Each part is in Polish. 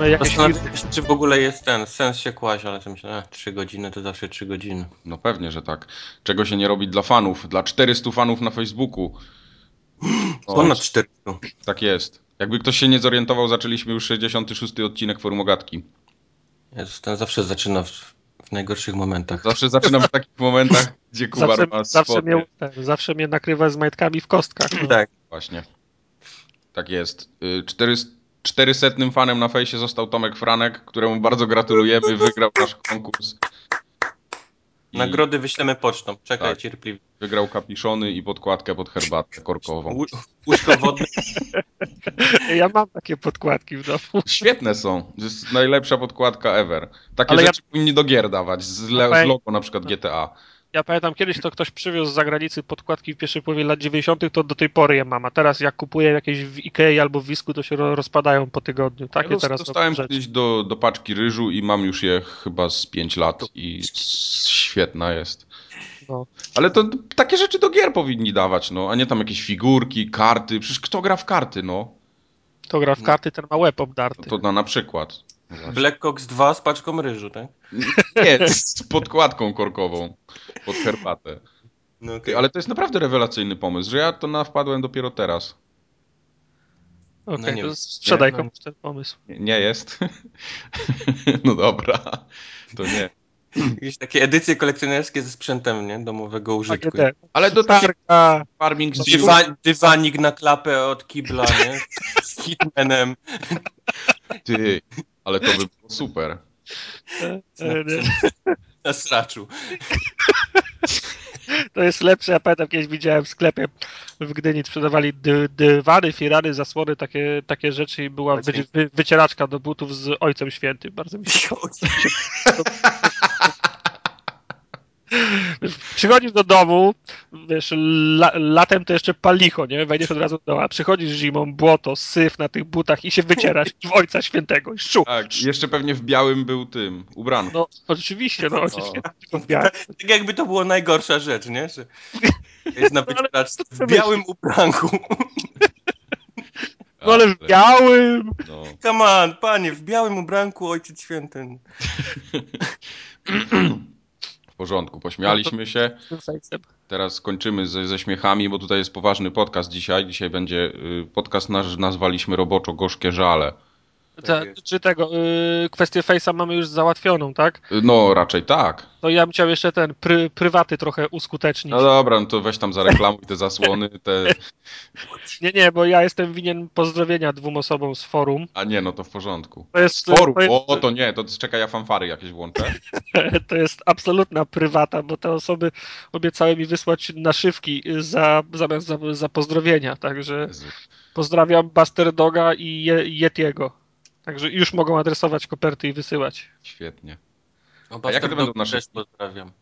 pewnie jakieś. Zastanawiam się, czy w ogóle jest ten sens się kłaść, ale to myślę, 3 godziny to zawsze 3 godziny. No pewnie, że tak. Czego się nie robi dla fanów, dla 400 fanów na Facebooku. No, Ponad 400. tak jest. Jakby ktoś się nie zorientował, zaczęliśmy już 66 odcinek Forumogatki. Jezus, ten zawsze zaczyna w, w najgorszych momentach. Zawsze zaczynam w takich momentach, gdzie Kubar Zawsze, ma zawsze, spodnie. mnie, zawsze mnie nakrywa z majtkami w kostkach. No. Tak. Właśnie. Tak jest. Y, cztery- 400 fanem na fejsie został Tomek Franek, któremu bardzo gratulujemy. Wygrał nasz konkurs. I Nagrody wyślemy pocztą. Czekaj Tak. cierpliwie. Wygrał kapiszony i podkładkę pod herbatę korkową. Łu- Łóżko wodne. Ja mam takie podkładki w domu. Świetne są. To jest najlepsza podkładka ever. Takie Ale ja- rzeczy powinni do gier dawać. Z, le- z logo na przykład GTA. Ja pamiętam kiedyś to ktoś przywiózł z zagranicy podkładki w pierwszej połowie lat 90., to do tej pory je mam. A teraz jak kupuję jakieś w Ikei albo w Wisku, to się ro- rozpadają po tygodniu. Takie Ja teraz dostałem kiedyś do, do paczki ryżu i mam już je chyba z 5 lat i świetna jest. No. Ale to takie rzeczy do gier powinni dawać, no, a nie tam jakieś figurki, karty. Przecież kto gra w karty, no? To gra w karty, ten ma łeb obdarty. To na, na przykład. Black Ops 2 z paczką ryżu, tak? Nie, z podkładką korkową pod herbatę. No, okej. ale to jest naprawdę rewelacyjny pomysł, że ja to na wpadłem dopiero teraz. Okej, no to wiem. sprzedaj no. komuś ten pomysł. Nie, nie jest. no dobra, to nie. Jakieś takie edycje kolekcjonerskie ze sprzętem, nie? Domowego użytku. Ale do Targa. farming sim, Dywa, dywanik na klapę od kibla, nie? Z Hitmanem. ty, ale to by było super. e, e, Na straczu. To jest lepsze. Ja pamiętam, kiedyś widziałem w sklepie w Gdyni sprzedawali dy, dywany, firany, zasłony, takie, takie rzeczy i była wy, wy, wycieraczka do butów z Ojcem Świętym. Bardzo mi się Przychodzisz do domu, wiesz, la, latem to jeszcze palicho, nie? Wejdziesz od razu do domu, a przychodzisz zimą, błoto, syf na tych butach i się wycierasz w Ojca Świętego. I Szczu. Tak, jeszcze pewnie w białym był tym, ubranku. No, oczywiście, no, Ojciec O. Święty tylko w białym. Tak jakby to była najgorsza rzecz, nie? Że jest na No, wycieraczce w białym ubranku. No, ale w białym. No. Come on, panie, w białym ubranku ojciec święty. Porządku, pośmialiśmy się. Teraz kończymy ze, ze śmiechami, bo tutaj jest poważny podcast dzisiaj. Dzisiaj będzie y, podcast nasz nazwaliśmy roboczo Gorzkie Żale. Ta, jest. czy tego, y, kwestię Face'a mamy już załatwioną, tak? No, raczej tak. To ja bym chciał jeszcze ten pry, prywaty trochę uskutecznić. No dobra, no to weź tam zareklamuj te zasłony, te... Nie, nie, bo ja jestem winien pozdrowienia dwóm osobom z forum. A nie, no to w porządku. To jest, Forum, to jest, o to nie, to czekaj, ja fanfary jakieś włączę. to jest absolutna prywata, bo te osoby obiecały mi wysłać naszywki za, zamiast za, za pozdrowienia, także Jezu. pozdrawiam Buster Doga i Je, Yetiego. Także już mogą adresować koperty i wysyłać. Świetnie. No, A jakie to będą nasze- Też pozdrawiam.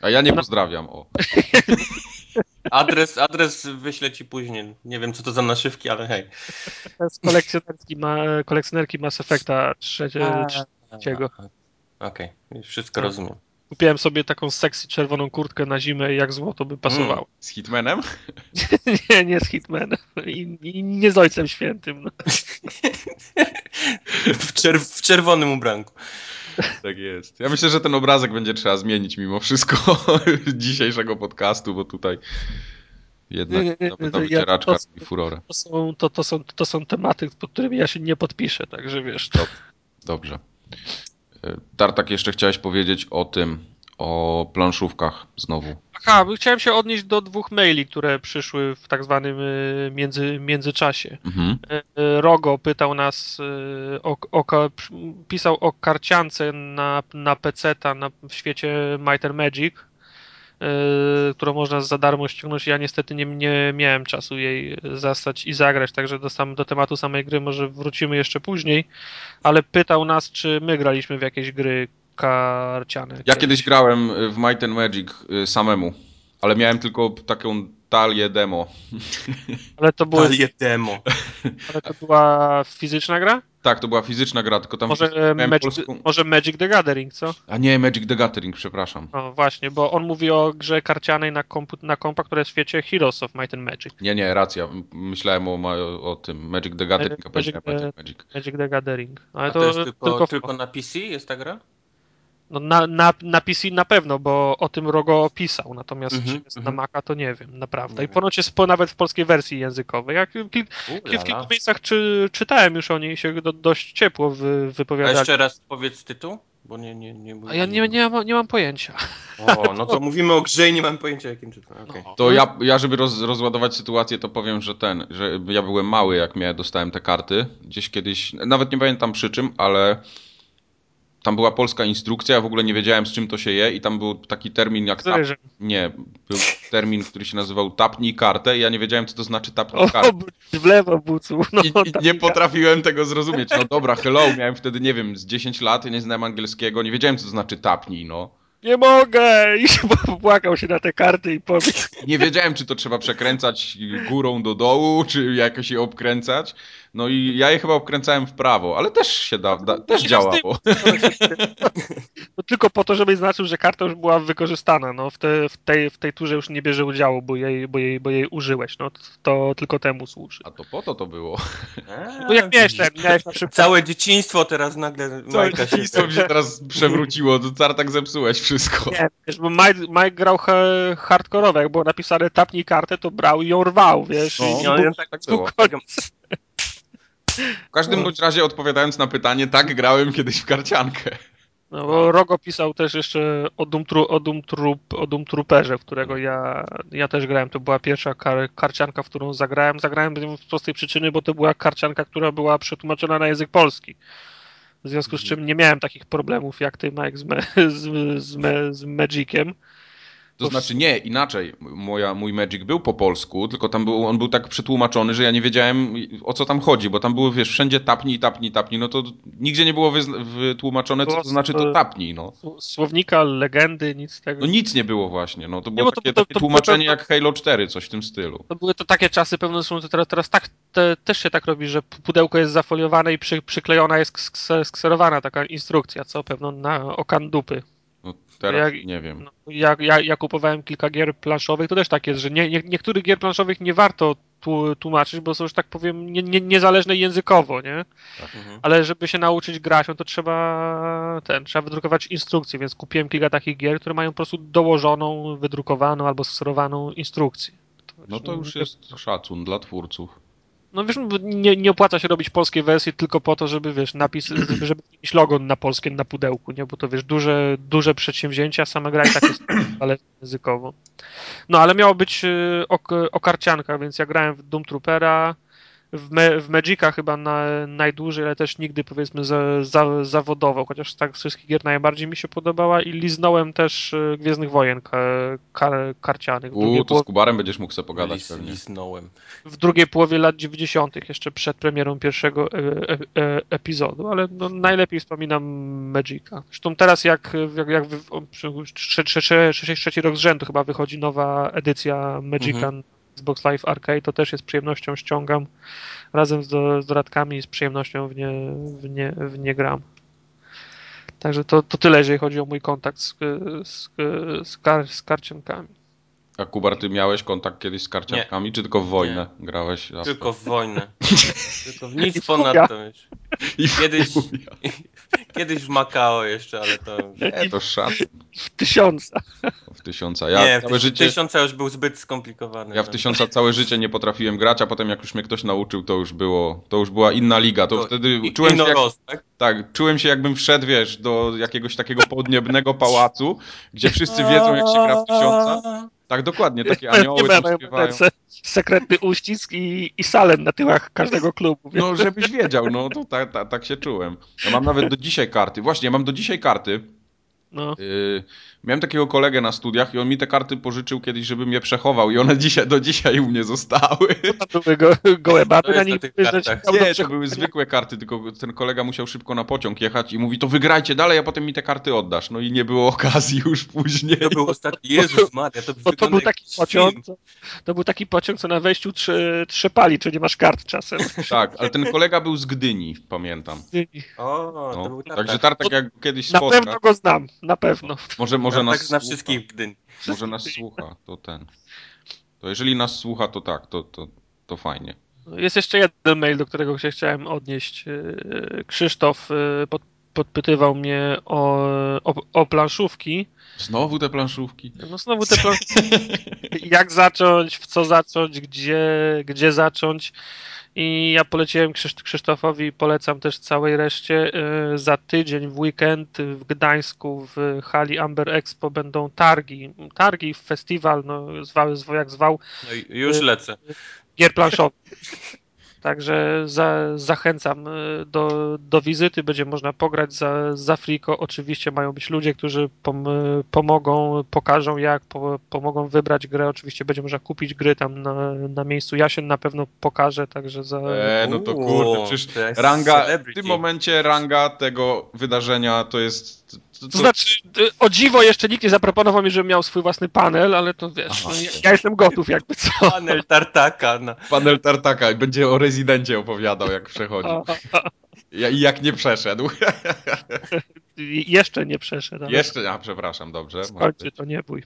A ja nie pozdrawiam, o. Adres, adres wyślę ci później. Nie wiem, co to za naszywki, ale hej. To jest kolekcjonerski, ma, kolekcjonerki Mass Effecta trzecie, trzeciego. Okej, już wszystko Tak. rozumiem. Kupiłem sobie taką sexy czerwoną kurtkę na zimę i jak złoto by pasowało. Z Hitmanem? nie, nie z Hitmanem i, i nie z Ojcem Świętym. No. W, czer- w czerwonym ubranku. Tak jest. Ja myślę, że ten obrazek będzie trzeba zmienić mimo wszystko dzisiejszego podcastu, bo tutaj jednak Nie, nie, nie, ta- ta ja- wycieraczka to- furorę. To, są, to, to, są, to są tematy, pod którymi ja się nie podpiszę, także wiesz. Dobrze. Dobrze. E, Tartak, jeszcze chciałeś powiedzieć o tym, o planszówkach znowu. Aha, chciałem się odnieść do dwóch maili, które przyszły w tak zwanym y, między, międzyczasie. Mhm. Y, y, Rogo pytał nas, o, o, pisał o karciance na, na PC-ta na, w świecie Might and Magic, którą można za darmo ściągnąć. Ja niestety nie, nie miałem czasu jej zastać i zagrać, także do, sam, do tematu samej gry może wrócimy jeszcze później, ale pytał nas, czy my graliśmy w jakieś gry karciane. Ja kiedyś grałem w Might and Magic y, samemu, ale miałem tylko taką talię demo. Ale to, były, Talię demo. ale to była fizyczna gra? Tak, to była fizyczna gra, tylko tam Może, Magic, polską... może Magic the Gathering, co? A nie, Magic the Gathering, przepraszam. O, właśnie, bo on mówi o grze karcianej na, kompu- na kompa, która jest w świecie Heroes of Might and Magic. Nie, nie, racja. Myślałem o, ma- o tym Magic the Gathering, a Magic the- Magic. Magic the Gathering. Ale A to jest tylko, tylko, tylko na PC jest ta gra? No, na, na, na PC na pewno, bo o tym Rogo pisał, natomiast Mhm, czy jest na mhm. Maca to nie wiem, naprawdę. I ponoć jest po, nawet w polskiej wersji językowej. Jak kil, w Ulala. kilku miejscach czy, czytałem już o niej się do, dość ciepło wy, A jeszcze raz powiedz tytuł, bo nie, nie, nie A ja nie, nie, mam, nie mam pojęcia. O, no to mówimy o grze i nie mam pojęcia jakim tytułem. Okej. No. To ja, ja żeby roz, rozładować sytuację, to powiem, że ten, że ja byłem mały, jak miałem, dostałem te karty. Gdzieś kiedyś, nawet nie pamiętam przy czym, ale tam była polska instrukcja, ja w ogóle nie wiedziałem z czym to się je i tam był taki termin jak tap, nie, był termin, który się nazywał tapnij kartę i ja nie wiedziałem co to znaczy tapnij O, kartę. w lewo bucu. No, I, i tam nie ja- potrafiłem tego zrozumieć. No dobra, hello, miałem wtedy, nie wiem, z 10 lat, nie znałem angielskiego, nie wiedziałem co to znaczy tapnij, no. Nie mogę! I się popłakał się na te karty i powie. Nie wiedziałem, czy to trzeba przekręcać górą do dołu, czy jakoś je obkręcać. No i ja je chyba obkręcałem w prawo, ale też się da, da też działało. No, tylko po to, żeby znaczył, że karta już była wykorzystana. No, w, te, w, tej, w tej turze już nie bierze udziału, bo jej, bo jej, bo jej użyłeś. No, to tylko temu służy. A to po to to było. A, Bo jak miałeś ten, miałeś na przykład Całe dzieciństwo teraz nagle Całe Majka się... dzieciństwo mi się teraz przewróciło, to car tak zepsułeś wszystko. Nie, wiesz, bo Mike, Mike grał he, hardkorowo, jak było napisane tapnij kartę, to brał i ją rwał, wiesz. No, i, no, i tak był było. W każdym bądź razie odpowiadając na pytanie, tak grałem kiedyś w karciankę. No, bo Rogo pisał też jeszcze o Doom, Tru, o Doom, o Doom Trooperze, w którego ja, ja też grałem. To była pierwsza kar, karcianka, w którą zagrałem. Zagrałem z prostej przyczyny, bo to była karcianka, która była przetłumaczona na język polski. W związku z czym nie miałem takich problemów jak ty, Mike, z, me, z, z, me, z Magiciem. To znaczy nie, inaczej. Moja, mój Magic był po polsku, tylko tam był, on był tak przetłumaczony, że ja nie wiedziałem o co tam chodzi, bo tam było, wiesz, wszędzie tapnij, tapnij, tapnij, no to nigdzie nie było wytłumaczone, co to znaczy to tapnij, no. Słownika, legendy, nic z tego. No nic nie było właśnie, no to było bo to- takie, to- takie to- tłumaczenie to- jak Halo 4, coś w tym stylu. To były to takie czasy, pewno są to teraz, teraz tak, te, też się tak robi, że pudełko jest zafoliowane i przy, przyklejona jest ks- skserowana taka instrukcja, co pewno na okan dupy. Teraz Jak- nie wiem. No, ja, ja, ja kupowałem kilka gier planszowych, to też tak jest, że nie, nie, niektórych gier planszowych nie warto tłumaczyć, bo są, że tak powiem, nie, nie, niezależne językowo, nie? Mhm. Ale żeby się nauczyć grać, no to trzeba ten, trzeba wydrukować instrukcję, więc kupiłem kilka takich gier, które mają po prostu dołożoną, wydrukowaną albo skserowaną instrukcję. No to już jest szacun dla twórców. No wiesz, nie, nie opłaca się robić polskiej wersji tylko po to, żeby wiesz, napis, żeby, żeby mieć logo na polskie na pudełku, nie? Bo to wiesz, duże, duże przedsięwzięcia, sama gra i tak jest ale językowo. No ale miało być y, o, o karciankach, więc ja grałem w Doom Troopera, w, Me, w Magica chyba na, najdłużej, ale też nigdy powiedzmy za, za, zawodowo, chociaż tak z wszystkich gier najbardziej mi się podobała i liznąłem też y, Gwiezdnych Wojen ka, kar, karcianych. W drugiej U, to połowie- z Kubarem będziesz mógł sobie pogadać Lis, pewnie. Lisnąłem. w drugiej połowie lat 90., jeszcze przed premierą pierwszego e, e, e, epizodu, ale no, najlepiej wspominam Magica. Zresztą teraz, jak, jak, jak wy, o, przy- trze, trze, trze, trzeci, trzeci rok z rzędu chyba wychodzi nowa edycja Magica Mhm. Xbox Live Arcade, to też jest przyjemnością ściągam razem z, do, z dodatkami i z przyjemnością w nie, w nie, w nie gram. Także to, to tyle, jeżeli chodzi o mój kontakt z, z, z, kar, z karciankami. A Kubar, ty miałeś kontakt kiedyś z karciankami, czy tylko w wojnę grałeś? Jasne. Tylko w wojnę. Tylko w nic. Wiesz. I w Kiedyś-. Kiedyś w Makao jeszcze, ale to... Nie, to szacun. W tysiąca. W tysiąca. Ja nie, całe w życie... tysiąca już był zbyt skomplikowany. Ja w no. tysiąca całe życie nie potrafiłem grać, a potem jak już mnie ktoś nauczył, to już było, to już była inna liga. To To wtedy I- czułem się, jak, tak? tak, czułem się jakbym wszedł, wiesz, do jakiegoś takiego podniebnego pałacu, gdzie wszyscy wiedzą jak się gra w tysiąca. Tak, dokładnie, takie anioły Nie tam śpiewają. sekretny uścisk i, i salen na tyłach każdego klubu. No, żebyś wiedział, no to tak, tak, tak się czułem. Ja mam nawet do dzisiaj karty. Właśnie, ja mam do dzisiaj karty. No. Yy, miałem takiego kolegę na studiach i on mi te karty pożyczył kiedyś, żebym je przechował i one dzisiaj, do dzisiaj u mnie zostały. Tam były go, gołe baby To na na nich. Nie, to były zwykłe karty, tylko ten kolega musiał szybko na pociąg jechać i mówi, to wygrajcie dalej, a potem mi te karty oddasz. No i nie było okazji już później. To był ostatni. Jezus Maria, to Bo to był taki pociąg, co, to był taki pociąg, co na wejściu trze, trzepali, czy nie masz kart czasem. Tak, ale ten kolega był z Gdyni, pamiętam. O, to No, był tartak. także Tartak jak kiedyś Na spotka, pewno go znam, na pewno. może, może Tartak nas zna słucha. wszystkich w Gdyni. Może nas słucha, to ten. To jeżeli nas słucha, to tak, to, to, to fajnie. Jest jeszcze jeden mail, do którego się chciałem odnieść. Yy, Krzysztof yy, pod, podpytywał mnie o, o, o planszówki. Znowu te planszówki. No znowu te planszówki. Jak zacząć, w co zacząć, gdzie, gdzie zacząć. I ja poleciłem Krzysz- Krzysztofowi, polecam też całej reszcie. Yy, Za tydzień w weekend w Gdańsku w hali Amber Expo będą targi. Targi, festiwal, no, zwał, jak zwał, No już lecę. gier planszowych. Także za, zachęcam y, do, do wizyty, będzie można pograć za, za friko. Oczywiście mają być ludzie, którzy pom, y, pomogą, pokażą jak, po, pomogą wybrać grę. Oczywiście będzie można kupić gry tam na, na miejscu. Ja się na pewno pokażę, także za... E, no to kurde, przecież ranga, w tym momencie ranga tego wydarzenia to jest... To, To znaczy, y, o dziwo jeszcze nikt nie zaproponował mi, żebym miał swój własny panel, ale to wiesz, no, ja, ja jestem gotów jakby co. Panel tartaka. No. Panel Tartaka będzie o rezydencie opowiadał, jak przechodzi. Ja- I jak nie przeszedł. I Jeszcze nie przeszedł. ale Jeszcze, a przepraszam, dobrze. Skończy, to nie bój.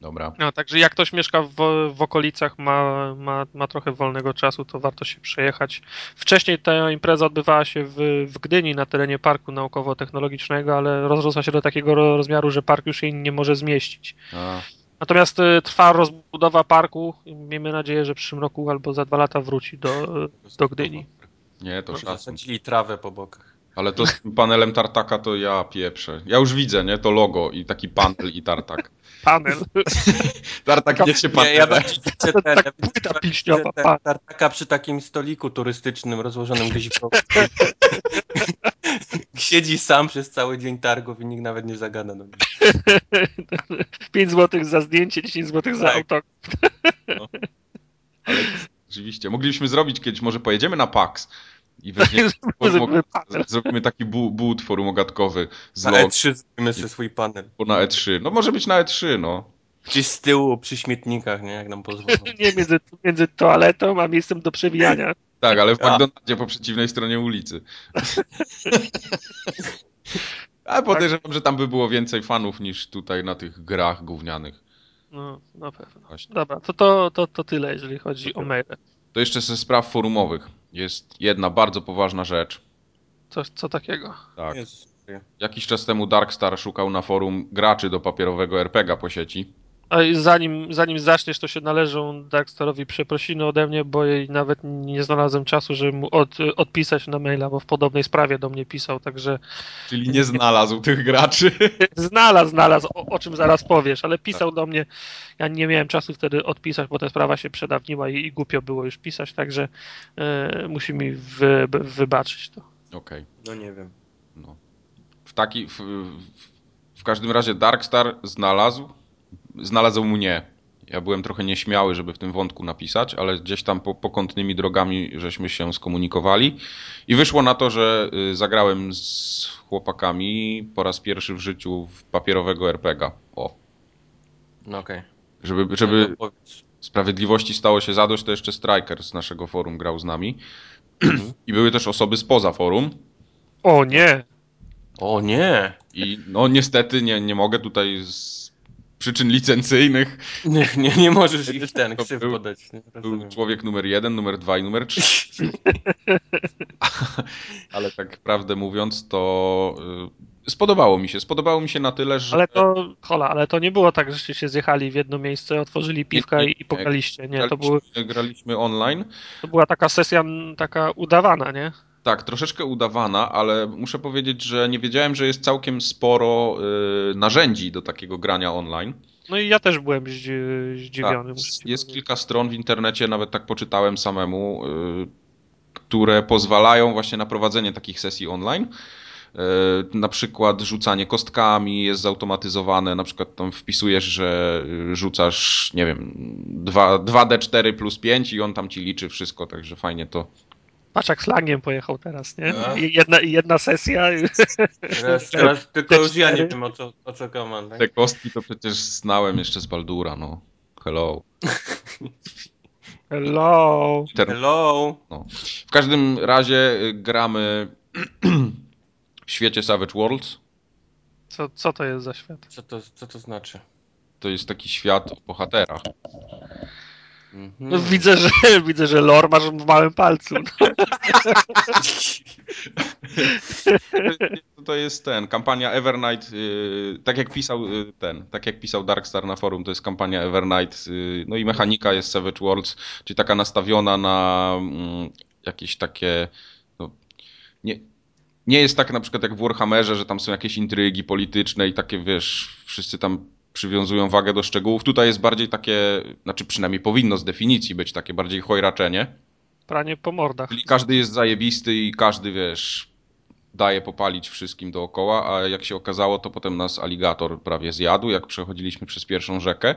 Dobra. No, także jak ktoś mieszka w, w okolicach, ma, ma, ma trochę wolnego czasu, to warto się przejechać. Wcześniej ta impreza odbywała się w, w Gdyni na terenie Parku Naukowo-Technologicznego, ale rozrosła się do takiego ro- rozmiaru, że park już jej nie może zmieścić. A, Natomiast y, trwa rozbudowa parku i miejmy nadzieję, że w przyszłym roku albo za dwa lata wróci do, do Gdyni. nie, to szacun. zasadzili trawę po bokach. Ale to z tym panelem Tartaka to ja pieprzę. Ja już widzę, nie? To logo i taki panel i Tartak. Panel. Tartak nie się Nie, panele. ja widzę ten, Tak płyta piśniowa, tartaka przy takim stoliku turystycznym rozłożonym gdzieś w. Siedzi sam przez cały dzień targów i nikt nawet nie zagada do niego. 5 zł za zdjęcie, 10 zł za Tak. auto. Ale rzeczywiście, moglibyśmy zrobić kiedyś, może pojedziemy na PAX i weźmiemy, Zrobimy taki bu, bu utwór umogatkowy z Na logo E3 zrobimy sobie swój panel. na E3. No może być na E3, no. Gdzieś z tyłu, przy śmietnikach, nie? Jak nam pozwolą. Nie, między, między toaletą a miejscem do przewijania. Tak, ale w A. McDonaldzie po przeciwnej stronie ulicy. Ale podejrzewam, że tam by było więcej fanów niż tutaj na tych grach gównianych. No, na pewno. Właśnie. Dobra, to, to, to, to tyle, jeżeli chodzi o maile. To jeszcze ze spraw forumowych. Jest jedna bardzo poważna rzecz. Co, co takiego? Tak. Jakiś czas temu Darkstar szukał na forum graczy do papierowego RPGa po sieci. Zanim, zanim zaczniesz, to się należą Darkstarowi przeprosiny ode mnie, bo jej nawet nie znalazłem czasu, żeby mu od, odpisać na maila, bo w podobnej sprawie do mnie pisał, także Czyli nie znalazł tych graczy. znalazł, znalazł, o, o czym zaraz powiesz, ale pisał do mnie. Ja nie miałem czasu wtedy odpisać, bo ta sprawa się przedawniła i, i głupio było już pisać, także e, musi mi wy, wy- wybaczyć to. Okej. No nie wiem. No. W taki. W, w, w każdym razie Darkstar znalazł. Znalazł mnie. Ja byłem trochę nieśmiały, żeby w tym wątku napisać, ale gdzieś tam po, pokątnymi drogami żeśmy się skomunikowali i wyszło na to, że y, zagrałem z chłopakami po raz pierwszy w życiu w papierowego RPGa. O. No okej. Żeby, żeby No, sprawiedliwości stało się zadość, to jeszcze Striker z naszego forum grał z nami. I były też osoby spoza forum. O nie! O nie! I no niestety nie, nie mogę tutaj z przyczyn licencyjnych. Nie, nie, nie możesz ich ten ksyw był- podać. Nie? Był człowiek numer jeden, numer dwa i numer trzy. Ale tak prawdę mówiąc, to y, spodobało mi się. Spodobało mi się na tyle, że Ale to, hola, ale to nie było tak, żeście się zjechali w jedno miejsce, otworzyli piwka nie, nie. i, i pograliście, nie, to, graliśmy, były, graliśmy online. to była taka sesja taka udawana, nie? Tak, troszeczkę udawana, ale muszę powiedzieć, że nie wiedziałem, że jest całkiem sporo y, narzędzi do takiego grania online. No i ja też byłem zdzi zdziwiony. Tak, jest powiedzieć. kilka stron w internecie, nawet tak poczytałem samemu, y, które pozwalają właśnie na prowadzenie takich sesji online. E, na przykład rzucanie kostkami jest zautomatyzowane, na przykład tam wpisujesz, że y, rzucasz, nie wiem, 2, 2D4 plus 5 i on tam ci liczy wszystko, także fajnie to. Patrz jak slangiem pojechał teraz, nie? No. Jedna, jedna sesja. Teraz, teraz tylko już ja nie wiem o co, o co komand. Tak? Te kostki to przecież znałem jeszcze z Baldura, no. Hello. Hello. Ter- Hello! W każdym razie y, gramy w świecie Savage Worlds. Co, co to jest za świat? Co to, co to znaczy? To jest taki świat o bohaterach. Mhm. No, widzę, że widzę, że lore masz w małym palcu. No. To- jest ten, kampania Evernight, y, tak jak pisał y, ten, tak jak pisał Darkstar na forum, to jest kampania Evernight, y, no i mechanika jest Savage Worlds, czyli taka nastawiona na mm, jakieś takie, no, nie, nie jest tak na przykład jak w Warhammerze, że tam są jakieś intrygi polityczne i takie, wiesz, wszyscy tam przywiązują wagę do szczegółów. Tutaj jest bardziej takie, znaczy przynajmniej powinno z definicji być takie bardziej chojraczenie. Pranie po mordach. Czyli każdy jest zajebisty i każdy, wiesz, daje popalić wszystkim dookoła, a jak się okazało, to potem nas aligator prawie zjadł, jak przechodziliśmy przez pierwszą rzekę.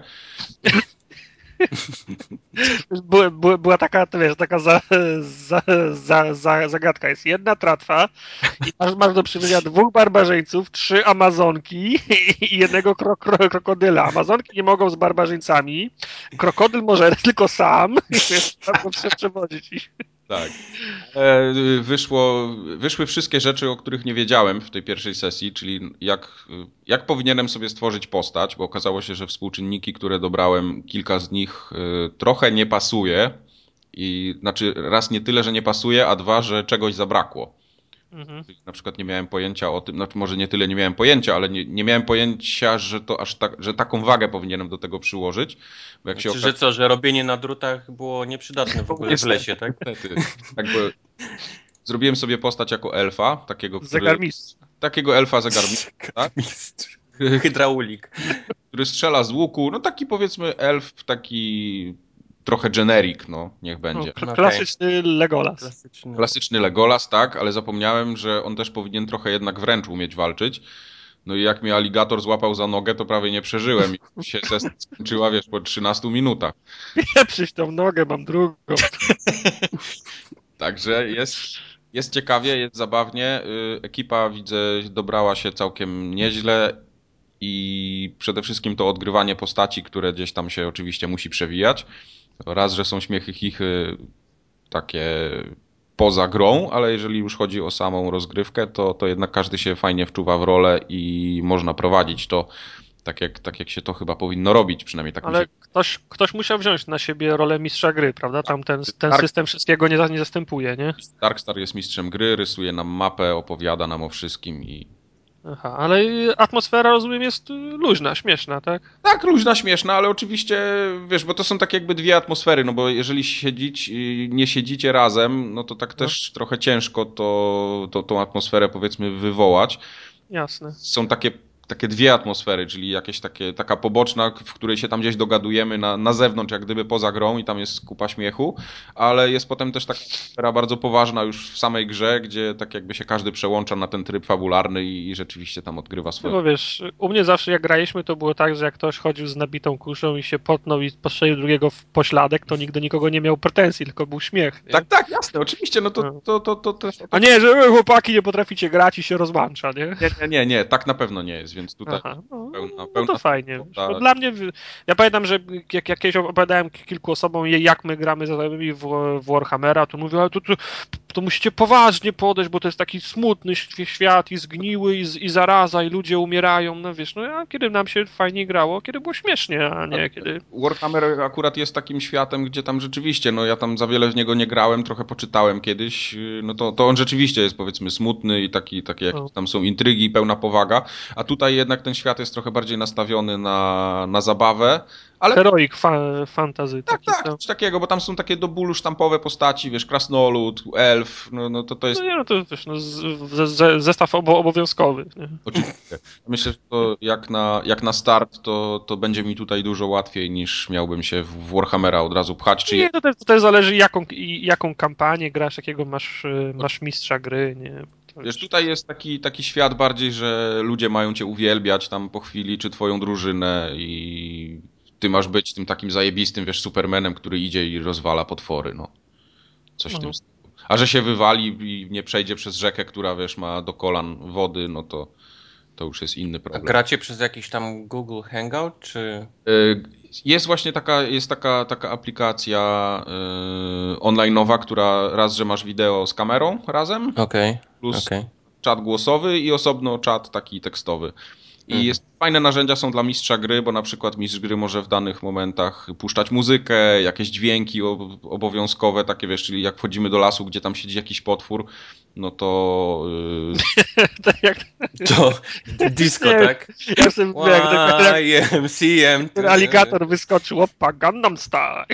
Była, taka, to wiesz, taka za, za, za, za, zagadka. Jest jedna tratwa i masz, masz do przywiezienia dwóch barbarzyńców, trzy amazonki i jednego kro, kro, krokodyla. Amazonki nie mogą z barbarzyńcami, krokodyl może tylko sam i trzeba przewodzić. Tak. E, wyszło, wyszły wszystkie rzeczy, o których nie wiedziałem w tej pierwszej sesji, czyli jak, jak powinienem sobie stworzyć postać, bo okazało się, że współczynniki, które dobrałem, kilka z nich y, trochę nie pasuje. I znaczy, raz nie tyle, że nie pasuje, a dwa, że czegoś zabrakło. Mhm. Na przykład nie miałem pojęcia o tym, znaczy może nie tyle nie miałem pojęcia, ale nie, nie miałem pojęcia, że to aż tak, że taką wagę powinienem do tego przyłożyć. Bo jak się Czy, że co, że robienie na drutach było nieprzydatne w ogóle w lesie, tak? Jakby zrobiłem sobie postać jako elfa, takiego, który, Zegarmistrz. takiego elfa zegarmistrza, tak? Mistrz. Hydraulik. który strzela z łuku, no taki powiedzmy elf, taki trochę generic, no niech No, będzie. Okej. klasyczny Legolas. Klasyczny. Klasyczny Legolas, tak, ale zapomniałem, że on też powinien trochę jednak wręcz umieć walczyć. No i jak mnie aligator złapał za nogę, to prawie nie przeżyłem i się sesja skończyła, wiesz, po 13 minutach. Pieprzyć tą nogę, mam drugą. Także jest, jest ciekawie, jest zabawnie. Y, Ekipa, widzę, dobrała się całkiem nieźle i przede wszystkim to odgrywanie postaci, które gdzieś tam się oczywiście musi przewijać. Raz, że są śmiechy, chichy takie poza grą, ale jeżeli już chodzi o samą rozgrywkę, to, to jednak każdy się fajnie wczuwa w rolę i można prowadzić to tak jak, tak jak się to chyba powinno robić, przynajmniej tak Ale się ktoś, ktoś musiał wziąć na siebie rolę mistrza gry, prawda? Tam ten, ten Tak. system wszystkiego nie, nie zastępuje, nie? Darkstar jest mistrzem gry, rysuje nam mapę, opowiada nam o wszystkim i Aha, ale atmosfera, rozumiem, jest y, luźna, śmieszna, tak? Tak, luźna, śmieszna, ale oczywiście, wiesz, bo to są tak jakby dwie atmosfery, no bo jeżeli siedzić, nie siedzicie razem, no to tak też trochę ciężko to, to, tą atmosferę powiedzmy wywołać. Jasne. Są takie, takie dwie atmosfery, czyli jakieś takie, taka poboczna, w której się tam gdzieś dogadujemy na, na zewnątrz, jak gdyby poza grą i tam jest kupa śmiechu, ale jest potem też taka atmosfera bardzo poważna już w samej grze, gdzie tak jakby się każdy przełącza na ten tryb fabularny i, i rzeczywiście tam odgrywa No swoje. bo wiesz, u mnie zawsze jak graliśmy, to było tak, że jak ktoś chodził z nabitą kuszą i się potnął i postrzelił drugiego w pośladek, to nigdy nikogo nie miał pretensji, tylko był śmiech. Nie? Tak, tak, jasne, oczywiście, no to, No. to, to, to, to, to A nie, że "E, chłopaki nie potraficie grać i się rozłącza, nie? Nie, nie, nie, nie, tak na pewno nie jest, więc tutaj Aha, no, pełna- no pełna to fajnie. swoboda. No, dla mnie, ja pamiętam, że jak, jak kiedyś opowiadałem kilku osobom, jak my gramy za znajomymi w, w Warhammera, to mówią, ale to, to, to musicie poważnie podejść, bo to jest taki smutny świat i zgniły i, i zaraza i ludzie umierają, no wiesz, no a kiedy nam się fajnie grało, kiedy było śmiesznie, a nie kiedy... Warhammer akurat jest takim światem, gdzie tam rzeczywiście, no ja tam za wiele w niego nie grałem, trochę poczytałem kiedyś, no to, to on rzeczywiście jest powiedzmy smutny i taki, takie No. jakieś tam są intrygi, pełna powaga, a tutaj jednak ten świat jest trochę bardziej nastawiony na, na zabawę, ale Heroic fa fantasy. tak, tak, no. coś takiego, bo tam są takie do bólu sztampowe postaci, wiesz, krasnolud, elf, no, no to to jest No nie, no to wiesz, no, zestaw obo obowiązkowy. Nie? Oczywiście. Myślę, że to jak na, jak na start, to, to będzie mi tutaj dużo łatwiej niż miałbym się w Warhammera od razu pchać. Czy Nie, to też, to też zależy jaką, jaką kampanię grasz, jakiego masz, y, masz mistrza gry, nie? Wiesz, tutaj jest taki, taki świat bardziej, że ludzie mają cię uwielbiać tam po chwili, czy twoją drużynę i ty masz być tym takim zajebistym, wiesz, supermanem, który idzie i rozwala potwory, no. Coś w Mhm. tym stylu. A że się wywali i nie przejdzie przez rzekę, która, wiesz, ma do kolan wody, no to to już jest inny A problem. gracie przez jakiś tam Google Hangout, czy... Y, Jest właśnie taka, jest taka, taka aplikacja y, online'owa, która raz, że masz wideo z kamerą razem, Okej, plus okej. czat głosowy i osobno czat taki tekstowy. I Mhm. jest, fajne narzędzia są dla mistrza gry, bo na przykład mistrz gry może w danych momentach puszczać muzykę, jakieś dźwięki ob- obowiązkowe, takie wiesz, czyli jak wchodzimy do lasu, gdzie tam siedzi jakiś potwór, no to yy, To disco, tak? ja sobie jak, YMCM. ten aligator wyskoczył, opa, Gundam Style.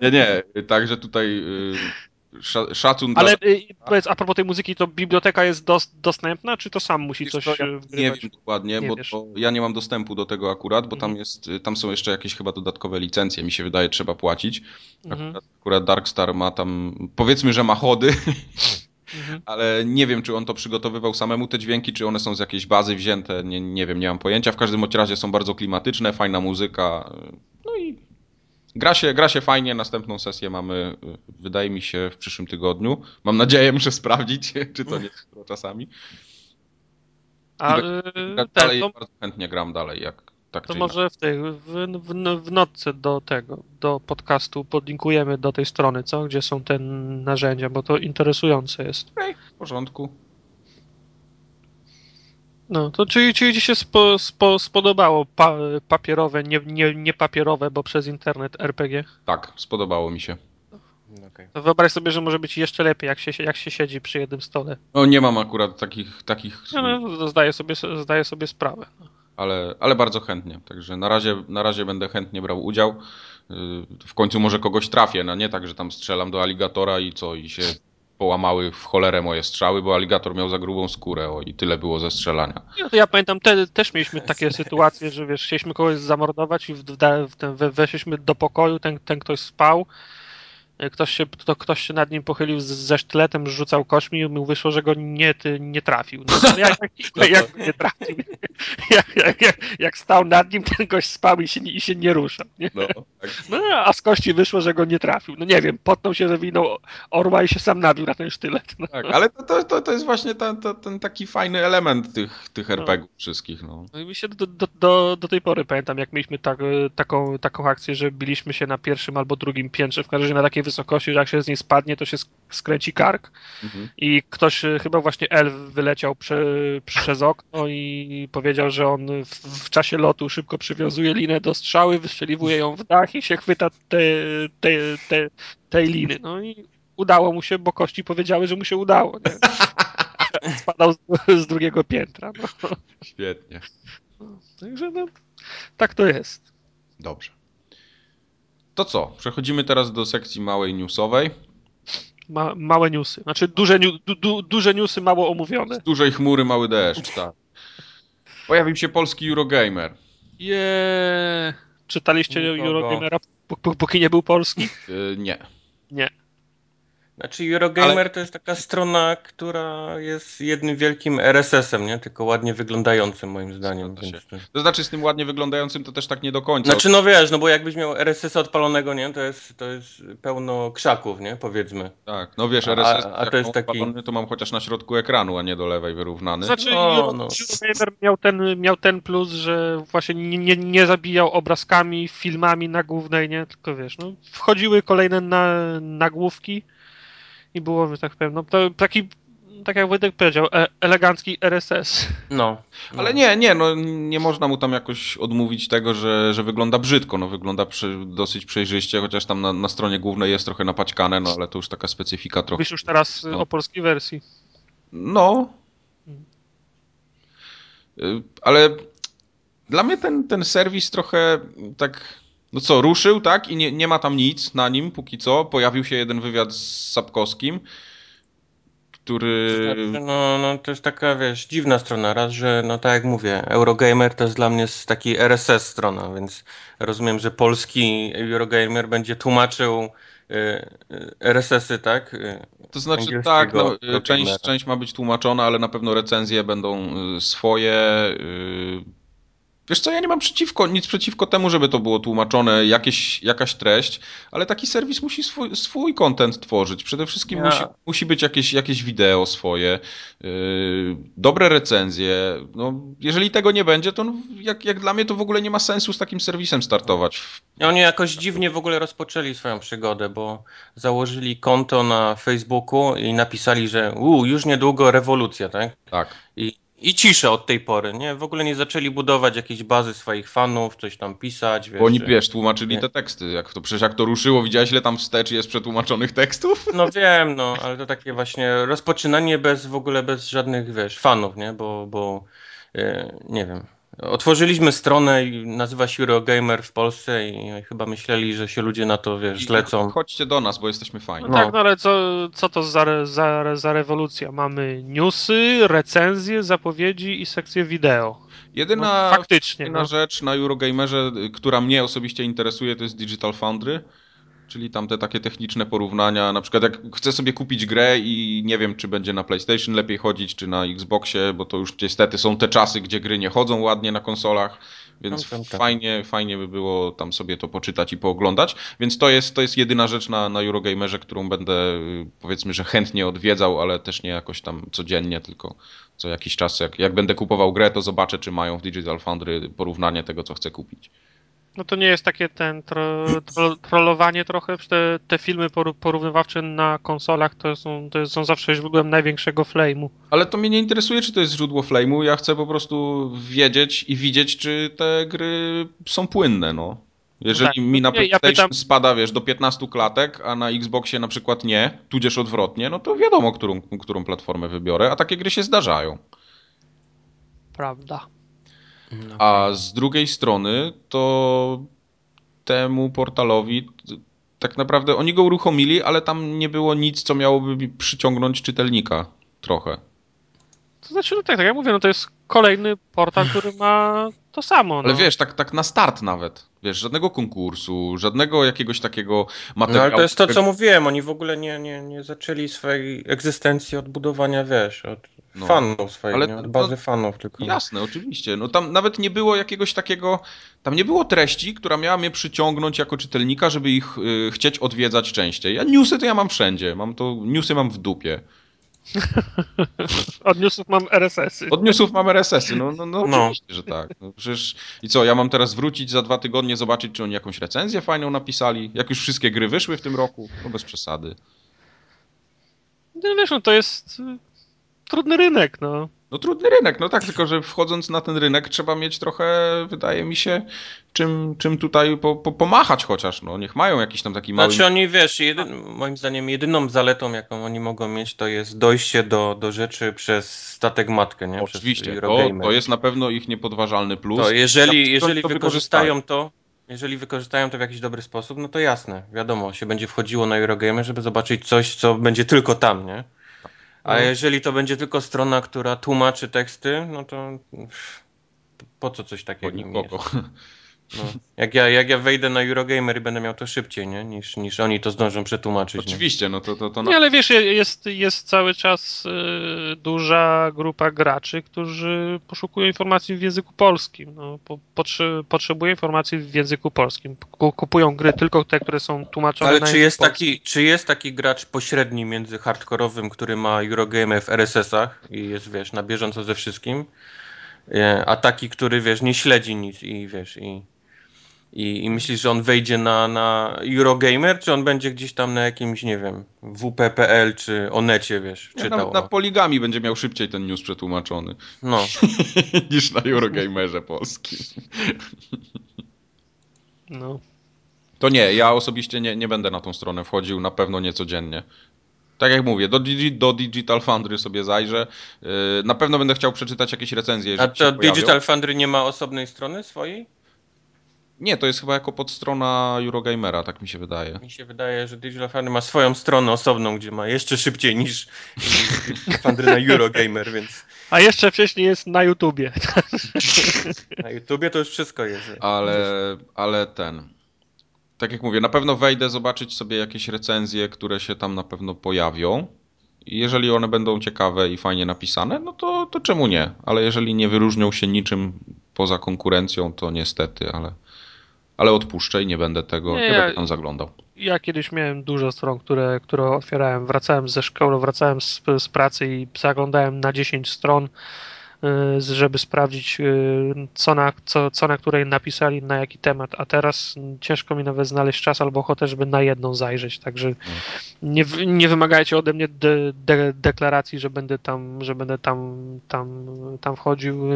nie, nie, także tutaj yy, sza- szacun Ale dla... y, powiedz, a propos tej muzyki, to biblioteka jest dos, dostępna, czy to sam musi Wiesz coś co, ja y, nie wiem dokładnie, Nie bo to ja nie mam dostępu do tego akurat, bo tam Mhm. jest, y, tam są jeszcze jakieś chyba dodatkowe licencje, mi się wydaje, trzeba płacić. Mhm, Akurat, akurat Darkstar ma tam, powiedzmy, że ma chody, mhm. ale nie wiem, czy on to przygotowywał samemu te dźwięki, czy one są z jakiejś bazy wzięte, nie, nie wiem, nie mam pojęcia. W każdym razie są bardzo klimatyczne, fajna muzyka, no i gra się, gra się fajnie. Następną sesję mamy, wydaje mi się, w przyszłym tygodniu. Mam nadzieję, muszę sprawdzić, czy to nie jest czasami. A I y, Gra ten, dalej, to, bardzo chętnie gram dalej, jak tak to może w, tej, w, w, w notce do tego, do podcastu podlinkujemy do tej strony, co? Gdzie są te narzędzia, bo to interesujące jest. inaczej. W porządku. No, to czyli, czyli ci się spo, spo, spodobało pa, papierowe, nie, nie, nie papierowe, bo przez internet RPG? Tak, spodobało mi się. Okej. To wyobraź sobie, że może być jeszcze lepiej, jak się, jak się siedzi przy jednym stole. No nie mam akurat takich, takich No, no, zdaję, sobie, zdaję sobie sprawę. ale, ale bardzo chętnie. Także na razie, na razie będę chętnie brał udział. Yy, W końcu może kogoś trafię, no nie tak, że tam strzelam do aligatora i co, i się połamały w cholerę moje strzały, bo aligator miał za grubą skórę, o i tyle było ze strzelania. To ja pamiętam, te, też mieliśmy takie sytuacje, że wiesz, chcieliśmy kogoś zamordować i w, w, w weszliśmy do pokoju, ten, ten ktoś spał, ktoś się, to, ktoś się nad nim pochylił z, ze sztyletem, rzucał kośmi i mu wyszło, że go nie, ty, nie trafił. No, to jak, jak, jak nie trafił? Jak, jak, jak, jak stał nad nim, ten gość spał i się, nie- i się nie ruszał. Nie? No, tak. No, a z kości wyszło, że go nie trafił. No nie wiem, potnął się, zawinął orła i się sam nabił na ten sztylet. No. tak. Ale to, to, to, to jest właśnie ten, ten, ten taki fajny element tych, tych RPG-ów wszystkich. No. No i mi się do, do, do, do tej pory pamiętam, jak mieliśmy tak, taką, taką akcję, że biliśmy się na pierwszym albo drugim piętrze, w każdym razie na takiej wysokości, że jak się z niej spadnie, to się sk- skręci kark. Mhm. I ktoś, e, chyba właśnie elf, wyleciał prze, przez okno i powiedział, że on w, w czasie lotu szybko przywiązuje linę do strzały, wystrzeliwuje ją w dach i się chwyta te, te, te, tej liny. No i udało mu się, bo kości powiedziały, że mu się udało. Nie? Spadał z, z drugiego piętra. No. Świetnie. Także no, tak to jest. Dobrze. To co? Przechodzimy teraz do sekcji małej newsowej. Ma, małe newsy. Znaczy duże, niu, du, du, duże newsy, mało omówione. Z dużej chmury mały deszcz, tak. Pojawił się polski Eurogamer. Jeee. Czytaliście Nikogo. Eurogamera, pó- pó- póki nie był polski? Yy, nie. Nie. Znaczy Eurogamer to jest taka strona, która jest jednym wielkim RSS-em, nie? Tylko ładnie wyglądającym moim zdaniem. Się. Więc... To znaczy z tym ładnie wyglądającym to też tak nie do końca. Znaczy no wiesz, no bo jakbyś miał RSS-a odpalonego, nie? To jest, to jest pełno krzaków, nie? Powiedzmy. Tak, no wiesz, A- RSS a to jak jest mam taki- odpalony, to mam chociaż na środku ekranu, a nie do lewej wyrównany. Znaczy Euro, no. Eurogamer miał ten, miał ten plus, że właśnie nie, nie, nie zabijał obrazkami, filmami na głównej, nie? Tylko wiesz, no, wchodziły kolejne na, nagłówki i było, że tak powiem, no, to taki, tak jak Wojtek powiedział, e, elegancki RSS. No. no. Ale nie, nie, no nie można mu tam jakoś odmówić tego, że, że wygląda brzydko. No wygląda przy, dosyć przejrzyście, chociaż tam na, na stronie głównej jest trochę napaćkane, no ale to już taka specyfika trochę. Mówisz już teraz No. o polskiej wersji. No. Y, Ale dla mnie ten, ten serwis trochę tak. No co, ruszył, tak? I nie, nie ma tam nic na nim póki co. Pojawił się jeden wywiad z Sapkowskim, który. Znaczy, No, no to jest taka, wiesz, dziwna strona. Raz, że no tak jak mówię, Eurogamer to jest dla mnie z- taki RSS strona, więc rozumiem, że polski Eurogamer będzie tłumaczył RSS-y, tak? To znaczy tak, no, część, część ma być tłumaczona, ale na pewno recenzje będą swoje. Wiesz co, ja nie mam przeciwko, nic przeciwko temu, żeby to było tłumaczone, jakieś, jakaś treść, ale taki serwis musi swój, swój content tworzyć. Przede wszystkim ja. musi, musi być jakieś, jakieś wideo swoje, yy, dobre recenzje. No, jeżeli tego nie będzie, to no, jak, jak dla mnie to w ogóle nie ma sensu z takim serwisem startować. Oni jakoś dziwnie w ogóle rozpoczęli swoją przygodę, bo założyli konto na Facebooku i napisali, że u, już niedługo rewolucja, tak? Tak. I i ciszę od tej pory, nie? W ogóle nie zaczęli budować jakiejś bazy swoich fanów, coś tam pisać, wiesz. Bo oni, wiesz, tłumaczyli nie. te teksty, jak to, przecież jak to ruszyło, widziałeś ile tam wstecz jest przetłumaczonych tekstów? No wiem, no, ale to takie właśnie rozpoczynanie bez, w ogóle bez żadnych, wiesz, fanów, nie? Bo, bo yy, nie wiem, Otworzyliśmy stronę i nazywa się Eurogamer w Polsce i chyba myśleli, że się ludzie na to, wiesz, zlecą. Chodźcie do nas, bo jesteśmy fajni. No, tak, no ale co, co to za, za, za rewolucja? Mamy newsy, recenzje, zapowiedzi i sekcję wideo. Jedyna, no, faktycznie, jedyna no. rzecz na Eurogamerze, która mnie osobiście interesuje, to jest Digital Foundry czyli tam te takie techniczne porównania. Na przykład jak chcę sobie kupić grę i nie wiem, czy będzie na PlayStation lepiej chodzić, czy na Xboxie, bo to już niestety są te czasy, gdzie gry nie chodzą ładnie na konsolach. Więc no, tak. fajnie, fajnie by było tam sobie to poczytać i pooglądać. Więc to jest, to jest jedyna rzecz na, na Eurogamerze, którą będę powiedzmy, że chętnie odwiedzał, ale też nie jakoś tam codziennie, tylko co jakiś czas. Jak, jak będę kupował grę, to zobaczę, czy mają w Digital Foundry porównanie tego, co chcę kupić. No to nie jest takie ten tro, tro, trollowanie trochę, te, te filmy porównywawcze na konsolach to są, to są zawsze źródłem największego flame'u. Ale to mnie nie interesuje, czy to jest źródło flame'u, ja chcę po prostu wiedzieć i widzieć, czy te gry są płynne, no. Jeżeli tak, mi na PlayStation ja pytam... spada, wiesz, do 15 klatek, a na Xboxie na przykład nie, tudzież odwrotnie, no to wiadomo, którą, którą platformę wybiorę, a takie gry się zdarzają. Prawda. No. A z drugiej strony to temu portalowi tak naprawdę oni go uruchomili, ale tam nie było nic, co miałoby przyciągnąć czytelnika trochę. To znaczy, no tak, tak jak mówię, no to jest kolejny portal, który ma to samo. No. Ale wiesz, tak, tak na start nawet. Wiesz, żadnego konkursu, żadnego jakiegoś takiego materiału. No ale to jest to, co mówiłem. Oni w ogóle nie, nie, nie zaczęli swojej egzystencji od budowania, wiesz, od no. fanów swoich, ale, nie od bazy no, fanów tylko. Jasne, oczywiście. No tam nawet nie było jakiegoś takiego, tam nie było treści, która miała mnie przyciągnąć jako czytelnika, żeby ich y, chcieć odwiedzać częściej. Ja newsy to ja mam wszędzie. Mam to, newsy mam w dupie. Od newsów mam RSS-y. Od newsów mam RSS-y, no, no, no, no. oczywiście, że tak. No, przecież i co, ja mam teraz wrócić za dwa tygodnie, zobaczyć, czy oni jakąś recenzję fajną napisali? Jak już wszystkie gry wyszły w tym roku? No bez przesady. No wiesz, no to jest trudny rynek, no. No trudny rynek, no tak, tylko że wchodząc na ten rynek trzeba mieć trochę, wydaje mi się, czym, czym tutaj po, po, pomachać chociaż, no niech mają jakiś tam taki mały... Znaczy oni, wiesz, jedyn, moim zdaniem jedyną zaletą, jaką oni mogą mieć, to jest dojście do, do rzeczy przez statek matkę, nie? Oczywiście, to, to jest na pewno ich niepodważalny plus. To jeżeli, to, jeżeli to wykorzystają to, jeżeli wykorzystają to w jakiś dobry sposób, no to jasne, wiadomo, się będzie wchodziło na Eurogamer, żeby zobaczyć coś, co będzie tylko tam, nie? A no. jeżeli to będzie tylko strona, która tłumaczy teksty, no to po co coś takiego? nikogo. No. Jak, ja, jak ja wejdę na Eurogamer i będę miał to szybciej, nie? Niż, niż oni to zdążą przetłumaczyć. Oczywiście, nie? no to... to, to na... Nie, ale wiesz, jest, jest cały czas y, duża grupa graczy, którzy poszukują informacji w języku polskim. No, po, potrze, potrzebują informacji w języku polskim. Kupują gry tylko te, które są tłumaczone ale na czy jest taki, czy jest taki gracz pośredni między hardkorowym, który ma Eurogamer w RSS-ach i jest, wiesz, na bieżąco ze wszystkim, e, a taki, który, wiesz, nie śledzi nic i, wiesz, i i, I myślisz, że on wejdzie na, na Eurogamer, czy on będzie gdzieś tam na jakimś, nie wiem, WP.pl czy Onecie, wiesz, czytał? Na, na poligami będzie miał szybciej ten news przetłumaczony. No. niż na Eurogamerze polskim. no. To nie, ja osobiście nie, nie będę na tą stronę wchodził, na pewno nie codziennie. Tak jak mówię, do, do Digital Foundry sobie zajrzę. Yy, na pewno będę chciał przeczytać jakieś recenzje. A to Digital Foundry nie ma osobnej strony swojej? Nie, to jest chyba jako podstrona Eurogamera, tak mi się wydaje. Mi się wydaje, że Digital Foundry ma swoją stronę osobną, gdzie ma jeszcze szybciej niż, Foundry na Eurogamer, więc... A jeszcze wcześniej jest na YouTubie. Na YouTubie to już wszystko jest. Ale, ale ten... tak jak mówię, na pewno wejdę zobaczyć sobie jakieś recenzje, które się tam na pewno pojawią. I jeżeli one będą ciekawe i fajnie napisane, no to, to czemu nie? Ale jeżeli nie wyróżnią się niczym poza konkurencją, to niestety, ale, ale odpuszczę i nie będę tego, nie, nie ja, będę tam zaglądał. Ja kiedyś miałem dużo stron, które, które otwierałem. Wracałem ze szkoły, wracałem z, z pracy i zaglądałem na 10 stron Y, żeby sprawdzić, y, co na, co, co na której napisali, na jaki temat, a teraz ciężko mi nawet znaleźć czas albo ochotę, żeby na jedną zajrzeć, także nie, nie wymagajcie ode mnie de, de, deklaracji, że będę tam, że będę tam, tam, tam wchodził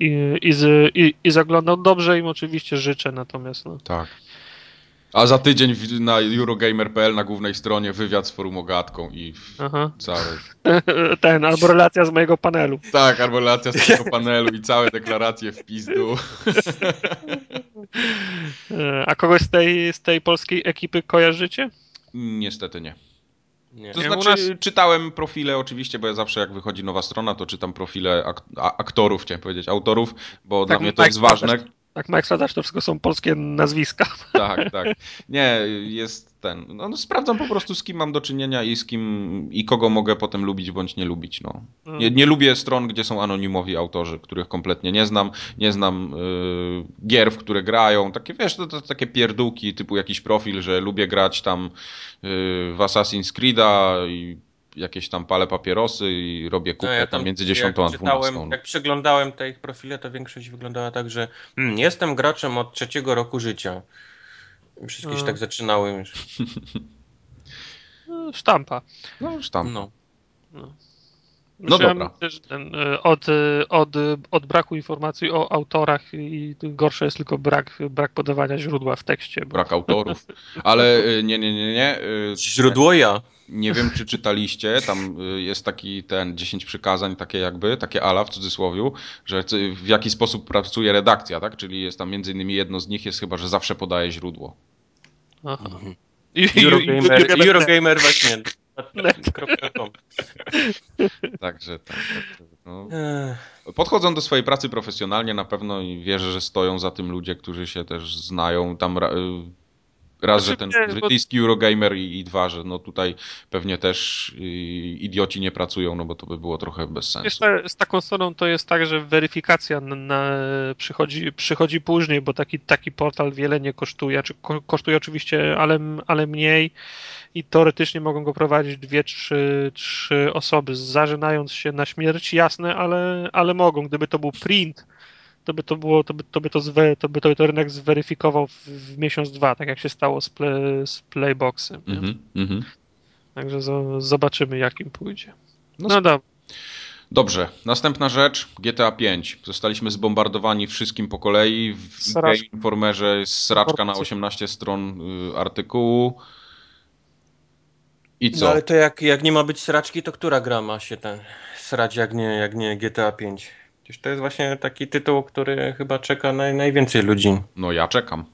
i, i, i, i zaglądał. Dobrze im oczywiście życzę, natomiast no. Tak. A za tydzień na Eurogamer.pl na głównej stronie wywiad z forum ogatką i Aha. cały. Ten, albo relacja z mojego panelu. Tak, albo relacja z mojego panelu i całe deklaracje w pizdu. A kogoś z tej, z tej polskiej ekipy kojarzycie? Niestety nie. Nie. To znaczy, nas... czytałem profile oczywiście, bo ja zawsze jak wychodzi nowa strona, to czytam profile ak aktorów, chciałem powiedzieć, autorów, bo tak, dla mnie to jest ważne. Tak, Mike Sladasz to wszystko są polskie nazwiska. Tak, tak. Nie, jest ten. No, no, sprawdzam po prostu z kim mam do czynienia i z kim i kogo mogę potem lubić bądź nie lubić. No. Mm. Nie, nie lubię stron, gdzie są anonimowi autorzy, których kompletnie nie znam. Nie znam yy, gier, w które grają. Takie wiesz, to, to, takie pierdółki typu jakiś profil, że lubię grać tam yy, w Assassin's Creed'a i jakieś tam palę papierosy i robię kupę no ja tam, między 10 a 12. Jak przeglądałem te ich profile, to większość wyglądała tak, że hmm, jestem graczem od trzeciego roku życia. Wszystkie się tak zaczynały już. No, sztampa. No, sztampa. No. no. No dobra. Też ten, e, od, e, od, od braku informacji o autorach i gorsze jest tylko brak, brak podawania źródła w tekście. Bo... Brak autorów. Ale e, nie, nie, nie, nie. Źródło ja. Nie wiem, czy czytaliście, tam jest taki ten 10 przykazań, takie jakby, takie ala w cudzysłowie, że w jaki sposób pracuje redakcja, tak? Czyli jest tam między innymi jedno z nich jest chyba, że zawsze podaje źródło. Aha. Mhm. Eurogamer, Eurogamer właśnie. Także tak. No. Podchodzą do swojej pracy profesjonalnie na pewno i wierzę, że stoją za tym ludzie, którzy się też znają. Tam Raz, że znaczy, ten brytyjski Eurogamer i, i dwa, że no tutaj pewnie też y, idioci nie pracują, no bo to by było trochę bez sensu. Z, z taką stroną to jest tak, że weryfikacja na, na, przychodzi, przychodzi później, bo taki, taki portal wiele nie kosztuje, czy ko, kosztuje oczywiście, ale, ale mniej i teoretycznie mogą go prowadzić dwie, trzy, trzy osoby, zażynając się na śmierć, jasne, ale, ale mogą. Gdyby to był print, to by to było, to by to, by to, zwe, to, by to, to rynek zweryfikował w, w, miesiąc, dwa, tak jak się stało z, play, z Playboxem. Mm -hmm, Także z, zobaczymy, jakim pójdzie. No, no dobra. Dobrze, następna rzecz, GTA 5. Zostaliśmy zbombardowani wszystkim po kolei. W Game Informerze jest sraczka na 18 stron y, artykułu. I co? No ale to jak, jak nie ma być sraczki, to która gra ma się ten srać, jak nie, jak nie GTA 5? Przecież to jest właśnie taki tytuł, który chyba czeka naj, najwięcej ludzi. No ja czekam.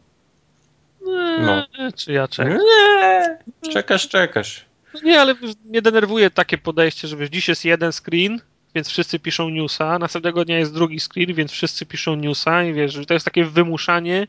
No. Czy ja czekam? Nie, czekasz, czekasz. Nie, ale mnie denerwuje takie podejście, że wiesz, dziś jest jeden screen, więc wszyscy piszą newsa, następnego dnia jest drugi screen, więc wszyscy piszą newsa i wiesz, to jest takie wymuszanie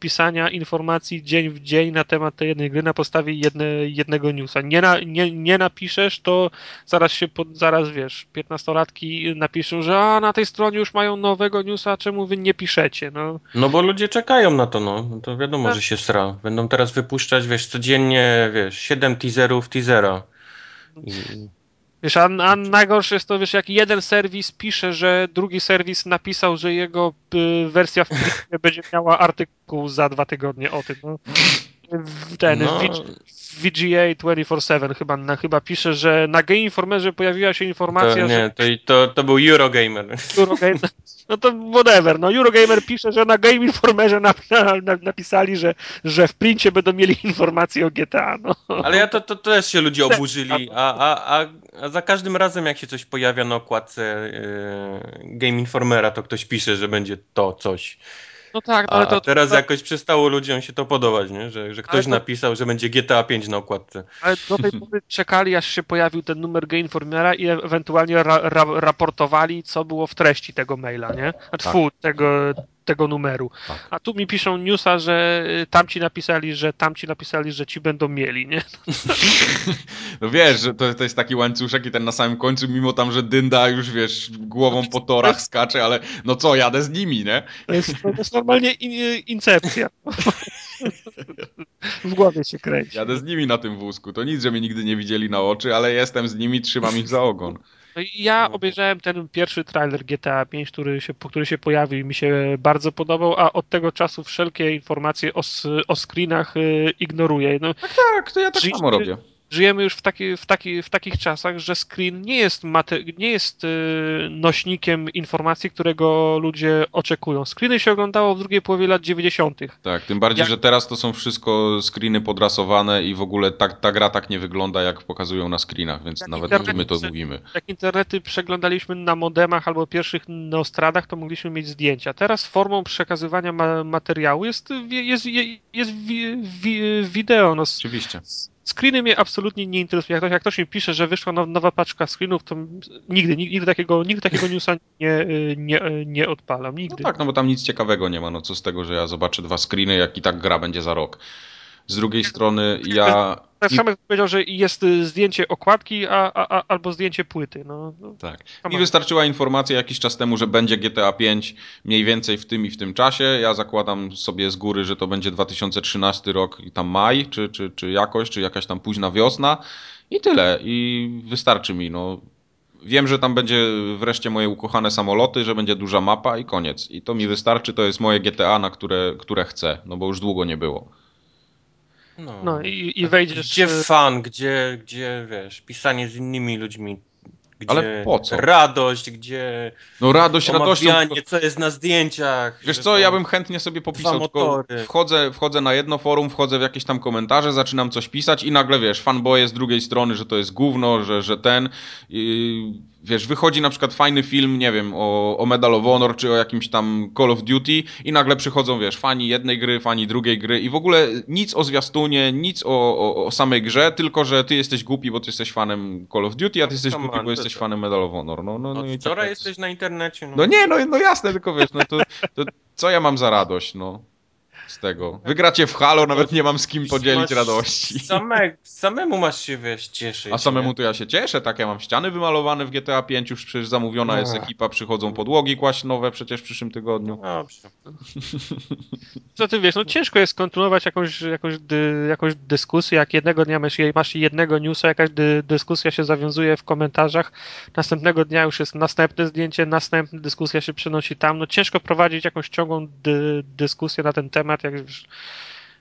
pisania informacji dzień w dzień na temat tej jednej gry na podstawie jedne, jednego newsa. Nie, na, nie, nie napiszesz, to zaraz się, pod, zaraz wiesz, piętnastolatki napiszą, że a na tej stronie już mają nowego newsa, czemu wy nie piszecie, no. No bo ludzie czekają na to, no. to wiadomo, tak. że się sra. Będą teraz wypuszczać, wiesz, codziennie, wiesz, 7 teaserów teasera. I... Wiesz, a, a najgorsze jest to, wiesz, jak jeden serwis pisze, że drugi serwis napisał, że jego y, wersja w będzie miała artykuł za dwa tygodnie o tym. No. Ten no. VGA 24-7 chyba, na, chyba pisze, że na Game Informerze pojawiła się informacja, to, nie, że... To, to, to był Eurogamer. Eurogamer. No to whatever, no Eurogamer pisze, że na Game Informerze napisali, że, że w princie będą mieli informacje o GTA, no. Ale ja to, to też się ludzie oburzyli, a, a, a, a za każdym razem jak się coś pojawia na okładce yy, Game Informera, to ktoś pisze, że będzie to coś. No tak, no ale to, a teraz to... jakoś przestało ludziom się to podobać, nie? Że, że ktoś to... napisał, że będzie GTA 5 na okładce. Ale do tej pory czekali, aż się pojawił ten numer Gainformera i ewentualnie ra, ra, raportowali, co było w treści tego maila, nie? Znaczy, tak. tego, tego numeru. Tak. A tu mi piszą newsa, że y, tamci napisali, że tamci napisali, że ci będą mieli, nie? No wiesz, że to, to jest taki łańcuszek i ten na samym końcu, mimo tam, że dynda już, wiesz, głową po torach skacze, ale no co, jadę z nimi, nie? To jest, to jest normalnie in, incepcja. W głowie się kręci. Jadę z nimi na tym wózku. To nic, że mnie nigdy nie widzieli na oczy, ale jestem z nimi, trzymam ich za ogon. No ja obejrzałem ten pierwszy trailer GTA 5, który się, który się pojawił i mi się bardzo podobał, a od tego czasu wszelkie informacje o, o screenach y, ignoruję. No, Tak, to ja tak samo robię. Żyjemy już w, taki, w, taki, w takich czasach, że screen nie jest, nie jest y, nośnikiem informacji, którego ludzie oczekują. Screeny się oglądało w drugiej połowie lat 90. Tak, tym bardziej, Jak- że teraz to są wszystko screeny podrasowane i w ogóle ta, ta gra tak nie wygląda, jak pokazują na screenach, więc Jak nawet my to mówimy. Jak internety przeglądaliśmy na modemach albo pierwszych neostradach, to mogliśmy mieć zdjęcia. Teraz formą przekazywania ma materiału jest, jest, jest, jest wi, wi, wideo. No, Oczywiście. Screeny mnie absolutnie nie interesują. Jak ktoś, jak ktoś mi pisze, że wyszła now- nowa paczka screenów, to nigdy, nigdy takiego, nigdy takiego newsa nie, nie, nie odpalam. No Nigdy. tak, no bo tam nic ciekawego nie ma. No co z tego, że ja zobaczę dwa screeny, jak i tak gra będzie za rok. Z drugiej strony ja... Tak i- samo jak powiedział, że jest y, zdjęcie okładki a, a, a, albo zdjęcie płyty. No, no. Tak. Mi on. wystarczyła informacja jakiś czas temu, że będzie GTA 5 mniej więcej w tym i w tym czasie. Ja zakładam sobie z góry, że to będzie 2013 rok i tam maj, czy, czy, czy jakoś, czy jakaś tam późna wiosna. I tyle. I wystarczy mi. No. Wiem, że tam będzie wreszcie moje ukochane samoloty, że będzie duża mapa i koniec. I to mi wystarczy, to jest moje GTA, na które, które chcę, no bo już długo nie było. No, no i, i wejdziesz. Gdzie y, fan, gdzie, gdzie wiesz, pisanie z innymi ludźmi, gdzie Ale po co? radość, gdzie No radość radością. omawianie, co jest na zdjęciach. Wiesz co, ja bym chętnie sobie popisał, tylko wchodzę, wchodzę na jedno forum, wchodzę w jakieś tam komentarze, zaczynam coś pisać i nagle, wiesz, fanboje z drugiej strony, że to jest gówno, że, że ten, i, wiesz, wychodzi na przykład fajny film, nie wiem, o, o Medal of Honor, czy o jakimś tam Call of Duty i nagle przychodzą, wiesz, fani jednej gry, fani drugiej gry i w ogóle nic o zwiastunie, nic o, o, o samej grze, tylko, że ty jesteś głupi, bo ty jesteś fanem Call of Duty, a ty jesteś come głupi, bo jesteś fanem Medal of Honor. No, no, no, Od i wczoraj taka- jesteś na internecie. No, no nie, no, no jasne, tylko wiesz, no to, to co ja mam za radość, no, z tego. Wygracie w Halo, nawet nie mam z kim podzielić radości. Same, samemu masz się, wiesz, cieszyć. A samemu nie? to ja się cieszę, tak, ja mam ściany wymalowane w GTA 5, już przecież zamówiona jest No. ekipa, przychodzą podłogi kłaść nowe przecież w przyszłym tygodniu. Dobrze. Co ty wiesz, no ciężko jest kontynuować jakąś, jakąś, dy, jakąś dyskusję, jak jednego dnia masz, masz jednego newsa, jakaś dy, dyskusja się zawiązuje w komentarzach, następnego dnia już jest następne zdjęcie, następna dyskusja się przenosi tam, no ciężko prowadzić jakąś ciągłą dy, dyskusję na ten temat, jak już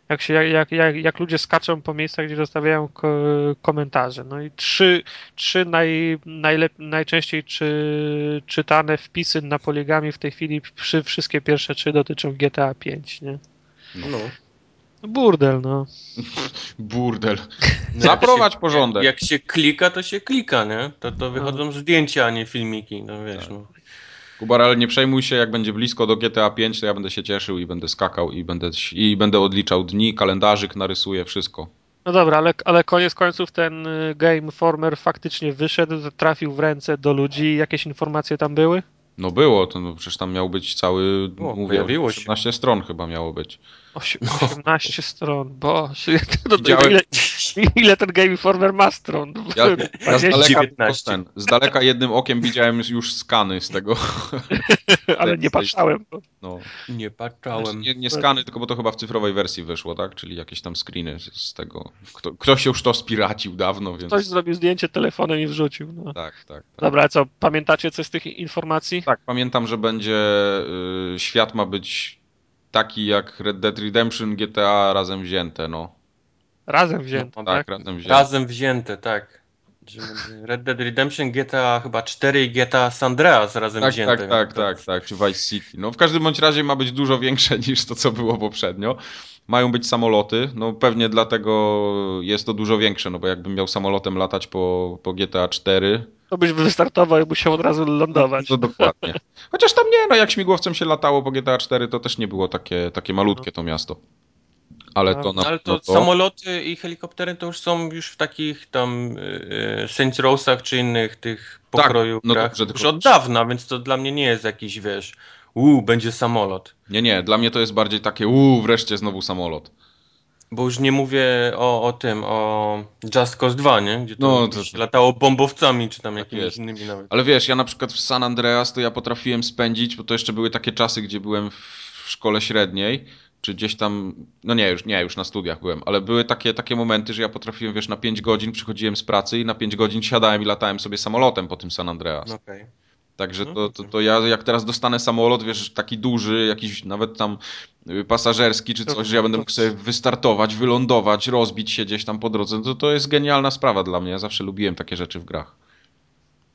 jak, się, jak, jak, jak ludzie skaczą po miejscach, gdzie zostawiają ko komentarze. No i trzy, trzy naj, najlep, najczęściej czy, czytane wpisy na poligami w tej chwili, przy, wszystkie pierwsze trzy dotyczą GTA 5, nie? No. Burdel, no. Burdel. No, Zaprowadź jak się, porządek. Jak, jak się klika, to się klika, nie? To, to wychodzą zdjęcia, a nie filmiki, no wiesz, Tak. no. Kubar, ale nie przejmuj się, jak będzie blisko do GTA 5, to ja będę się cieszył i będę skakał i będę, i będę odliczał dni, kalendarzyk narysuję, wszystko. No dobra, ale, ale koniec końców ten y, Game Former faktycznie wyszedł, trafił w ręce do ludzi. Jakieś informacje tam były? No było, to no, przecież tam miał być cały, O, mówię, pojawiło się. 18 stron chyba miało być. Osie- 18 stron, boże. No, to Widziałem- ile, ile ten Game Informer ma stron? Ja, ja z 20, daleka, 19. ten, z daleka jednym okiem widziałem już skany z tego. ale nie patrzałem. No. Nie patrzałem. Nie, nie skany, tylko bo to chyba w cyfrowej wersji wyszło, tak? Czyli jakieś tam screeny z- tego. Kto, ktoś już to spiracił dawno, więc. Ktoś zrobił zdjęcie telefonem i wrzucił. No. Tak, tak, tak. Dobra, a co, pamiętacie coś z tych informacji? Tak, pamiętam, że będzie. Y, świat ma być taki jak Red Dead Redemption, GTA razem wzięte, no. Razem wzięte, Tak, tak? razem wzięte. Razem wzięte, tak. Red Dead Redemption, GTA chyba 4 i GTA San Andreas razem Tak, wzięte. tak, tak, To- tak, tak, czy Vice City. No w każdym bądź razie ma być dużo większe niż to, co było poprzednio. Mają być samoloty, no pewnie dlatego jest to dużo większe, no bo jakbym miał samolotem latać po, po GTA 4, To byś wystartował i musiał od razu lądować. to dokładnie. Chociaż tam nie, no jak śmigłowcem się latało po GTA 4, to też nie było takie, takie malutkie to miasto. Ale to na Ale to, no to samoloty i helikoptery to już są już w takich tam y, Saints Rowsach czy innych tych Tak, pokroju no grach dobrze, już tylko- od dawna, więc to dla mnie nie jest jakiś, wiesz, uuu, będzie samolot. Nie, nie, dla mnie to jest bardziej takie, uuu, wreszcie znowu samolot. Bo już nie mówię o, o tym, o Just Cause 2, nie? Gdzie to, No, no, to- latało bombowcami, czy tam Tak jakimiś jest. innymi nawet. Ale wiesz, ja na przykład w San Andreas to ja potrafiłem spędzić, bo to jeszcze były takie czasy, gdzie byłem w szkole średniej, czy gdzieś tam, no nie, już nie, już na studiach byłem, ale były takie, takie momenty, że ja potrafiłem, wiesz, na 5 godzin przychodziłem z pracy i na 5 godzin siadałem i latałem sobie samolotem po tym San Andreas. Okej. Także No, to, to, to ja jak teraz dostanę samolot, wiesz, taki duży, jakiś nawet tam y, pasażerski czy coś, że ja będę mógł sobie wystartować, wylądować, rozbić się gdzieś tam po drodze, to to jest genialna sprawa dla mnie. Ja zawsze lubiłem takie rzeczy w grach.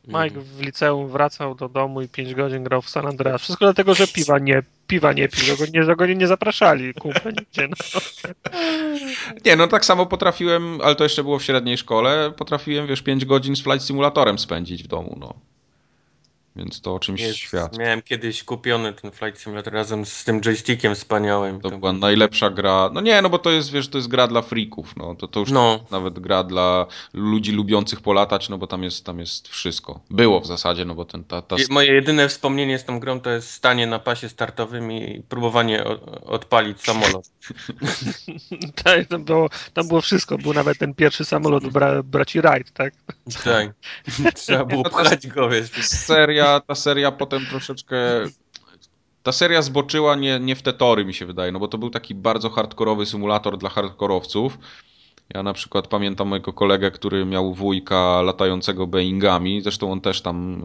Mike w liceum wracał do domu i 5 godzin grał w San Andreas. Wszystko dlatego, że piwa nie, piwa nie pił, go nie, że go nie, nie zapraszali kumple nigdzie. No. Nie, no tak samo potrafiłem, ale to jeszcze było w średniej szkole, potrafiłem, wiesz, 5 godzin z Flight Simulatorem spędzić w domu, no. Więc to o czymś Jest, świat. Miałem kiedyś kupiony ten Flight Simulator razem z tym joystickiem wspaniałym. To była najlepsza gra. No nie, no bo to jest, wiesz, to jest gra dla freaków, no. To, to już No. nawet gra dla ludzi lubiących polatać, no bo tam jest, tam jest wszystko. Było w zasadzie, no bo ten, ta, ta... Je- Moje jedyne wspomnienie z tą grą to jest stanie na pasie startowym i próbowanie odpalić samolot. Tak, tam, było, tam było wszystko. Był nawet ten pierwszy samolot bra, braci Wright, tak? Tak. Trzeba było No pchać go, wiesz. seria, ta seria potem troszeczkę. Ta seria zboczyła nie, nie w te tory, mi się wydaje, no bo to był taki bardzo hardkorowy symulator dla hardkorowców. Ja na przykład pamiętam mojego kolegę, który miał wujka latającego Boeingami, zresztą on też tam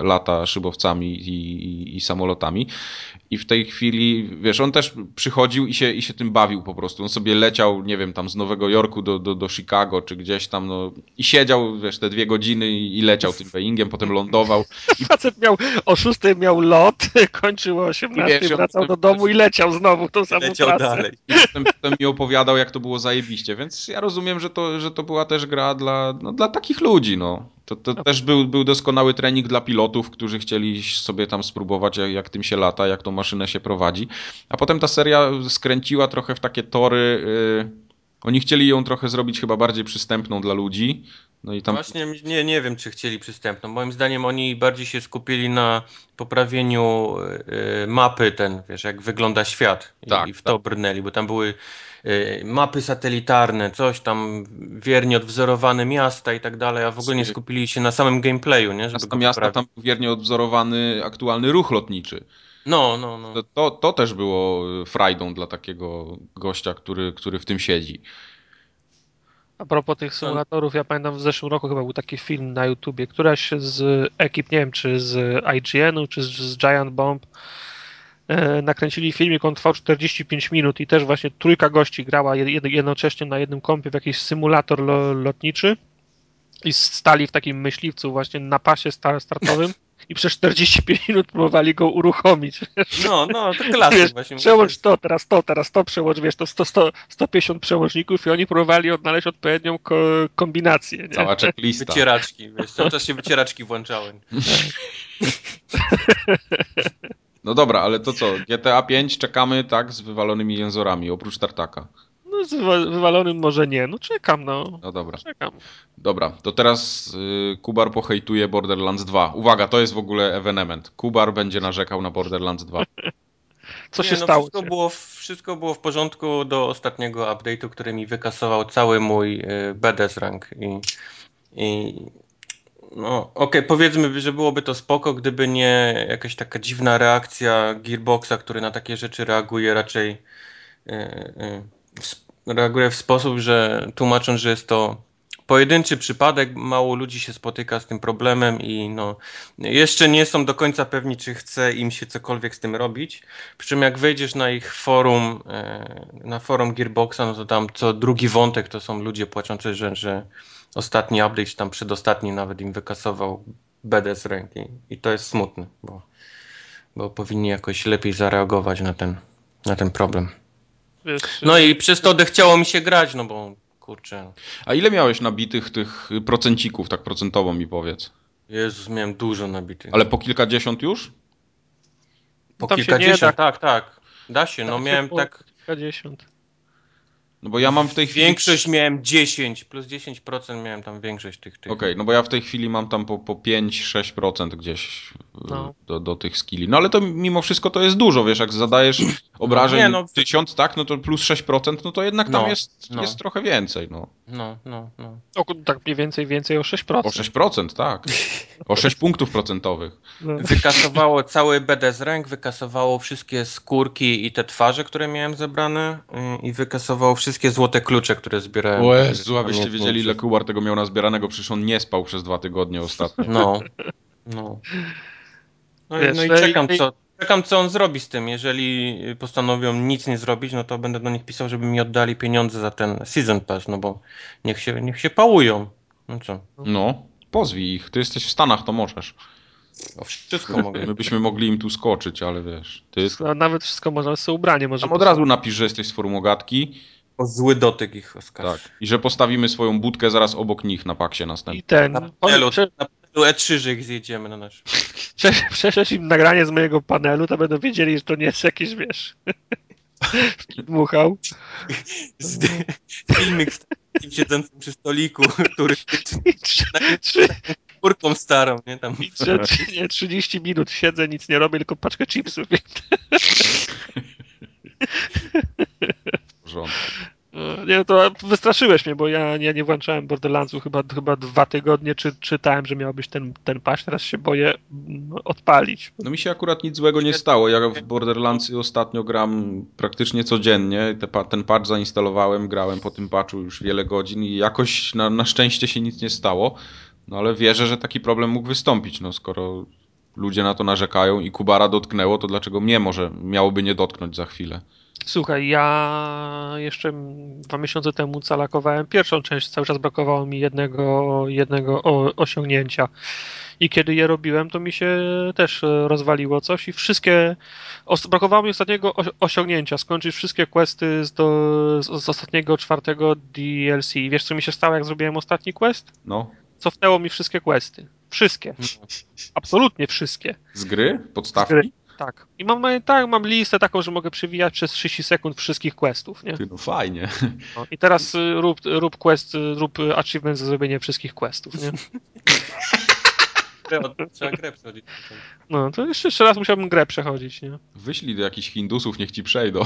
y, lata szybowcami i, i, i samolotami. I w tej chwili, wiesz, on też przychodził i się, i się tym bawił po prostu. On sobie leciał, nie wiem, tam z Nowego Jorku do, do, do Chicago, czy gdzieś tam, no i siedział, wiesz, te dwie godziny i, i leciał tym Boeingiem, potem lądował. Facet miał o 6 miał lot, kończył o 18, I wiesz, wracał on- do domu i leciał znowu tą samą Leciał trasę. dalej. I potem, potem mi opowiadał, jak to było zajebiście, więc ja rozumiem, że to, że to była też gra dla, no, dla takich ludzi, no. To, to też był, był doskonały trening dla pilotów, którzy chcieli sobie tam spróbować, jak, jak tym się lata, jak tą maszynę się prowadzi. A potem ta seria skręciła trochę w takie tory. Yy, oni chcieli ją trochę zrobić chyba bardziej przystępną dla ludzi. No i tam. Właśnie nie, nie wiem, czy chcieli przystępną. Moim zdaniem oni bardziej się skupili na poprawieniu y, mapy ten, wiesz, jak wygląda świat. I, Tak, i w to tak. brnęli, bo tam były y, mapy satelitarne, coś tam wiernie odwzorowane miasta i tak dalej, a w ogóle nie skupili się na samym gameplayu, nie? Żeby Miasta, go miasta tam był wiernie odwzorowany aktualny ruch lotniczy. No, no, no. To, to, to też było y, frajdą dla takiego gościa, który, który w tym siedzi. A propos tych symulatorów, ja pamiętam w zeszłym roku chyba był taki film na YouTubie, któraś z ekip, nie wiem czy z IGN-u, czy z, z Giant Bomb, nakręcili filmik, on trwał 45 minut i też właśnie trójka gości grała jed, jednocześnie na jednym kompie w jakiś symulator lo, lotniczy i stali w takim myśliwcu właśnie na pasie sta- startowym i przez 45 minut próbowali go uruchomić. No, no, to klasyk Wiesz, właśnie. przełącz to, teraz to, teraz to przełącz, wiesz, to 100, 100, 150 przełączników i oni próbowali odnaleźć odpowiednią ko kombinację. Nie? Cała checklista. Wycieraczki, wiesz, cały czas się wycieraczki włączały. No dobra, ale to co? GTA 5 czekamy tak z wywalonymi jęzorami, oprócz tartaka. No z wywa- wywalonym może nie, no czekam, no. No dobra. Czekam. Dobra, to teraz y, Kubar pohejtuje Borderlands 2. Uwaga, to jest w ogóle ewenement. Kubar będzie narzekał na Borderlands 2. Co Nie, się no, stało? Wszystko było, w- wszystko było w porządku do ostatniego update'u, który mi wykasował cały mój y, BDS rank. I, i no, okej, powiedzmy, że byłoby to spoko, gdyby nie jakaś taka dziwna reakcja Gearboxa, który na takie rzeczy reaguje raczej y, y, w, reaguje w sposób, że tłumacząc, że jest to pojedynczy przypadek, mało ludzi się spotyka z tym problemem i no, jeszcze nie są do końca pewni, czy chce im się cokolwiek z tym robić. Przy czym jak wejdziesz na ich forum, e, na forum Gearboxa, no to tam co drugi wątek to są ludzie płaczący, że, że ostatni update, czy tam przedostatni nawet im wykasował BDS ręki. I to jest smutne, bo, bo powinni jakoś lepiej zareagować na ten, na ten problem. Wiesz, No i przez to odechciało mi się grać, no bo kurczę, A ile miałeś nabitych tych procencików, tak procentowo mi powiedz? Jezus, miałem dużo nabitych. Ale po kilkadziesiąt już? po tam kilkadziesiąt, tak, tak. Da się, no tam się miałem po tak Kilkadziesiąt. No bo ja mam w tej chwili... Większość miałem 10, plus 10% miałem tam większość tych... tych... Okej, no bo ja w tej chwili mam tam po, po 5-6% gdzieś y, No. do, do tych skilli. No ale to mimo wszystko to jest dużo, wiesz, jak zadajesz obrażeń Nie, no. 1000, tak, no to plus 6%, no to jednak tam No, jest, no. jest trochę więcej, no. No, no, no. O, tak mniej więcej, więcej o 6%. O 6%, tak. O 6 punktów procentowych. No. Wykasowało cały BD z ręk, wykasowało wszystkie skórki i te twarze, które miałem zebrane y, i wykasowało wszystkie złote klucze, które zbierałem. O Jezu, abyście wiedzieli, ile Kubar tego miał nazbieranego, przecież on nie spał przez dwa tygodnie ostatnio. No, no. No, i- Wiesz, no i no czekam, i- co, czekam, co on zrobi z tym. Jeżeli postanowią nic nie zrobić, no to będę do nich pisał, żeby mi oddali pieniądze za ten Season Pass, no bo niech się, niech się pałują. No co, No, pozwij ich. Ty jesteś w Stanach, to możesz. o wszystko mogę. My byśmy mogli im tu skoczyć, ale wiesz, ty... A Nawet wszystko można, sobie ubranie może Tam od razu napisz, że jesteś z Forumogatki, O zły dotyk ich oskarż. tak. I że postawimy swoją budkę zaraz obok nich na paksie następnym. I ten. Na panelu, prze, na panelu E3, że ich zjedziemy na nasz. prze, prześlesz im nagranie z mojego panelu, to będą wiedzieli, że to nie jest jakiś, wiesz... Dmuchał. Z- Filmik z takim siedzącym przy stoliku, który kurką starą, nie tam. i trzy, trzy, nie, 30 minut siedzę, nic nie robię, tylko paczkę chipsów. Porządku. E, Nie, to wystraszyłeś mnie, bo ja nie, nie włączałem Borderlandsu chyba, chyba dwa tygodnie, czy czytałem, że miał być ten, ten patch, teraz się boję mm, odpalić. No mi się akurat nic złego nie stało. Ja w Borderlandsy ostatnio gram praktycznie codziennie. Ten patch zainstalowałem, grałem po tym patchu już wiele godzin i jakoś na, na szczęście się nic nie stało. No ale wierzę, że taki problem mógł wystąpić. No skoro ludzie na to narzekają i Kubara dotknęło, to dlaczego mnie może miałoby nie dotknąć za chwilę? Słuchaj, ja jeszcze dwa miesiące temu calakowałem pierwszą część, cały czas brakowało mi jednego, jednego osiągnięcia. I kiedy je robiłem, to mi się też e, rozwaliło coś i wszystkie. Brakowało mi ostatniego osi- osiągnięcia, skończyć wszystkie questy z, do, z, z ostatniego czwartego DLC. I wiesz, co mi się stało, jak zrobiłem ostatni quest? No. Cofnęło mi wszystkie questy. Wszystkie. Absolutnie wszystkie. Z gry? Podstawki? Z gry. Tak. I mam, tak, mam listę taką, że mogę przewijać przez 30 sekund wszystkich questów, nie? No fajnie. No, I teraz y, rób, rób quest, y, rób achievement za zrobienie wszystkich questów, nie? Trzeba grę przechodzić. No, to jeszcze, jeszcze raz musiałbym grę przechodzić, nie? Wyślij do jakichś Hindusów, niech ci przejdą.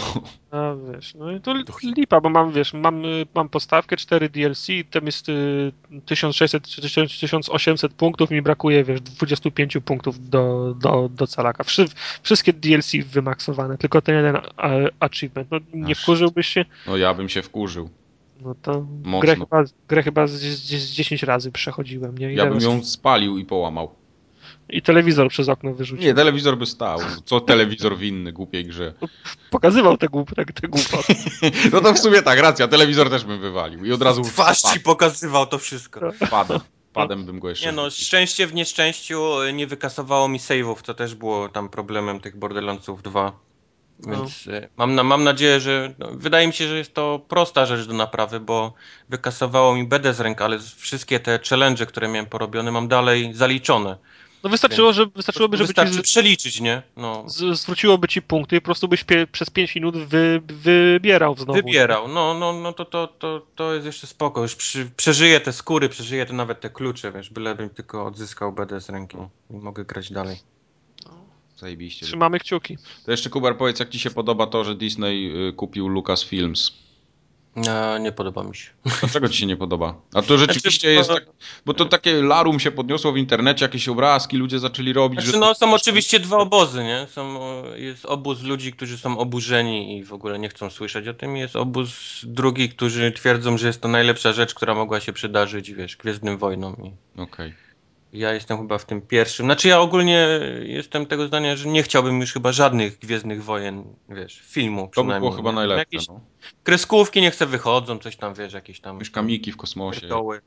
A wiesz, no i to li- lipa, bo mam, wiesz, mam, y, mam postawkę 4 DLC, tam jest y, 1600 czy 1000 1800 punktów, mi brakuje, wiesz, 25 punktów do, do, do calaka. Wszy, wszystkie DLC wymaksowane, tylko ten jeden a, achievement. No, nie Aż. wkurzyłbyś się? No ja bym się wkurzył. No to Mocno. grę chyba, grę chyba z, z, z 10 razy przechodziłem, nie? I, Ja bym ją spalił i połamał. I telewizor przez okno wyrzucił. Nie, telewizor by stał. Co telewizor winny głupiej grze? Pokazywał te, głup, te, te głupoty. No to w sumie tak, racja, telewizor też bym wywalił. I od razu Twarz ci pokazywał to wszystko. padem. Padem bym go jeszcze Nie no, szczęście w nieszczęściu nie wykasowało mi save'ów, to też było tam problemem tych Borderlandsów 2. Więc y, mam, na, mam nadzieję, że. No, wydaje mi się, że jest to prosta rzecz do naprawy, bo wykasowało mi BD z ręk, ale wszystkie te challenge, które miałem porobione, mam dalej zaliczone. No wystarczyło, że, wystarczyłoby, żeby Wystarczy ci przeliczyć, nie? No. z, zwróciłoby ci punkty i po prostu byś pie, przez 5 minut wy, wybierał znowu. Wybierał, no, no, no to, to, to, to jest jeszcze spoko. Już przy, przeżyję te skóry, przeżyję te nawet te klucze, wiesz, bylebym tylko odzyskał BD z ręki i mogę grać dalej. Zajebiście. Trzymamy kciuki. To jeszcze Kubar powiedz, jak ci się podoba to, że Disney y, kupił Lucasfilms. No, nie podoba mi się. Dlaczego ci się nie podoba? A to rzeczywiście Znaczy, jest bo- tak, bo to takie larum się podniosło w internecie, jakieś obrazki ludzie zaczęli robić, Znaczy, że... no, są oczywiście dwa obozy, nie? Są, jest obóz ludzi, którzy są oburzeni i w ogóle nie chcą słyszeć o tym. Jest obóz drugi, którzy twierdzą, że jest to najlepsza rzecz, która mogła się przydarzyć, wiesz, Gwiezdnym Wojnom. I Okej. Ja jestem chyba w tym pierwszym. Znaczy, ja ogólnie jestem tego zdania, że nie chciałbym już chyba żadnych Gwiezdnych Wojen, wiesz, filmu To by było chyba nie? najlepsze, Jakieś no. kreskówki niech se wychodzą, coś tam, wiesz, jakieś tam... Myszka Miki w kosmosie. pierdoły.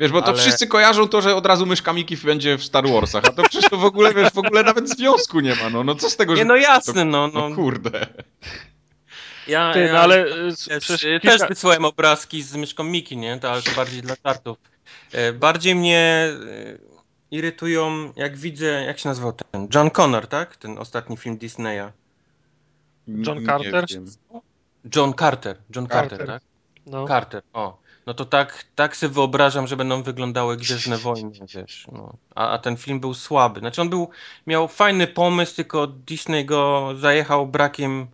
Wiesz, bo to Ale- wszyscy kojarzą to, że od razu myszka Miki będzie w Star Warsach, a to przecież to w ogóle, wiesz, w ogóle nawet związku nie ma, no, no co z tego, Nie, że... no jasne, no, No no. kurde. Ja, Ty, ja, no ale y, Też, kilka- też wysłałem obrazki z myszką Miki, nie? To, ale to bardziej dla żartów. E, Bardziej mnie irytują, jak widzę, jak się nazywał ten? John Connor, tak? Ten ostatni film Disneya. John Carter? John Carter. John Carter, Carter. tak? No. Carter, o. No to tak, tak sobie wyobrażam, że będą wyglądały Gwiezdne Wojny, wiesz. No. A, a ten film był słaby. Znaczy on był, miał fajny pomysł, tylko Disney go zajechał brakiem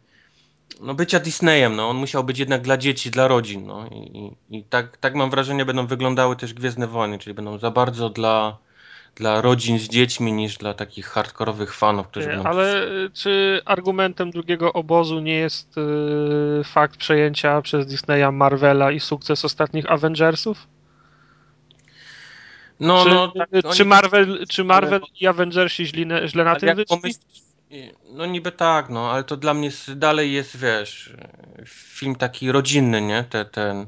no, bycia Disneyem. No. On musiał być jednak dla dzieci, dla rodzin. No. I, i, i tak, tak mam wrażenie będą wyglądały też Gwiezdne Wojny, czyli będą za bardzo dla, dla rodzin z dziećmi niż dla takich hardkorowych fanów, którzy będą... Ale czy argumentem drugiego obozu nie jest y, fakt przejęcia przez Disneya Marvela i sukces ostatnich Avengersów? No, czy, no, tak, czy, oni- Marvel, czy Marvel i Avengersi źle, źle na Ale tym wyszli? no niby tak, no, ale to dla mnie dalej jest, wiesz, film taki rodzinny, nie? Te, ten, e,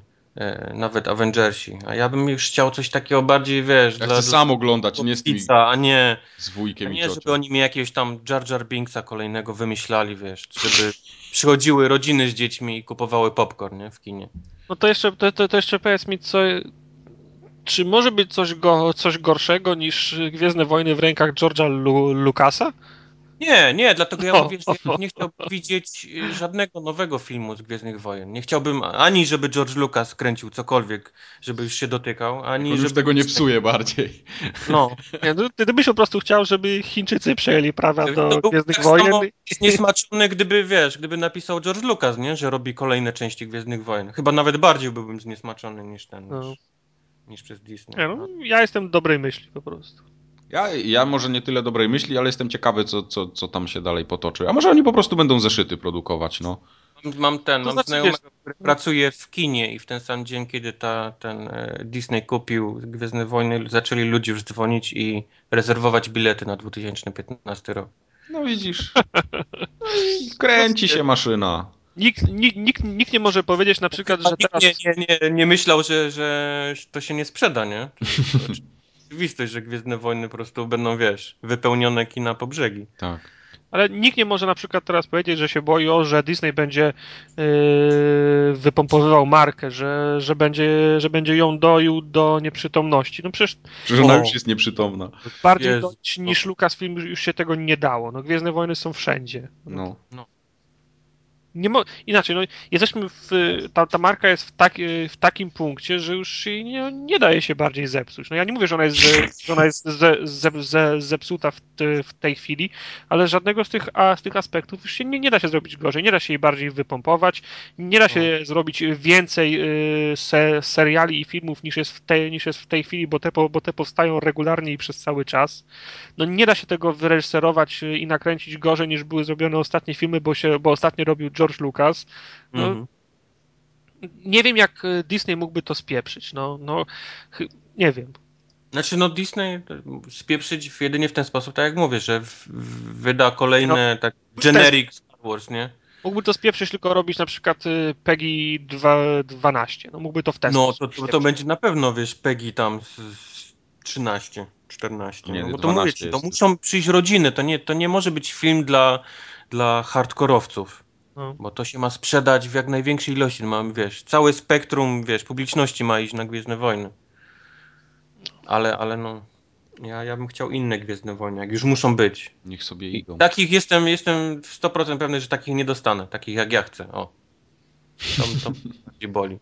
nawet Avengersi. A ja bym już chciał coś takiego bardziej, wiesz, Ja dla, chcę sam oglądać, nie z tymi pizza, a nie, z a wujkiem i nie, żeby ciocią. oni mi jakiegoś tam Jar Jar Binksa kolejnego wymyślali, wiesz, żeby przychodziły rodziny z dziećmi i kupowały popcorn, nie? W kinie. No to jeszcze, to, to, to jeszcze powiedz mi, co, czy może być coś, go, coś gorszego niż Gwiezdne Wojny w rękach George'a Lu, Lucasa? Nie, nie, dlatego ja mówię, że ja nie chciałbym widzieć y, żadnego nowego filmu z Gwiezdnych Wojen. Nie chciałbym ani, żeby George Lucas kręcił cokolwiek, żeby już się dotykał, ani On już żeby... tego nie psuje bardziej. No, Nie, no, ty byś po prostu chciał, żeby Chińczycy przejęli prawa to do był Gwiezdnych tak Wojen. samo zniesmaczony, gdyby, wiesz, gdyby napisał George Lucas, nie, że robi kolejne części Gwiezdnych Wojen. Chyba nawet bardziej byłbym zniesmaczony niż ten, No. niż, niż przez Disney. Nie, no, ja jestem dobrej myśli po prostu. Ja, ja może nie tyle dobrej myśli, ale jestem ciekawy, co, co, co tam się dalej potoczy. A może oni po prostu będą zeszyty produkować, no. Mam- ten, To mam znaczy, znajomego, wiesz- który pracuje w kinie i w ten sam dzień, kiedy ta, ten e, Disney kupił Gwiezdne Wojny, zaczęli ludzie już dzwonić i rezerwować bilety na 2015 rok. No widzisz. No kręci się maszyna. Nikt, nikt, nikt, nikt nie może powiedzieć na przykład, że teraz... nie, nie, nie, nie myślał, że, że to się nie sprzeda, nie? To, to oczywistość, że Gwiezdne Wojny po prostu będą, wiesz, wypełnione kina po brzegi. Tak. Ale nikt nie może na przykład teraz powiedzieć, że się boi, o, że Disney będzie yy, wypompowywał markę, że, że, będzie, że będzie ją doił do nieprzytomności. No przecież Że ona O. już jest nieprzytomna. bardziej Jezu. doić niż Lucasfilm już się tego nie dało. No Gwiezdne Wojny są wszędzie. No. Nie mo- inaczej, no, jesteśmy w, ta, ta marka jest w, tak, w takim punkcie, że już jej nie, nie daje się bardziej zepsuć. No ja nie mówię, że ona jest, że ona jest ze, ze, ze, zepsuta w, te, w tej chwili, ale żadnego z tych, a, z tych aspektów już się nie, nie da się zrobić gorzej, nie da się jej bardziej wypompować, nie da się zrobić więcej y, se, seriali i filmów niż jest, w tej, niż jest w tej chwili, bo te, bo te powstają regularnie i przez cały czas. No nie da się tego wyreżyserować y, i nakręcić gorzej niż były zrobione ostatnie filmy, bo, się, bo ostatnio robił George Lucas. No, Mhm. Nie wiem, jak y, Disney mógłby to spieprzyć. No, no nie wiem. Znaczy, no Disney e, spieprzyć jedynie w ten sposób, tak jak mówię, że w, w, wyda kolejne tak generic Star Wars, nie? Mógłby to spieprzyć, tylko robić na przykład Peggy 2, 12. No mógłby to w ten No, sposób to, to, to będzie na pewno, wiesz, Peggy tam z, z 13, 14. Nie, no, bo to 12 mówię to muszą przyjść rodziny, to nie, to nie może być film dla, dla hardkorowców. No. Bo to się ma sprzedać w jak największej ilości. Mam, wiesz, całe spektrum, wiesz, publiczności ma iść na Gwiezdne Wojny. Ale, ale no, ja, ja bym chciał inne Gwiezdne Wojny, jak już muszą być. Niech sobie I idą. takich jestem, jestem w 100% pewny, że takich nie dostanę. Takich jak ja chcę, o. To, to bardziej boli.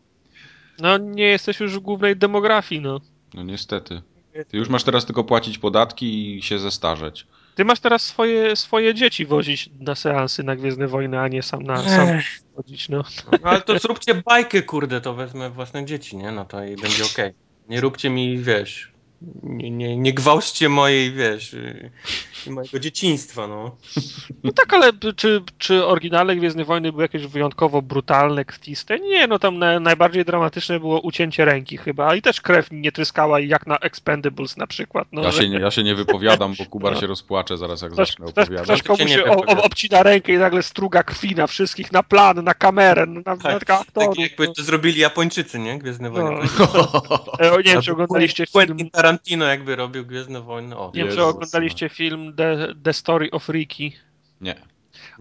no nie jesteś już w głównej demografii, no. No niestety. Ty już masz teraz tylko płacić podatki i się zestarzeć. Ty masz teraz swoje, swoje dzieci wozić na seansy na Gwiezdne Wojny, a nie sam na sam wozić, no. No, ale to zróbcie bajkę, kurde, to wezmę własne dzieci, nie? No to i będzie okej. Nie róbcie mi, wiesz, nie, nie, nie gwałćcie mojej, wiesz, y, mojego dzieciństwa, no. No tak, ale czy, czy oryginalne Gwiezdne Wojny były jakieś wyjątkowo brutalne, krwiste? Nie, no tam na, najbardziej dramatyczne było ucięcie ręki chyba i też krew nie tryskała jak na Expendables na przykład. No, Ja że się, nie, ja się nie wypowiadam, bo Kubar się rozpłacze zaraz jak ktoś, zacznę opowiadać. ktoś komuś się o, o, obcina rękę i nagle struga krwi na wszystkich, na plan, na kamerę, na, na Tak, aktorów. Tak jakby to zrobili Japończycy, nie? Gwiezdne Wojny. No. E, Nie wiem, czy oglądaliście film, Tarantino jakby robił Gwiezdne Wojny. O, nie wiem, czy oglądaliście film The, The Story of Ricky. Nie.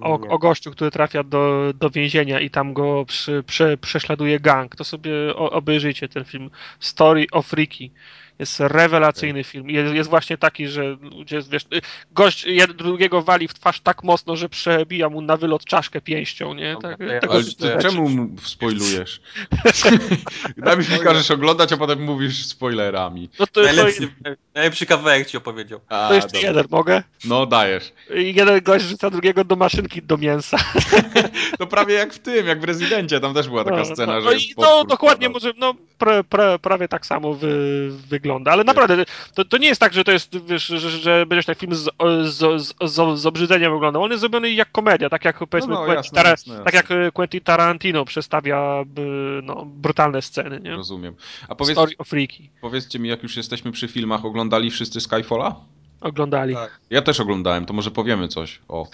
o, o gościu, który trafia do, do więzienia i tam go przy, prze, prześladuje gang. To sobie obejrzyjcie ten film Story of Ricky. Jest rewelacyjny film. Jest, jest właśnie taki, że ludzie, wiesz, gość jed- drugiego wali w twarz tak mocno, że przebija mu na wylot czaszkę pięścią, nie? Tak, tego Ale ty, czemu mu spoilujesz? Najpierw mi każesz oglądać, a potem mówisz spoilerami. No to, to, Najlepszy, najlepszy kawałek ci opowiedział. A, to jeszcze dobra. jeden, mogę? No dajesz. I jeden gość rzuca drugiego do maszynki do mięsa. To prawie jak w tym, jak w Rezydencie, tam też była taka No, scena, no, że... no, i no dokładnie, może no, pra, pra, prawie tak samo wy, wygląda, ale naprawdę to, to nie jest tak, że to jest, wiesz, że, że będziesz ten film z, z, z, z, obrzydzeniem oglądał. On jest zrobiony jak komedia, tak jak powiedzmy no, Quentin, jasne, Tara- jasne, tak jasne. jak Quentin Tarantino przedstawia by, no, brutalne sceny, nie? Rozumiem. A powiedz, Story of Freaky. powiedzcie mi, jak już jesteśmy przy filmach, oglądali wszyscy Skyfalla? Oglądali. Tak. Ja też oglądałem, to może powiemy coś. O.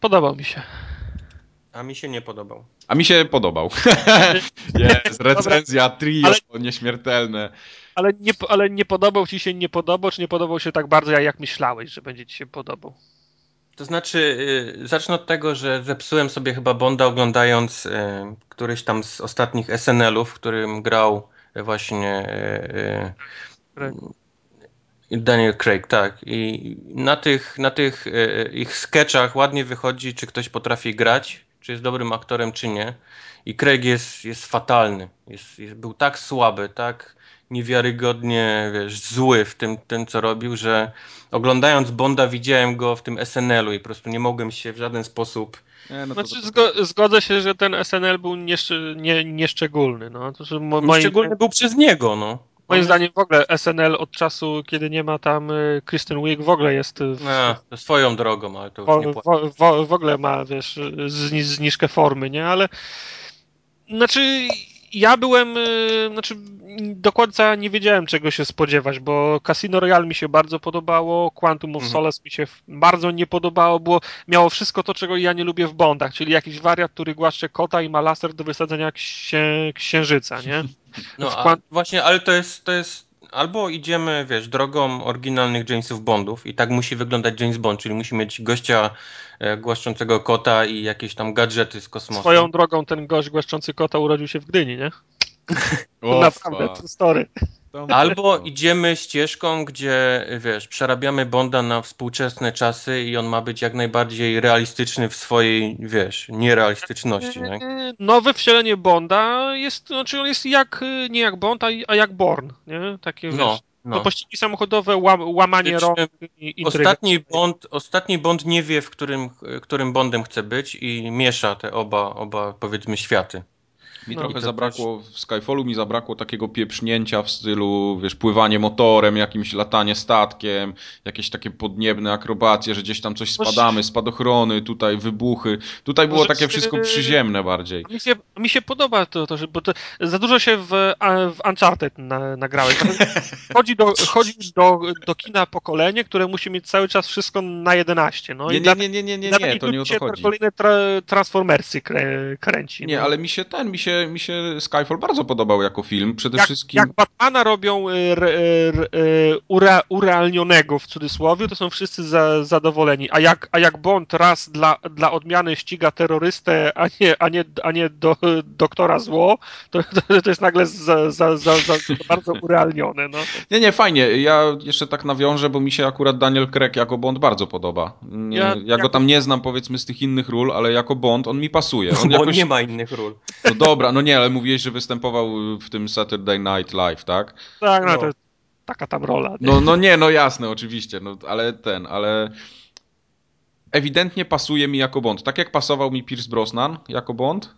Podobał mi się. A mi się nie podobał. A mi się podobał. Jest, recenzja, trio, Ale- nieśmiertelne. Ale nie, ale nie podobał ci się, nie podobał, czy nie podobał się tak bardzo, jak myślałeś, że będzie ci się podobał? To znaczy, y, zacznę od tego, że zepsułem sobie chyba Bonda oglądając y, któryś tam z ostatnich SNL-ów, w którym grał właśnie y, Daniel Craig, tak. I na tych, na tych ich sketchach ładnie wychodzi, czy ktoś potrafi grać, czy jest dobrym aktorem, czy nie. I Craig jest, jest fatalny. Jest, jest, był tak słaby, tak niewiarygodnie, wiesz, zły w tym, tym, co robił, że oglądając Bonda widziałem go w tym SNL-u i po prostu nie mogłem się w żaden sposób... Nie, no to, Znaczy, to, zgo, zgodzę się, że ten SNL był nieszczy, nie, nieszczególny. No. To, mo, Moim... był przez niego, no. moim zdaniem w ogóle SNL od czasu, kiedy nie ma tam y, Kristen Wiig, w ogóle jest y, w, A, to swoją drogą, ale to już nie w, płacę. w, w, w ogóle ma, wiesz, zni, zniżkę formy, nie? Ale znaczy ja byłem, y, znaczy do końca nie wiedziałem czego się spodziewać, bo Casino Royale mi się bardzo podobało, Quantum of Mhm. Solace mi się bardzo nie podobało, było, miało wszystko to, czego ja nie lubię w Bondach, czyli jakiś wariat, który głaszcze kota i ma laser do wysadzenia księ, księżyca, nie? No, a właśnie, ale to jest, to jest... Albo idziemy, wiesz, drogą oryginalnych Jamesów Bondów i tak musi wyglądać James Bond, czyli musi mieć gościa e, głaszczącego kota i jakieś tam gadżety z kosmosu. Swoją drogą ten gość głaszczący kota urodził się w Gdyni, nie? Naprawdę, story. Albo idziemy ścieżką, gdzie wiesz, przerabiamy Bonda na współczesne czasy i on ma być jak najbardziej realistyczny w swojej, wiesz, nierealistyczności. Nie? Nowe wcielenie Bonda jest, znaczy on jest jak, nie jak Bond, a, jak Born, nie? Takie, No, wiesz, no. pościgi samochodowe, łam, łamanie rąk i intryga. Ostatni Bond, ostatni Bond nie wie, w którym, którym Bondem chce być i miesza te oba, oba powiedzmy, światy. Mi No. trochę zabrakło, w Skyfallu mi zabrakło takiego pieprznięcia w stylu, wiesz, pływanie motorem, jakimś latanie statkiem, jakieś takie podniebne akrobacje, że gdzieś tam coś spadamy, spadochrony, tutaj wybuchy. Tutaj było Może takie się- wszystko przyziemne bardziej. Mi się, mi się podoba to, to że, bo to za dużo się w, w Uncharted na, nagrałeś. Chodzi, do, chodzi do, do kina pokolenie, które musi mieć cały czas wszystko na 11. No Nie, i nie, nie, nie, nie, nie, dla nie, takich to nie o to chodzi. kolejne tra, Transformersy krę, kręci. Nie, no. ale mi się ten, mi się, mi się Skyfall bardzo podobał jako film. Przede jak, wszystkim... jak Batmana robią y, r, r, y, ure, urealnionego w cudzysłowie, to są wszyscy za, zadowoleni. A jak, a jak Bond raz dla, dla odmiany ściga terrorystę, a nie, a nie, a nie do, doktora zło, to, to, to jest nagle za, za, za, za bardzo urealnione. No. Nie, nie, fajnie. Ja jeszcze tak nawiążę, bo mi się akurat Daniel Craig jako Bond bardzo podoba. Nie, Ja- ja, go tam nie znam powiedzmy z tych innych ról, ale jako Bond on mi pasuje. On Bo jakoś... nie ma innych ról. No dobra, no nie, ale mówiłeś, że występował w tym Saturday Night Live, tak? Tak, no, No. to jest taka tam rola. Nie? No, no nie, no jasne, oczywiście, no ale ten, ale ewidentnie pasuje mi jako Bond. Tak jak pasował mi Pierce Brosnan jako Bond,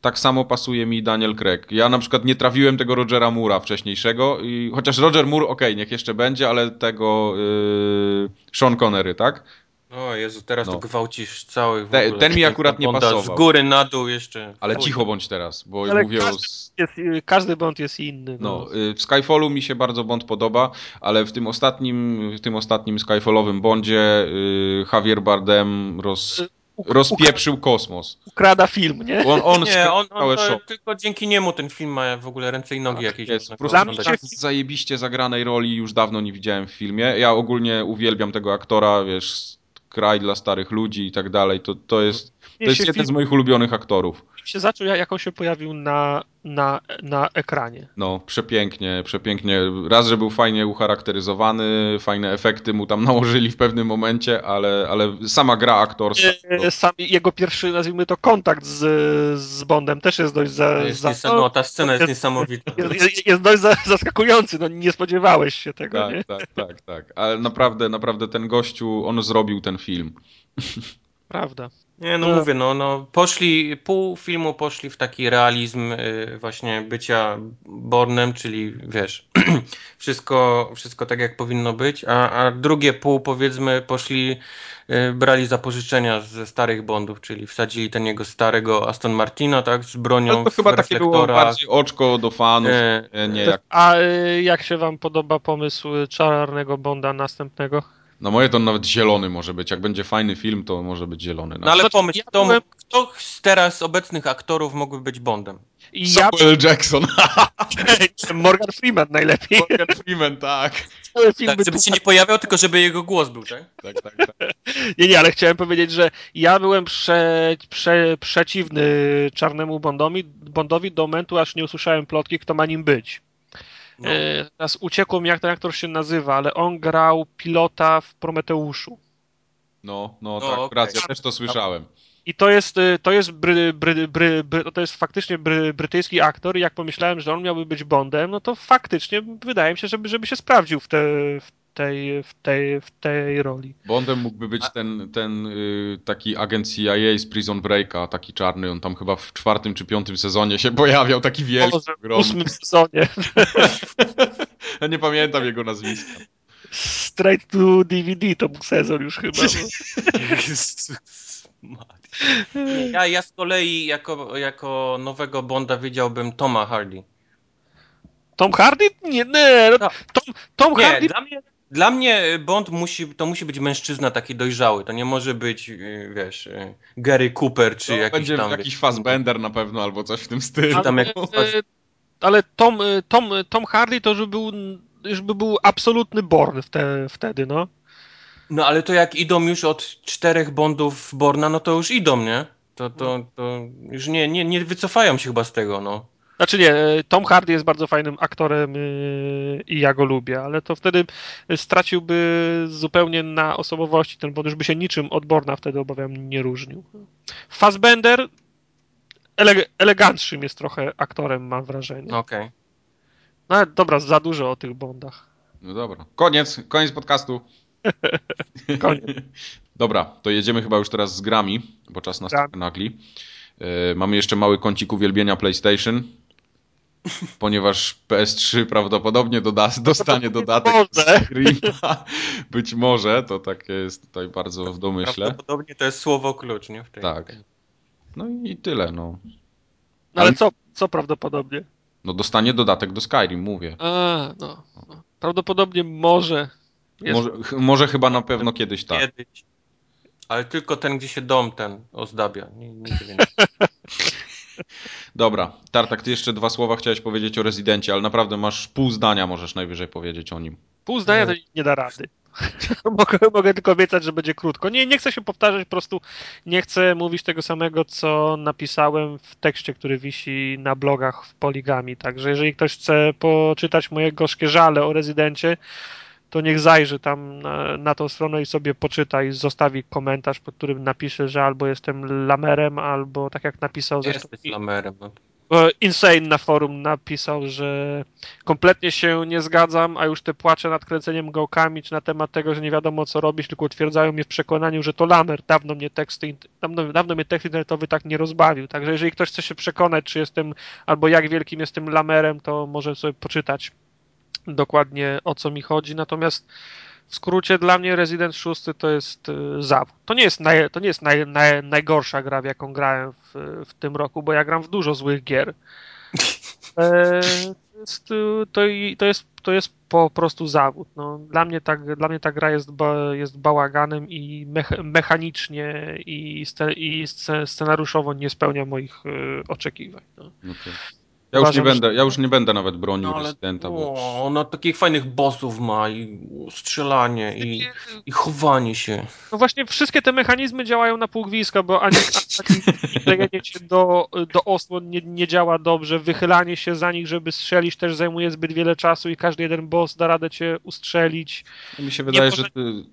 tak samo pasuje mi Daniel Craig. Ja na przykład nie trafiłem tego Rogera Moore'a wcześniejszego, i, chociaż Roger Moore, okej, niech jeszcze będzie, ale tego yy, Sean Connery, tak? O Jezu, teraz No. to gwałcisz cały w Te- ten mi akurat nie pasował. Z góry na dół jeszcze. Ale cicho bądź teraz, bo Ale mówię o... każdy- Jest, y, każdy Bond jest inny. No, No. y, w Skyfallu mi się bardzo Bond podoba, ale w tym ostatnim, w tym ostatnim Skyfallowym Bondzie y, Javier Bardem roz, U- rozpieprzył kosmos. Ukrada film, nie? On, on Nie, on, on to, tylko dzięki niemu ten film ma w ogóle ręce i nogi Tak, jakieś. jest. Po prostu Dla mnie tak zajebiście zagranej roli już dawno nie widziałem w filmie. Ja ogólnie uwielbiam tego aktora, wiesz, kraj dla starych ludzi i tak dalej. To, to jest, to jest się jeden film- z moich ulubionych aktorów. się zaczął, jak on się pojawił na, na, na ekranie. No, przepięknie, przepięknie. Raz, że był fajnie ucharakteryzowany, fajne efekty mu tam nałożyli w pewnym momencie, ale, ale sama gra aktorska. E, Sam, jego pierwszy, nazwijmy to, kontakt z, z Bondem też jest dość za, Jest za, niesam- no, ta scena jest niesamowita. jest, jest dość za, zaskakujący, no nie spodziewałeś się tego, nie? Tak, tak, tak, tak. Ale naprawdę, naprawdę ten gościu, on zrobił ten film. Prawda. Nie, no No. mówię, no, no poszli, pół filmu poszli w taki realizm y, właśnie bycia Bornem, czyli wiesz, wszystko, wszystko tak jak powinno być, a, a drugie pół powiedzmy poszli, y, brali zapożyczenia ze starych Bondów, czyli wsadzili ten jego starego Aston Martina, tak, z bronią No to chyba takie było bardziej oczko do fanów, E, nie, nie jak... A y, jak się wam podoba pomysł czarnego Bonda następnego? No moje to nawet zielony może być. Jak będzie fajny film, to może być zielony. No ale Znaczy, pomyśl, ja kto, byłem- kto z teraz obecnych aktorów mógłby być Bondem? I ja Samuel Jackson. Morgan Freeman najlepiej. Morgan Freeman, tak. Tak, by żeby się nie pojawiał, tylko żeby jego głos był, tak? tak, tak, tak. Nie, nie, ale chciałem powiedzieć, że ja byłem prze, prze, przeciwny czarnemu Bondowi, Bondowi do momentu, aż nie usłyszałem plotki, kto ma nim być. No. E, teraz uciekło mi, jak ten aktor się nazywa, ale on grał pilota w Prometeuszu. No, no, No, tak, okej. racja, też to słyszałem. I to jest, y, to jest, bry, bry, bry, bry, to jest faktycznie bry, brytyjski aktor i jak pomyślałem, że on miałby być Bondem, no to faktycznie wydaje mi się, żeby, żeby się sprawdził w, te, w, tej, w, tej, w tej roli. Bondem mógłby być ten, ten y, taki agent CIA z Prison Breaka, taki czarny, on tam chyba w czwartym czy piątym sezonie się pojawiał, taki wielki, Może w ósmym sezonie. Ja nie pamiętam jego nazwiska. Straight to DVD to był sezon już chyba. no. Ja, ja z kolei jako, jako nowego Bonda widziałbym Toma Hardy. Tom Hardy? Nie, nie. No, No. Tom, Tom Nie, Hardy. dla mnie, dla mnie Bond musi, to musi być mężczyzna taki dojrzały. To nie może być, y, wiesz, y, Gary Cooper czy To jakiś będzie tam... jakiś Fassbender na pewno, albo coś w tym stylu. tam ale, jak- e, ale Tom, e, Tom, Tom Hardy to już był, już by był absolutny Born wte, wtedy, no. No ale to jak idą już od czterech Bondów Borna, no to już idą, nie? To, to, to już nie, nie, nie wycofają się chyba z tego, no. Znaczy nie, e, Tom Hardy jest bardzo fajnym aktorem e, i ja go lubię, ale to wtedy straciłby zupełnie na osobowości ten Bond, już by się niczym od Borna wtedy obawiam nie różnił. Fassbender ele, elegantszym jest trochę aktorem, mam wrażenie. Okej. No ale dobra, za dużo o tych Bondach. No dobra. Koniec, koniec podcastu. Koniec. Dobra, to jedziemy chyba już teraz z grami, bo czas nas trochę nagli. E, mamy jeszcze mały kącik uwielbienia PlayStation, ponieważ PS3 prawdopodobnie doda dostanie dodatek może. Screama. Być może, to tak jest tutaj bardzo w domyśle. Prawdopodobnie to jest słowo klucz, nie? W tej, Tak. No i tyle, no. No ale co, co prawdopodobnie? No dostanie dodatek do Skyrim, mówię. A, no. no. Prawdopodobnie może. Jest, Może, ch- może chyba na pewno kiedyś tak. Kiedyś. Ale tylko ten, gdzie się dom ten ozdabia. Nie, więcej. Dobra, Tartak, ty jeszcze dwa słowa chciałeś powiedzieć o Rezydencie, ale naprawdę masz pół zdania możesz najwyżej powiedzieć o nim. Pół zdania to nie da rady. mogę, mogę tylko obiecać, że będzie krótko. Nie, nie chcę się powtarzać, po prostu nie chcę mówić tego samego, co napisałem w tekście, który wisi na blogach w Poligami. Także jeżeli ktoś chce poczytać moje gorzkie żale o rezydencie, to niech zajrzy tam na, na tą stronę i sobie poczyta i zostawi komentarz, pod którym napisze, że albo jestem lamerem, albo tak jak napisał zresztą Jesteś lamerem. No. Insane na forum napisał, że kompletnie się nie zgadzam, a już te płacze nad kręceniem gałkami, czy na temat tego, że nie wiadomo co robić, tylko utwierdzają mnie w przekonaniu, że to lamer. Dawno mnie teksty, dawno, dawno mnie tekst internetowy tak nie rozbawił. Także jeżeli ktoś chce się przekonać, czy jestem, albo jak wielkim jestem lamerem, to może sobie poczytać dokładnie o co mi chodzi. Natomiast w skrócie dla mnie Resident 6 to jest y, zawód. To nie jest, naj, to nie jest naj, naj, najgorsza gra, w jaką grałem w, w tym roku, bo ja gram w dużo złych gier. E, to, jest, y, to, to, jest, to jest po prostu zawód. No, dla, mnie ta, dla mnie ta gra jest, ba, jest bałaganem i mech, mechanicznie i, sce, i sce, scenariuszowo nie spełnia moich y, oczekiwań. No. Okej. Ja już, nie będę, ja już nie będę nawet bronił No, ale Residenta, bo... o, ona takich fajnych bossów ma i strzelanie i, i chowanie się. No właśnie wszystkie te mechanizmy działają na półgwiska, bo ani, ani się do, do osłon nie, nie działa dobrze, wychylanie się za nich, żeby strzelić też zajmuje zbyt wiele czasu i każdy jeden boss da radę cię ustrzelić. Mi się wydaje, może- że ty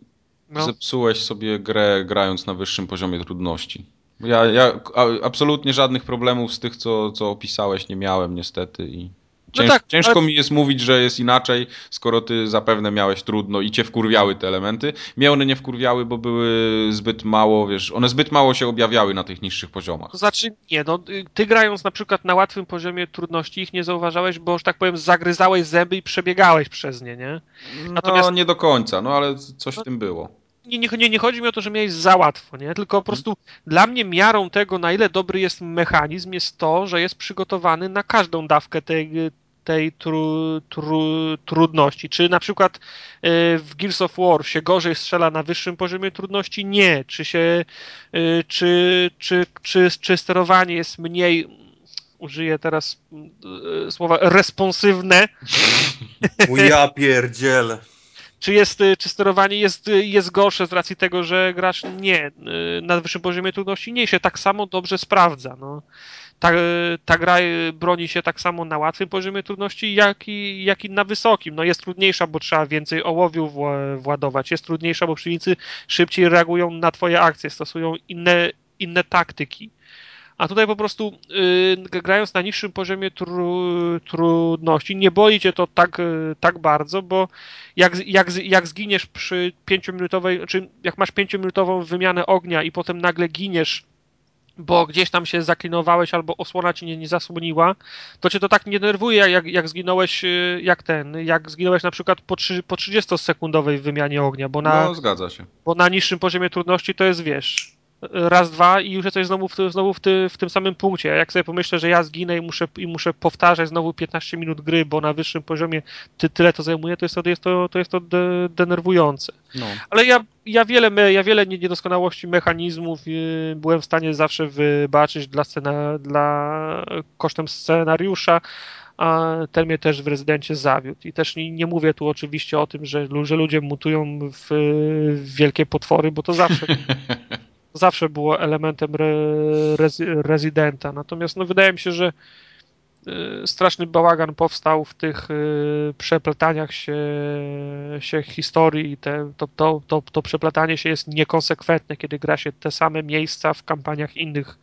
No. zepsułeś sobie grę grając na wyższym poziomie trudności. Ja, ja absolutnie żadnych problemów z tych, co, co opisałeś, nie miałem niestety i cięż, tak, ciężko ale- mi jest mówić, że jest inaczej, skoro ty zapewne miałeś trudno i cię wkurwiały te elementy. Mnie one nie wkurwiały, bo były zbyt mało, wiesz, one zbyt mało się objawiały na tych niższych poziomach. To znaczy, nie, no ty grając na przykład na łatwym poziomie trudności ich nie zauważałeś, bo, że tak powiem, zagryzałeś zęby i przebiegałeś przez nie, nie? Natomiast- No nie do końca, no ale coś w tym było. Nie, nie, nie, nie chodzi mi o to, że miałeś za łatwo, nie? Tylko po prostu dla mnie miarą tego, na ile dobry jest mechanizm, jest to, że jest przygotowany na każdą dawkę tej, tej tru, tru, trudności. Czy na przykład y, w Gears of War się gorzej strzela na wyższym poziomie trudności? Nie. Czy się, y, czy, czy, czy, czy sterowanie jest mniej użyję teraz y, słowa responsywne, ja pierdzielę. Czy jest, y, czy sterowanie jest, y, jest gorsze z racji tego, że grasz nie y, na wyższym poziomie trudności? Nie, się tak samo dobrze sprawdza. No. Ta, ta gra broni się tak samo na łatwym poziomie trudności, jak i, jak i na wysokim. No jest trudniejsza, bo trzeba więcej ołowiu wła- władować. Jest trudniejsza, bo przeciwnicy szybciej reagują na twoje akcje, stosują inne, inne taktyki. A tutaj po prostu y, grając na niższym poziomie tru, trudności, nie boli cię to tak, y, tak bardzo, bo jak, jak, jak zginiesz przy pięciominutowej, czy jak masz pięciominutową wymianę ognia i potem nagle giniesz, bo gdzieś tam się zaklinowałeś albo osłona ci nie, nie zasłoniła, to cię to tak nie denerwuje, jak- jak, zginąłeś, y, jak ten, jak zginąłeś na przykład po, trzy- po 30-sekundowej wymianie ognia, bo na, No zgadza się. bo na niższym poziomie trudności to jest, wiesz, raz, dwa i już jesteś znowu w, znowu w, ty, w tym samym punkcie. A Jak sobie pomyślę, że ja zginę i muszę, i muszę powtarzać znowu 15 minut gry, bo na wyższym poziomie ty, tyle to zajmuje, to jest to, jest to, to, jest to de, denerwujące. No. Ale ja, ja, wiele, ja wiele nie- niedoskonałości mechanizmów yy, byłem w stanie zawsze wybaczyć dla, scena, dla kosztem scenariusza, a ten mnie też w rezydencie zawiódł. I też nie, nie mówię tu oczywiście o tym, że, że ludzie mutują w, w wielkie potwory, bo to zawsze, zawsze było elementem re, rezydenta. Natomiast no, wydaje mi się, że y, straszny bałagan powstał w tych y, przeplataniach się, się historii i te, to, to, to, to przeplatanie się jest niekonsekwentne, kiedy gra się te same miejsca w kampaniach innych,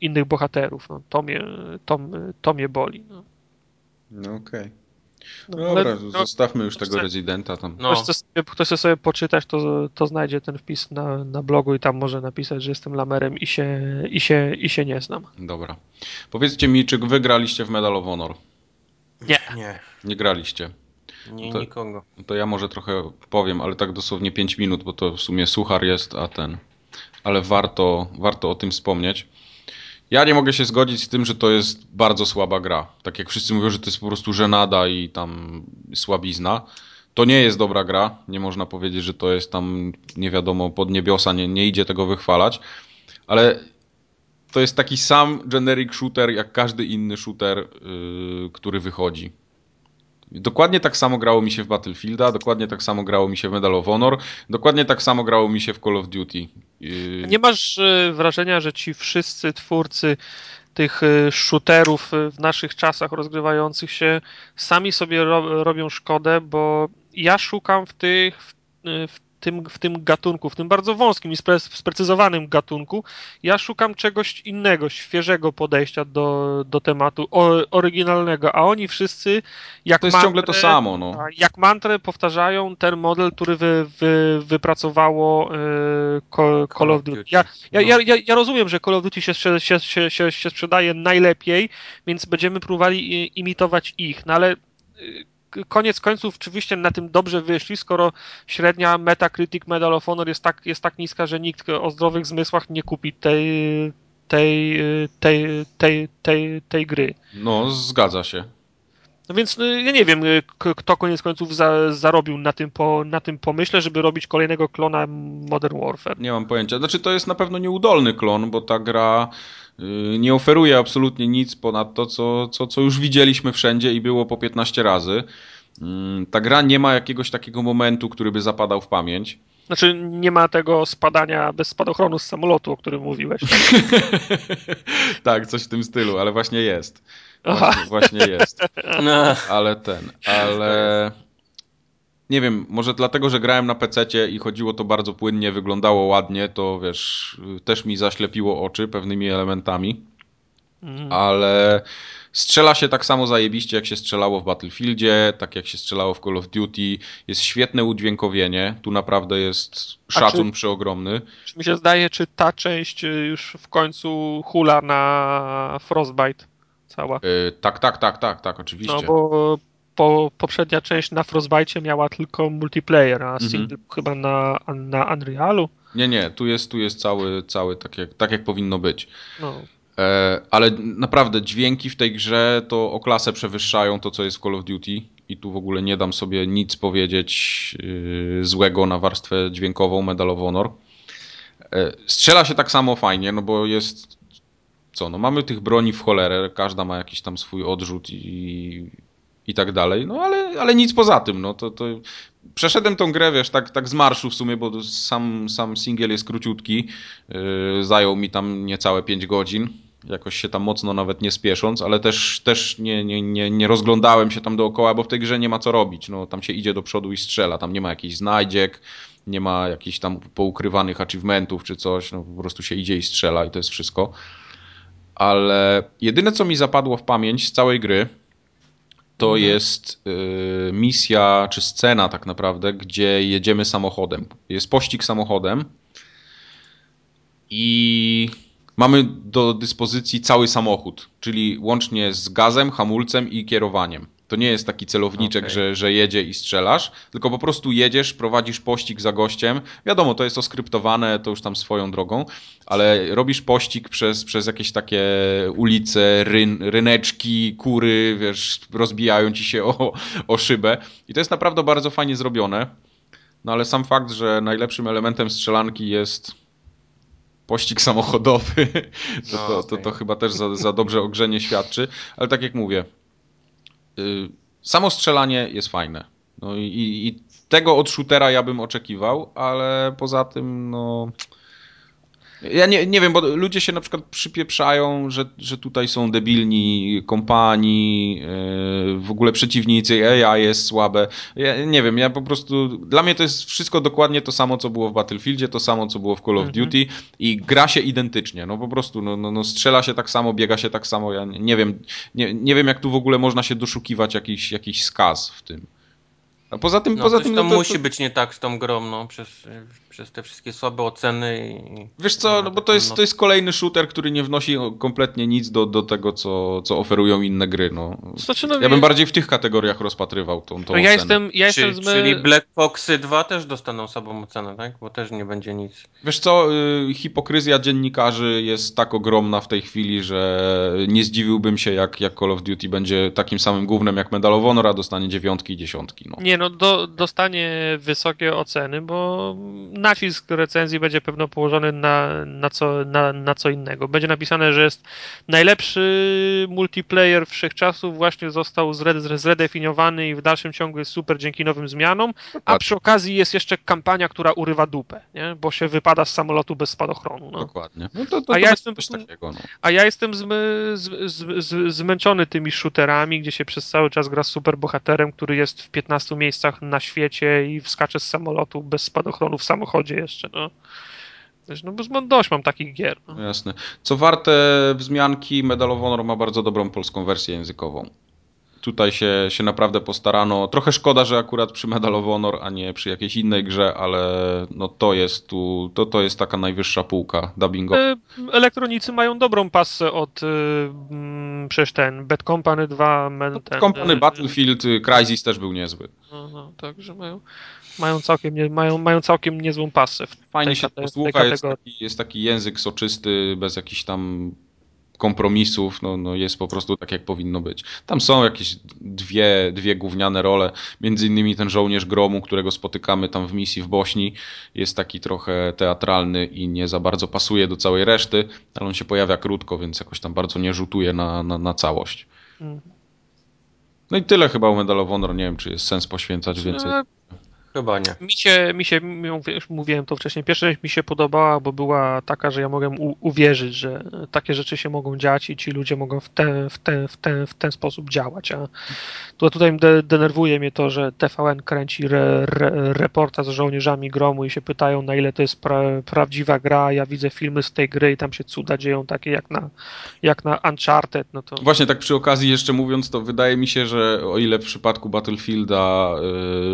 innych bohaterów. No, to, mnie, to, to mnie boli. No. No okej. No, Dobra, no, zostawmy już tego rezydenta tam. No. Ktoś chce, sobie, ktoś chce sobie poczytać, to, to znajdzie ten wpis na, na blogu i tam może napisać, że jestem lamerem i się, i się, i się nie znam. Dobra. Powiedzcie mi, czy wy graliście w Medal of Honor? Nie. Nie, Nie graliście. nie To- nikogo. To ja może trochę powiem, ale tak dosłownie 5 minut, bo to w sumie suchar jest, a ten. Ale warto, warto o tym wspomnieć. Ja nie mogę się zgodzić z tym, że to jest bardzo słaba gra. Tak jak wszyscy mówią, że to jest po prostu żenada i tam słabizna. To nie jest dobra gra. Nie można powiedzieć, że to jest tam nie wiadomo pod niebiosa, nie, nie idzie tego wychwalać. Ale to jest taki sam generic shooter jak każdy inny shooter, yy, który wychodzi. Dokładnie tak samo grało mi się w Battlefielda, dokładnie tak samo grało mi się w Medal of Honor, dokładnie tak samo grało mi się w Call of Duty. Yy, Nie masz y, wrażenia, że ci wszyscy twórcy tych y, shooterów y, w naszych czasach rozgrywających się sami sobie ro, robią szkodę, bo ja szukam w tych w, w tym, w tym gatunku, w tym bardzo wąskim i spre, sprecyzowanym gatunku, ja szukam czegoś innego, świeżego podejścia do, do tematu, o, oryginalnego, a oni wszyscy jak To jest ciągle to mantrę- samo, no. a Jak mantrę powtarzają ten model, który wy, wy, wypracowało y, Call, of Duty. Ja, ja, No. ja, ja, rozumiem, że Call of Duty się, się, się, się, się, sprzedaje najlepiej, więc będziemy próbowali imitować ich, no ale k- koniec końców oczywiście na tym dobrze wyszli, skoro średnia Metacritic Medal of Honor jest tak, jest tak niska, że nikt o zdrowych zmysłach nie kupi tej, tej, tej, tej, tej, tej gry. No, zgadza się. No więc y, ja nie wiem, kto koniec końców za, zarobił na tym, po, na tym pomyśle, żeby robić kolejnego klona Modern Warfare. Nie mam pojęcia. Znaczy, to jest na pewno nieudolny klon, bo ta gra nie oferuje absolutnie nic ponad to, co, co, co już widzieliśmy wszędzie i było po 15 razy. Mm, ta gra nie ma jakiegoś takiego momentu, który by zapadał w pamięć. Znaczy, nie ma tego spadania bez spadochronu z samolotu, o którym mówiłeś. tak, coś w tym stylu, ale właśnie jest. Właśnie, właśnie jest. No. Ale ten, ale nie wiem, może dlatego, że grałem na PC i chodziło to bardzo płynnie, wyglądało ładnie, to wiesz, też mi zaślepiło oczy pewnymi elementami. Mhm. Ale strzela się tak samo zajebiście, jak się strzelało w Battlefieldzie, tak jak się strzelało w Call of Duty. Jest świetne udźwiękowienie. Tu naprawdę jest szacun czy, przeogromny. Czy mi się zdaje, czy ta część już w końcu hula na Frostbite cała? Yy, tak, tak, tak, tak, tak, oczywiście. No bo po, poprzednia część na Frostbite miała tylko multiplayer, a mhm. single chyba na, na Unrealu. Nie, nie, tu jest, tu jest cały, cały tak, jak, tak jak powinno być. No. E, ale naprawdę dźwięki w tej grze to o klasę przewyższają to, co jest w Call of Duty i tu w ogóle nie dam sobie nic powiedzieć yy, złego na warstwę dźwiękową Medal of Honor. E, strzela się tak samo fajnie, no bo jest co, no mamy tych broni w cholerę, każda ma jakiś tam swój odrzut i i tak dalej, no ale, ale nic poza tym, no to, to przeszedłem tą grę, wiesz, tak, tak z marszu w sumie, bo sam, sam singiel jest króciutki, yy, zajął mi tam niecałe 5 godzin, jakoś się tam mocno nawet nie spiesząc, ale też, też nie, nie, nie, nie rozglądałem się tam dookoła, bo w tej grze nie ma co robić, no tam się idzie do przodu i strzela, tam nie ma jakichś znajdziek, nie ma jakichś tam poukrywanych achievementów czy coś, no po prostu się idzie i strzela i to jest wszystko. Ale jedyne co mi zapadło w pamięć z całej gry, to mhm. jest y, misja, czy scena tak naprawdę, gdzie jedziemy samochodem. Jest pościg samochodem i mamy do dyspozycji cały samochód, czyli łącznie z gazem, hamulcem i kierowaniem. To nie jest taki celowniczek, okay. że, że jedzie i strzelasz, tylko po prostu jedziesz, prowadzisz pościg za gościem. Wiadomo, to jest oskryptowane, to już tam swoją drogą, ale robisz pościg przez, przez jakieś takie ulice, ryn, ryneczki, kury, wiesz, rozbijają ci się o, o szybę. I to jest naprawdę bardzo fajnie zrobione. No ale sam fakt, że najlepszym elementem strzelanki jest pościg samochodowy, to, to, to, to, to chyba też za, za dobrze ogrzenie świadczy. Ale tak jak mówię, samo strzelanie jest fajne. No i, i, tego od shootera ja bym oczekiwał, ale poza tym, no. Ja nie, nie wiem, bo ludzie się na przykład przypieprzają, że, że tutaj są debilni kompanii, yy, w ogóle przeciwnicy, AI jest słabe. Ja nie wiem, ja po prostu. Dla mnie to jest wszystko dokładnie to samo, co było w Battlefieldzie, to samo, co było w Call of mhm. Duty i gra się identycznie. No po prostu, no, no, no, strzela się tak samo, biega się tak samo. Ja nie wiem, nie, nie wiem, jak tu w ogóle można się doszukiwać jakiś, jakiś skaz w tym. A poza tym, no, poza tym. No, to, musi być nie tak z tą grą, no, przez, przez te wszystkie słabe oceny. I... Wiesz co, no bo to jest, to jest kolejny shooter, który nie wnosi kompletnie nic do, do tego, co, co oferują inne gry. No. Znaczy, no ja bym bardziej w tych kategoriach rozpatrywał tą, tą no, ja Jestem, ja jestem Czy, Czyli Black Foxy 2 też dostaną słabą ocenę, tak? Bo też nie będzie nic. Wiesz co, y, hipokryzja dziennikarzy jest tak ogromna w tej chwili, że nie zdziwiłbym się, jak, jak Call of Duty będzie takim samym głównym jak Medal of Honor, a dostanie dziewiątki i dziesiątki. No. Nie, no do, dostanie wysokie oceny, bo nacisk recenzji będzie pewno położony na, na, co, na, na co innego. Będzie napisane, że jest najlepszy multiplayer wszechczasów, właśnie został zredefiniowany i w dalszym ciągu jest super dzięki nowym zmianom, a przy okazji jest jeszcze kampania, która urywa dupę, nie? bo się wypada z samolotu bez spadochronu. No. Dokładnie. No to, to, a, ja jestem, takiego, no. a ja jestem zmy, z, z, z, zmęczony tymi shooterami, gdzie się przez cały czas gra super bohaterem, który jest w 15 miejscach na świecie i wskacze z samolotu bez spadochronu w samochodzie jeszcze, no. No bo dość mam takich gier. No. Jasne. Co warte wzmianki, Medal of Honor ma bardzo dobrą polską wersję językową. Tutaj się, się naprawdę postarano. Trochę szkoda, że akurat przy Medal of Honor, a nie przy jakiejś innej grze, ale no to jest tu, to, to jest taka najwyższa półka dubbingowa. E, elektronicy mają dobrą pasę od yy, przecież ten Bad Company 2, Bad ten, Company, Battlefield, y, Crysis też był niezły. Aha, także mają, mają, całkiem nie, mają, mają całkiem niezłą pasę. Fajnie się posłucha, jest taki, jest taki język soczysty, bez jakichś tam kompromisów, no, no jest po prostu tak, jak powinno być. Tam są jakieś dwie, dwie gówniane role, między innymi ten żołnierz gromu, którego spotykamy tam w misji w Bośni, jest taki trochę teatralny i nie za bardzo pasuje do całej reszty, ale on się pojawia krótko, więc jakoś tam bardzo nie rzutuje na, na, na całość. Mm. No i tyle chyba o Medal of Honor, nie wiem, czy jest sens poświęcać więcej. Chyba nie. Mi się, mi się, już mówiłem to wcześniej, pierwsza część mi się podobała, bo była taka, że ja mogłem u, uwierzyć, że takie rzeczy się mogą dziać i ci ludzie mogą w ten, w ten, w ten, w ten sposób działać. A tu, tutaj de, denerwuje mnie to, że TVN kręci re, re, reportaż z żołnierzami gromu i się pytają, na ile to jest pra, prawdziwa gra. Ja widzę filmy z tej gry i tam się cuda dzieją takie jak na, jak na Uncharted. No to Właśnie tak przy okazji jeszcze mówiąc, to wydaje mi się, że o ile w przypadku Battlefielda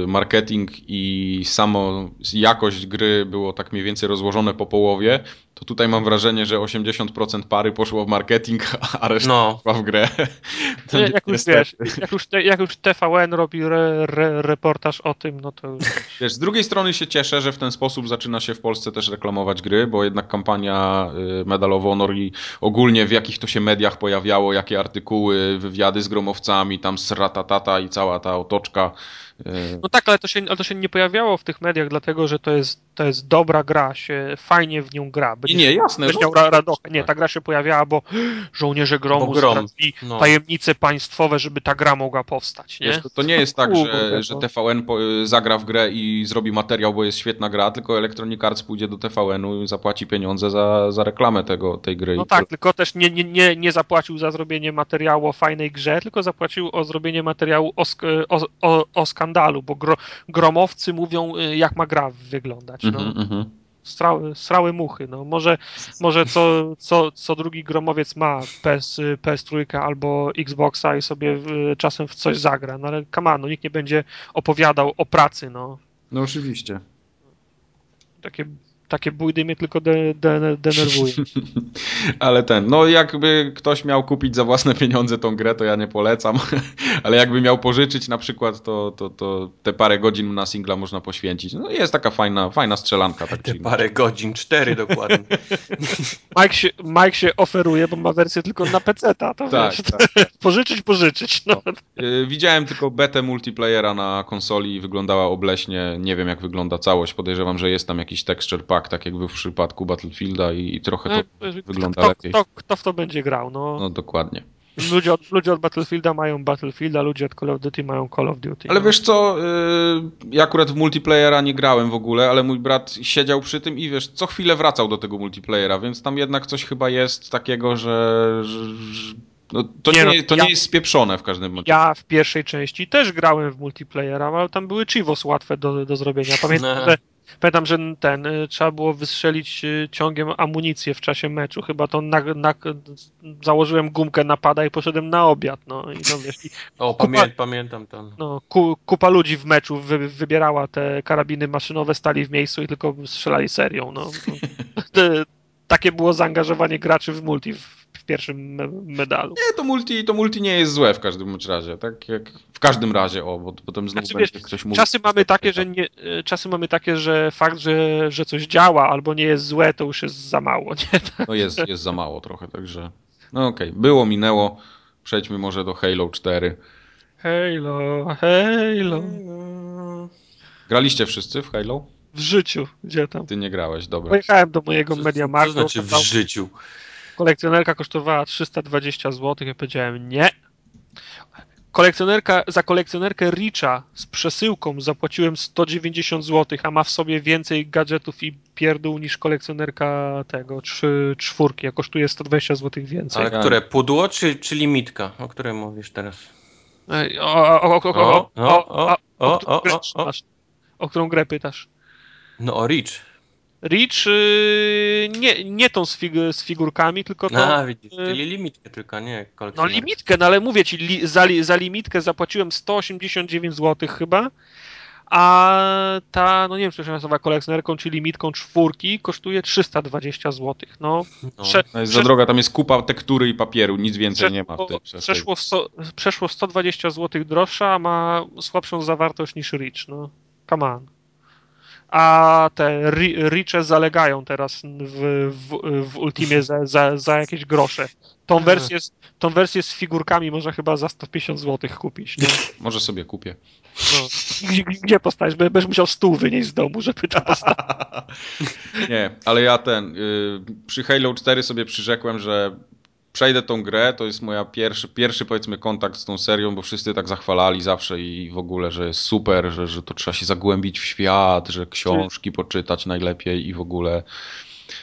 y, marketing i samo jakość gry było tak mniej więcej rozłożone po połowie, to tutaj mam wrażenie, że 80% pary poszło w marketing, a reszta No, poszła w grę. To jak, już wiesz, jak już, jak już TVN robi re, re, reportaż o tym, no to już Wiesz, z drugiej strony się cieszę, że w ten sposób zaczyna się w Polsce też reklamować gry, bo jednak kampania y, Medal of Honor i ogólnie w jakich to się mediach pojawiało, jakie artykuły, wywiady z gromowcami, tam sratatata i cała ta otoczka. y, No tak, ale to, się, ale to się nie pojawiało w tych mediach, dlatego że to jest, to jest dobra gra, się fajnie w nią gra. Nie, nie, jasne. Będziesz miał ra- radochę. Nie, ta gra się pojawiała, bo żołnierze gromu Bo grom, no. tajemnice państwowe, żeby ta gra mogła powstać, nie? Wiesz, to, to nie jest tak, że, że. TVN zagra w grę i zrobi materiał, bo jest świetna gra, tylko Electronic Arts pójdzie do TVN-u i zapłaci pieniądze za, za reklamę tego, tej gry. No tak, to- tylko też nie, nie, nie, nie zapłacił za zrobienie materiału o fajnej grze, tylko zapłacił o zrobienie materiału o, sk- o, o, o skandalu, bo gro, gromowcy mówią, y, jak ma gra wyglądać. No. Mhm, mhm. Strały, strały muchy. No, może może co, co, co drugi gromowiec ma PS, PS3 albo Xboxa i sobie y, czasem w coś zagra, no ale come on, no, nikt nie będzie opowiadał o pracy, no. No oczywiście. Takie, takie bójdy mnie tylko de, de, denerwują. Ale ten, no jakby ktoś miał kupić za własne pieniądze tą grę, to ja nie polecam, ale jakby miał pożyczyć na przykład, to, to, to te parę godzin na singla można poświęcić. No jest taka fajna, fajna strzelanka. Tak te parę godzin, cztery dokładnie. Mike się, Mike się oferuje, bo ma wersję tylko na PC, to Tak, wiesz, tak. pożyczyć, pożyczyć. No. Yy, Widziałem tylko betę multiplayera na konsoli i wyglądała obleśnie. Nie wiem jak wygląda całość. Podejrzewam, że jest tam jakiś texture pack, tak jak był w przypadku Battlefielda i, i trochę to wygląda kto, lepiej. Kto, kto w to będzie grał? No, No dokładnie. ludzie, od, ludzie od Battlefielda mają Battlefielda, ludzie od Call of Duty mają Call of Duty. Ale no. wiesz co, yy, ja akurat w multiplayera nie grałem w ogóle, ale mój brat siedział przy tym i wiesz, co chwilę wracał do tego multiplayera, więc tam jednak coś chyba jest takiego, że... że, że no, to Nie nie, no, to ja- nie jest spieprzone w każdym razie. Ja w pierwszej części też grałem w multiplayera, ale tam były chivos łatwe do, do zrobienia. Pamiętam, No. że, pamiętam, że ten y, trzeba było wystrzelić y, ciągiem amunicję w czasie meczu. Chyba to na, na, założyłem gumkę napada i poszedłem na obiad. No i no, wiesz, i, O, Kupa- pamię, pamiętam to. no, ku, kupa ludzi w meczu wy, wybierała te karabiny maszynowe, stali w miejscu i tylko strzelali serią. No. Takie było zaangażowanie graczy w multi w pierwszym me- medalu. Nie, to multi, to multi nie jest złe w każdym razie, tak jak w każdym razie, o, bo potem znowu Znaczy, będzie wiesz, ktoś mówił. Czasy mamy takie, że nie, e, czasy mamy takie, że fakt, że, że coś działa albo nie jest złe, to już jest za mało, nie? No jest, jest za mało trochę, także... No okej, było, minęło. Przejdźmy może do Halo 4. Halo, Halo. Graliście wszyscy w Halo? W życiu, gdzie tam? Ty nie grałeś, dobra. Pojechałem do mojego Co, Media co Marktu, znaczy w życiu? Kolekcjonerka kosztowała 320 zł, ja powiedziałem nie. Kolekcjonerka, za kolekcjonerkę Richa z przesyłką zapłaciłem 190 zł, a ma w sobie więcej gadżetów i pierdół niż kolekcjonerka tego, trzy, czwórki, a kosztuje 120 zł więcej. Ale które, pudło czy, czy limitka? O której mówisz teraz? O którą grę pytasz? No o Rich. Reach yy, nie, nie tą z, fig- z figurkami, tylko tą, A, widzisz, y- czyli limitkę tylko, nie no kolekcjoner. limitkę, no ale mówię ci, li, za, za limitkę zapłaciłem 189 zł chyba, a ta, no nie wiem, czy to się nazywa kolekcjonerką, czy limitką czwórki, kosztuje 320 zł. No, No. prze, No jest za droga, tam jest kupa tektury i papieru, nic więcej nie ma w tej przeszło, przeszło, sto, przeszło 120 zł droższa, a ma słabszą zawartość niż Reach, no. Come on. A te ricze zalegają teraz w, w, w Ultimie za, za, za jakieś grosze. Tą wersję, z, tą wersję z figurkami można chyba za 150 zł kupić. Nie? Może sobie kupię. No. Gdzie, gdzie postawisz? Będziesz musiał stół wynieść z domu, żeby to postawić. Nie, ale ja ten, y, przy Halo 4 sobie przyrzekłem, że przejdę tą grę, to jest moja pierwszy, pierwszy powiedzmy kontakt z tą serią, bo wszyscy tak zachwalali zawsze i w ogóle, że jest super, że, że to trzeba się zagłębić w świat, że książki poczytać najlepiej i w ogóle.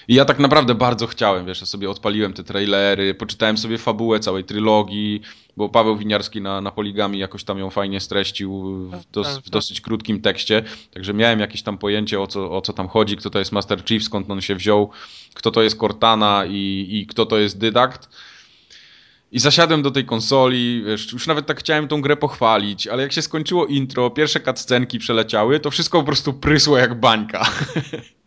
I ja tak naprawdę bardzo chciałem, wiesz, ja sobie odpaliłem te trailery, poczytałem sobie fabułę całej trylogii, bo Paweł Winiarski na, na Poligami jakoś tam ją fajnie streścił w, dos, w dosyć krótkim tekście, także miałem jakieś tam pojęcie o co, o co tam chodzi, kto to jest Master Chief, skąd on się wziął, kto to jest Cortana i, i kto to jest Dydakt. I zasiadłem do tej konsoli, wiesz, już nawet tak chciałem tą grę pochwalić, ale jak się skończyło intro, pierwsze cutscenki przeleciały, to wszystko po prostu prysło jak bańka.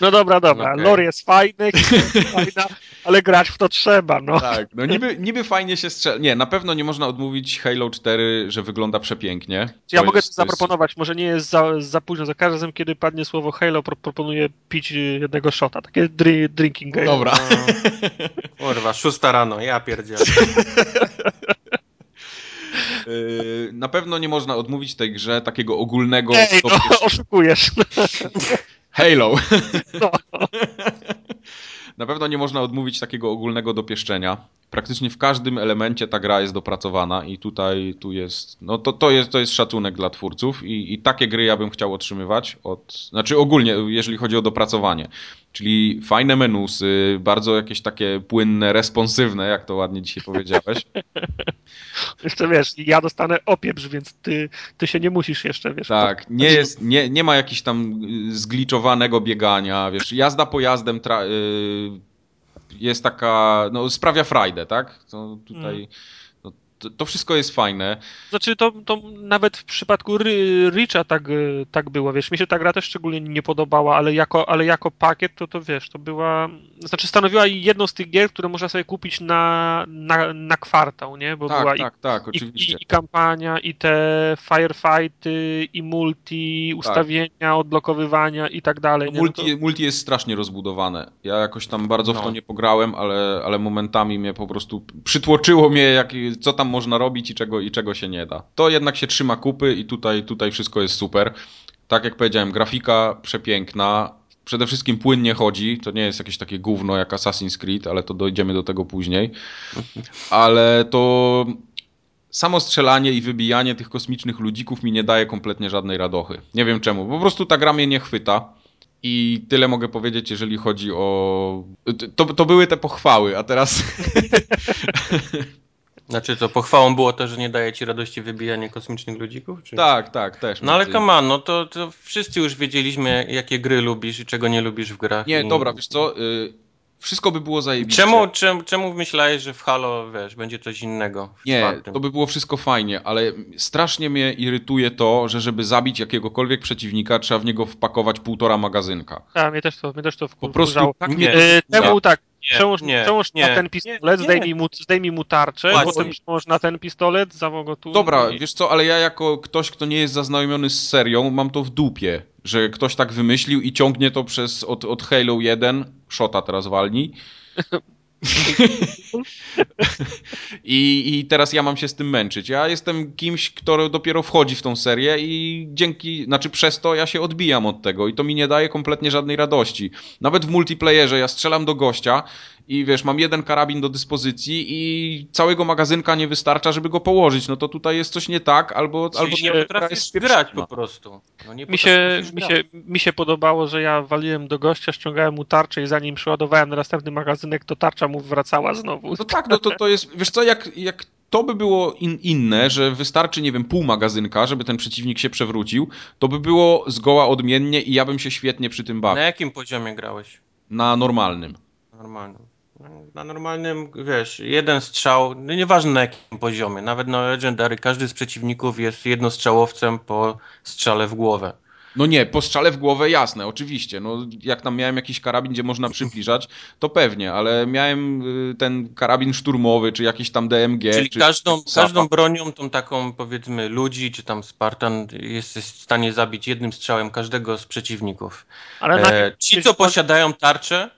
No dobra, dobra, okay. lore jest fajny, fajna, ale grać w to trzeba, no. Tak, no niby, niby fajnie się strzela. Nie, na pewno nie można odmówić Halo 4, że wygląda przepięknie. To ja mogę jest, zaproponować, jest... może nie jest za, za późno, za każdym razem, kiedy padnie słowo Halo, pro, proponuję pić jednego shota, takie dri, drinking game. Dobra. No. Kurwa, szósta rano, ja pierdzielę. Yy, na pewno nie można odmówić tej grze takiego ogólnego... Ej, no, oszukujesz. Halo. No. Na pewno nie można odmówić takiego ogólnego dopieszczenia. Praktycznie w każdym elemencie ta gra jest dopracowana i tutaj tu jest, no to, to jest, to jest szacunek dla twórców i, i takie gry ja bym chciał otrzymywać od, znaczy ogólnie, jeżeli chodzi o dopracowanie. Czyli fajne menusy, bardzo jakieś takie płynne, responsywne, jak to ładnie dzisiaj powiedziałeś. jeszcze wiesz, ja dostanę opieprz, więc ty, ty się nie musisz jeszcze, wiesz. Tak, nie, jest, nie, nie ma jakichś tam zgliczowanego biegania, wiesz, jazda pojazdem tra- y, jest taka, no sprawia frajdę, tak? To tutaj... Mm to, to, wszystko jest fajne. Znaczy, to, to nawet w przypadku Richa tak, tak było, wiesz, mi się ta gra też szczególnie nie podobała, ale jako, ale jako pakiet, to, to wiesz, to była, znaczy stanowiła jedną z tych gier, które można sobie kupić na, na, na kwartał, nie? Bo tak, była tak, i, tak, oczywiście. I, i, kampania, i te firefighty, i multi, tak. ustawienia, tak. odblokowywania i tak dalej. No multi, no to... multi jest strasznie rozbudowane. Ja jakoś tam bardzo no. w to nie pograłem, ale, ale momentami mnie po prostu przytłoczyło mnie, jak, co tam można robić i czego, i czego się nie da. To jednak się trzyma kupy i tutaj, tutaj wszystko jest super. Tak jak powiedziałem, grafika przepiękna, przede wszystkim płynnie chodzi. To nie jest jakieś takie gówno jak Assassin's Creed, ale to dojdziemy do tego później. Ale to samo strzelanie i wybijanie tych kosmicznych ludzików mi nie daje kompletnie żadnej radochy. Nie wiem czemu. Po prostu ta gra mnie nie chwyta. I tyle mogę powiedzieć, jeżeli chodzi o. To, to były te pochwały, a teraz. Znaczy to pochwałą było to, że nie daje ci radości wybijanie kosmicznych ludzików? Czy... Tak, tak, też. No ale come on, no to, to wszyscy już wiedzieliśmy, jakie gry lubisz i czego nie lubisz w grach. Nie, i... dobra, wiesz co, y, wszystko by było zajebiście. Czemu, czemu, czemu myślałeś, że w Halo, wiesz, będzie coś innego? nie, czwartym? to by było wszystko fajnie, ale strasznie mnie irytuje to, że żeby zabić jakiegokolwiek przeciwnika, trzeba w niego wpakować półtora magazynka. Tak, mnie też to, mnie też to wkurzało. Po prostu tak mnie, e, temu tak, nie, przełóż, nie, przełóż nie, na ten pistolet, nie, zdejmij, mu, zdejmij mu tarczę, Właśnie. potem przełóż na ten pistolet, zawo go tu. Dobra, i... wiesz co, ale ja jako ktoś, kto nie jest zaznajomiony z serią, mam to w dupie, że ktoś tak wymyślił i ciągnie to przez od, od Halo 1, Shota teraz walni, I, I teraz ja mam się z tym męczyć. Ja jestem kimś, kto dopiero wchodzi w tą serię i dzięki, znaczy przez to ja się odbijam od tego i to mi nie daje kompletnie żadnej radości. Nawet w multiplayerze ja strzelam do gościa i wiesz, mam jeden karabin do dyspozycji i całego magazynka nie wystarcza, żeby go położyć. No to tutaj jest coś nie tak, albo, albo nie potrafisz grać po prostu. No mi, się, mi, się, mi się podobało, że ja waliłem do gościa, ściągałem mu tarczę i zanim przeładowałem na następny magazynek, to tarcza mu wracała znowu. No tak, no to, to jest, wiesz co, jak, jak to by było in, inne, że wystarczy, nie wiem, pół magazynka, żeby ten przeciwnik się przewrócił, to by było zgoła odmiennie i ja bym się świetnie przy tym bawił. Na jakim poziomie grałeś? Na normalnym. Normalnym. Na normalnym, wiesz, jeden strzał, no nieważne na jakim poziomie, nawet na Legendary, każdy z przeciwników jest jednostrzałowcem po strzale w głowę. No nie, po strzale w głowę jasne, oczywiście. No, jak tam miałem jakiś karabin, gdzie można przybliżać, to pewnie, ale miałem y, ten karabin szturmowy, czy jakiś tam DMG. Czyli czy, każdą, czy każdą bronią, tą taką powiedzmy ludzi, czy tam Spartan, jesteś w stanie zabić jednym strzałem każdego z przeciwników. Ale na, E, ci, co posiadają tarczę,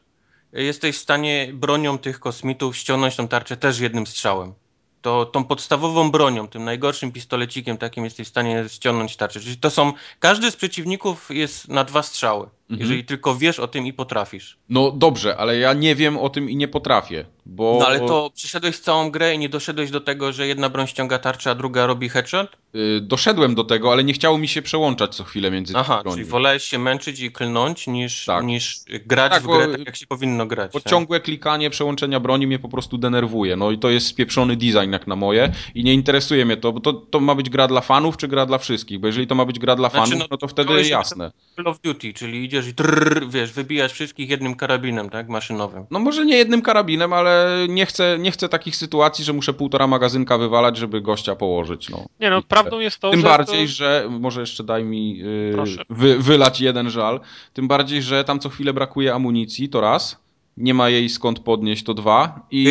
jesteś w stanie bronią tych kosmitów ściągnąć tą tarczę też jednym strzałem. To tą podstawową bronią, tym najgorszym pistolecikiem takim jesteś w stanie ściągnąć tarczę. Czyli to są, każdy z przeciwników jest na dwa strzały. Jeżeli tylko wiesz o tym i potrafisz. No dobrze, ale ja nie wiem o tym i nie potrafię, bo... No ale to przeszedłeś całą grę i nie doszedłeś do tego, że jedna broń ściąga tarczę, a druga robi headshot? y, doszedłem do tego, ale nie chciało mi się przełączać co chwilę między Aha, tymi czyli broni. wolałeś się męczyć i klnąć niż, Tak. niż grać Tak, w grę tak, jak się powinno grać. Bo tak? ciągłe klikanie przełączenia broni mnie po prostu denerwuje. No i to jest spieprzony design jak na moje i nie interesuje mnie to, bo to, to ma być gra dla fanów czy gra dla wszystkich? Bo jeżeli to ma być gra dla Znaczy, fanów, no, no to wtedy jasne. Call of Duty, czyli idziesz i trrr, wiesz, wybijasz wszystkich jednym karabinem, tak, maszynowym. No może nie jednym karabinem, ale nie chcę, nie chcę takich sytuacji, że muszę półtora magazynka wywalać, żeby gościa położyć. No. nie no, prawdą jest to, Tym że bardziej, to, że może jeszcze daj mi yy, wy, wylać jeden żal. Tym bardziej, że tam co chwilę brakuje amunicji, to raz. Nie ma jej skąd podnieść, to dwa. I To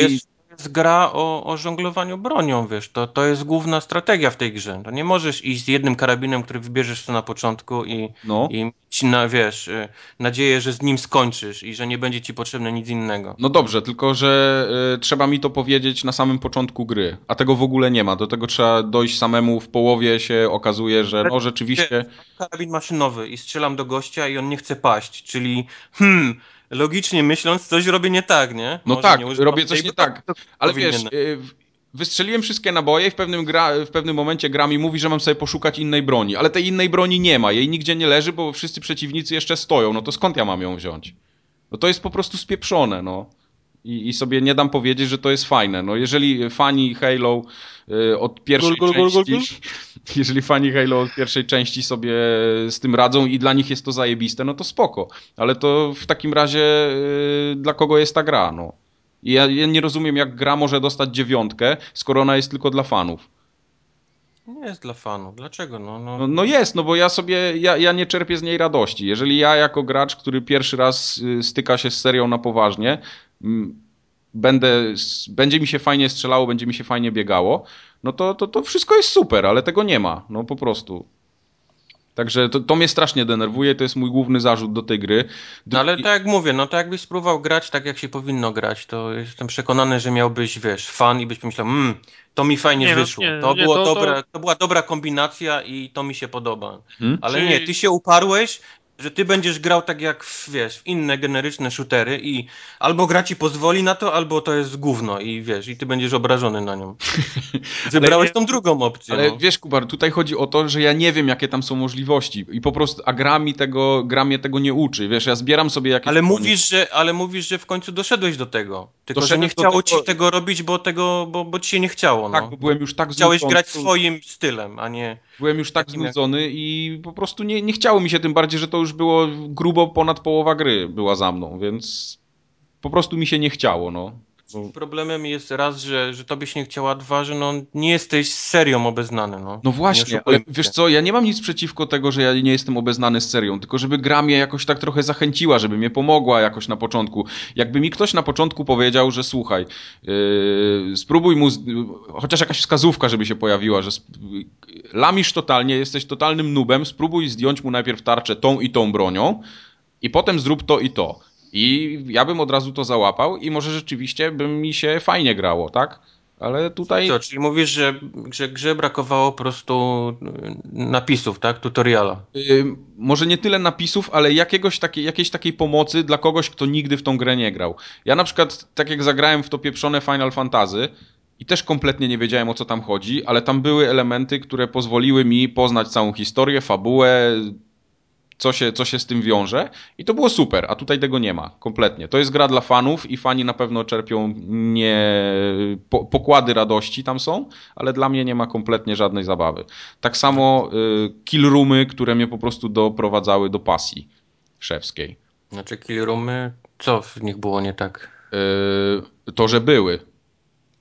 jest, gra o, o żonglowaniu bronią, wiesz, to, to jest główna strategia w tej grze. To nie możesz iść z jednym karabinem, który wybierzesz tu na początku i, no. i mieć, na, wiesz, y, nadzieję, że z nim skończysz i że nie będzie ci potrzebne nic innego. No dobrze, tylko że y, trzeba mi to powiedzieć na samym początku gry, a tego w ogóle nie ma. Do tego trzeba dojść samemu w połowie się okazuje, że no rzeczywiście. karabin maszynowy i strzelam do gościa i on nie chce paść, czyli hmm, logicznie myśląc, coś robię nie tak, nie? No Może tak, nie robię coś tej nie tak. Ale wiesz, powinienem. y, wystrzeliłem wszystkie naboje i w pewnym, gra, w pewnym momencie gra mi mówi, że mam sobie poszukać innej broni, ale tej innej broni nie ma, jej nigdzie nie leży, bo wszyscy przeciwnicy jeszcze stoją. No to skąd ja mam ją wziąć? No to jest po prostu spieprzone, no. I, I sobie nie dam powiedzieć, że to jest fajne. No jeżeli fani Halo y, od pierwszej Gul, gul, gul, części, gul, jeżeli fani Halo od pierwszej części sobie z tym radzą i dla nich jest to zajebiste, no to spoko. Ale to w takim razie y, dla kogo jest ta gra, no. I ja, ja nie rozumiem, jak gra może dostać dziewiątkę, skoro ona jest tylko dla fanów. Nie jest dla fanów. Dlaczego? No, no, No, no jest, no bo ja sobie, ja, ja nie czerpię z niej radości. Jeżeli ja jako gracz, który pierwszy raz y, styka się z serią na poważnie, będę, s- będzie mi się fajnie strzelało, będzie mi się fajnie biegało, no to, to, to wszystko jest super, ale tego nie ma, no po prostu. Także to, to mnie strasznie denerwuje, to jest mój główny zarzut do tej gry. No ale tak jak mówię, no to jakbyś spróbował grać tak, jak się powinno grać, to jestem przekonany, że miałbyś, wiesz, fan i byś pomyślał, mmm, to mi fajnie Nie, no, wyszło. nie, to, nie, było to- to- dobre, to była dobra kombinacja i to mi się podoba. Hmm? Ale Czyli- nie, ty się uparłeś, że ty będziesz grał tak jak, w, wiesz, w inne generyczne shootery i albo gra ci pozwoli na to, albo to jest gówno i wiesz, i ty będziesz obrażony na nią. Wybrałeś tą drugą opcję. Ale no. wiesz, Kubar, tutaj chodzi o to, że ja nie wiem, jakie tam są możliwości i po prostu, a gra mi tego, gra mnie tego nie uczy. Wiesz, ja zbieram sobie jakieś... Ale mówisz, że, ale mówisz, że w końcu doszedłeś do tego. Tylko, że nie chciało tego- ci tego robić, bo tego, bo, bo ci się nie chciało. Tak, No. bo byłem już tak Chciałeś znudzony. grać swoim stylem, a nie. Byłem już tak takim jak- znudzony i po prostu nie, nie chciało mi się, tym bardziej, że to już było grubo ponad połowa gry była za mną, więc po prostu mi się nie chciało, no. Bo- Problemem jest raz, że, że tobie się nie chciała, dwa, że no, nie jesteś z serią obeznany. No, No Nie właśnie, ale wiesz co, ja nie mam nic przeciwko tego, że ja nie jestem obeznany z serią, tylko żeby gra mnie jakoś tak trochę zachęciła, żeby mnie pomogła jakoś na początku. Jakby mi ktoś na początku powiedział, że słuchaj, yy, spróbuj mu, z, chociaż jakaś wskazówka, żeby się pojawiła, że sp- lamisz totalnie, jesteś totalnym nubem, spróbuj zdjąć mu najpierw tarczę tą i tą bronią i potem zrób to i to. I ja bym od razu to załapał i może rzeczywiście by mi się fajnie grało, tak? Ale tutaj... Co, czyli mówisz, że, że grze brakowało po prostu y, napisów, tak? Tutoriala. Y, może nie tyle napisów, ale jakiegoś takiej, jakiejś takiej pomocy dla kogoś, kto nigdy w tą grę nie grał. Ja na przykład, tak jak zagrałem w to pieprzone Final Fantasy i też kompletnie nie wiedziałem o co tam chodzi, ale tam były elementy, które pozwoliły mi poznać całą historię, fabułę, co się, co się z tym wiąże i to było super, a tutaj tego nie ma, kompletnie. To jest gra dla fanów i fani na pewno czerpią nie po, pokłady radości tam są, ale dla mnie nie ma kompletnie żadnej zabawy. Tak samo y, kill roomy, które mnie po prostu doprowadzały do pasji szewskiej. Znaczy, kill roomy, co w nich było nie tak? Y, to, że były.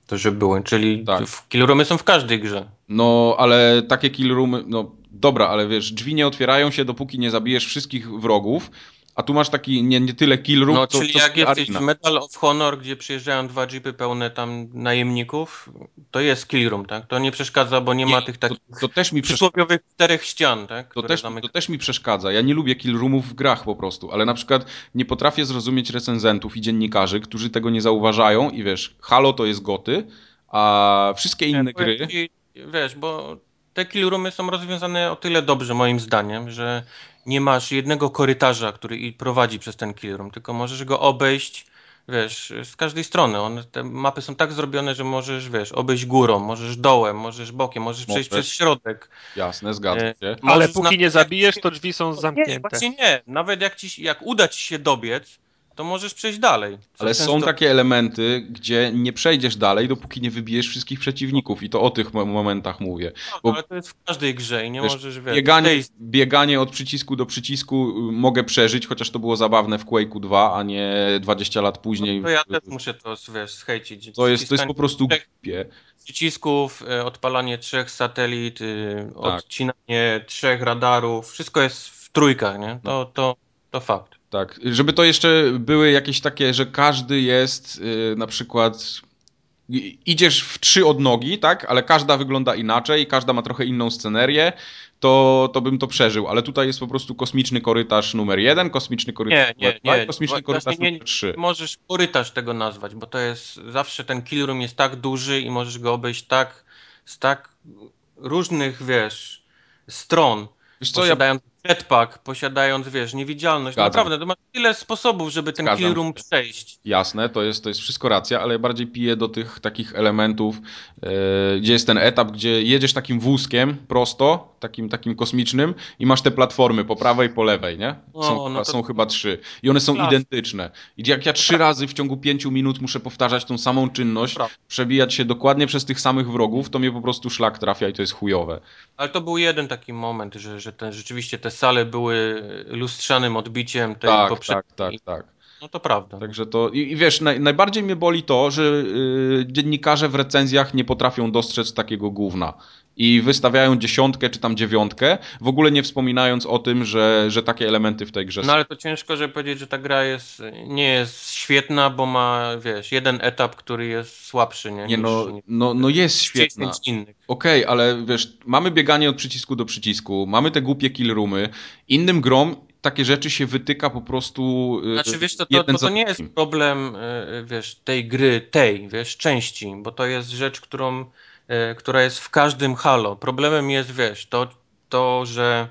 To, że były, czyli Tak. killroomy są w każdej grze. No, ale takie kill roomy, no dobra, ale wiesz, drzwi nie otwierają się, dopóki nie zabijesz wszystkich wrogów, a tu masz taki nie, nie tyle kill room, No, to, czyli to jak jesteś arena. w Medal of Honor, gdzie przyjeżdżają dwa jeepy pełne tam najemników, to jest killroom, tak? To nie przeszkadza, bo nie, ma tych to, takich to też mi przysłowiowych czterech ścian, tak? To też, zamyka- to też mi przeszkadza. Ja nie lubię kill roomów w grach po prostu, ale na przykład nie potrafię zrozumieć recenzentów i dziennikarzy, którzy tego nie zauważają i wiesz, Halo to jest goty, a wszystkie inne Nie, powiem gry... ci, wiesz, bo te killroomy są rozwiązane o tyle dobrze moim zdaniem, że nie masz jednego korytarza, który i prowadzi przez ten killroom, tylko możesz go obejść, wiesz, z każdej strony. One, te mapy są tak zrobione, że możesz, wiesz, obejść górą, możesz dołem, możesz bokiem, możesz przejść przez środek. Jasne, zgadzam E, się. Ale póki nawet nie zabijesz, to drzwi są Nie, zamknięte. właśnie nie. Nawet jak, ci, jak uda ci się dobiec, to możesz przejść dalej. Ale często- są takie elementy, gdzie nie przejdziesz dalej, dopóki nie wybijesz wszystkich przeciwników i to o tych mo- momentach mówię. Tak, bo- ale to jest w każdej grze i nie Wiesz, możesz, wiesz, Bieganie, tej- bieganie od przycisku do przycisku y, mogę przeżyć, chociaż to było zabawne w Quake'u 2, a nie 20 lat później. No to ja też muszę to, wiesz, schejcić. To jest, to jest po prostu głupie. przycisków, e, odpalanie trzech satelit, y, Tak. odcinanie trzech radarów, wszystko jest w trójkach, nie? To, to, to fakt. Tak, żeby to jeszcze były jakieś takie, że każdy jest y, na przykład idziesz w trzy odnogi, tak, ale każda wygląda inaczej, każda ma trochę inną scenerię, to, to bym to przeżył, ale tutaj jest po prostu kosmiczny korytarz numer jeden, kosmiczny korytarz Nie, numer nie, nie. kosmiczny korytarz nie- numer trzy. Możesz korytarz tego nazwać, bo to jest zawsze ten killroom jest tak duży i możesz go obejść tak z tak różnych, wiesz, stron. Wiesz co, ja jetpack, posiadając, wiesz, niewidzialność. Zgadzam. Naprawdę, to masz tyle sposobów, żeby ten Zgadzam killroom się. przejść. Jasne, to jest, to jest wszystko racja, ale ja bardziej piję do tych takich elementów, e, gdzie jest ten etap, gdzie jedziesz takim wózkiem prosto, takim, takim kosmicznym i masz te platformy po prawej po lewej, nie? O, Są, no chyba, to- są chyba trzy. I one są identyczne. I jak ja trzy razy w ciągu pięciu minut muszę powtarzać tą samą czynność, przebijać się dokładnie przez tych samych wrogów, to mnie po prostu szlak trafia i to jest chujowe. Ale to był jeden taki moment, że, że te, rzeczywiście te sale były lustrzanym odbiciem tej Tak, poprzedniej. tak, tak, tak. No to prawda. Także to. I, i wiesz, naj, najbardziej mnie boli to, że y, dziennikarze w recenzjach nie potrafią dostrzec takiego gówna. I wystawiają dziesiątkę czy tam dziewiątkę, w ogóle nie wspominając o tym, że, że takie elementy w tej grze No są. ale to ciężko, żeby powiedzieć, że ta gra jest, nie jest świetna, bo ma, wiesz, jeden etap, który jest słabszy, nie? Nie, niż, no, niż no, no jest świetna. 10 innych. Okej, ale wiesz, mamy bieganie od przycisku do przycisku, mamy te głupie kill roomy. Innym grom takie rzeczy się wytyka po prostu. y, Znaczy, wiesz, to, to, to, to nie jest problem, y, wiesz, tej gry, tej, wiesz, części, bo to jest rzecz, którą, y, która jest w każdym Halo. Problemem jest, wiesz, to, to, że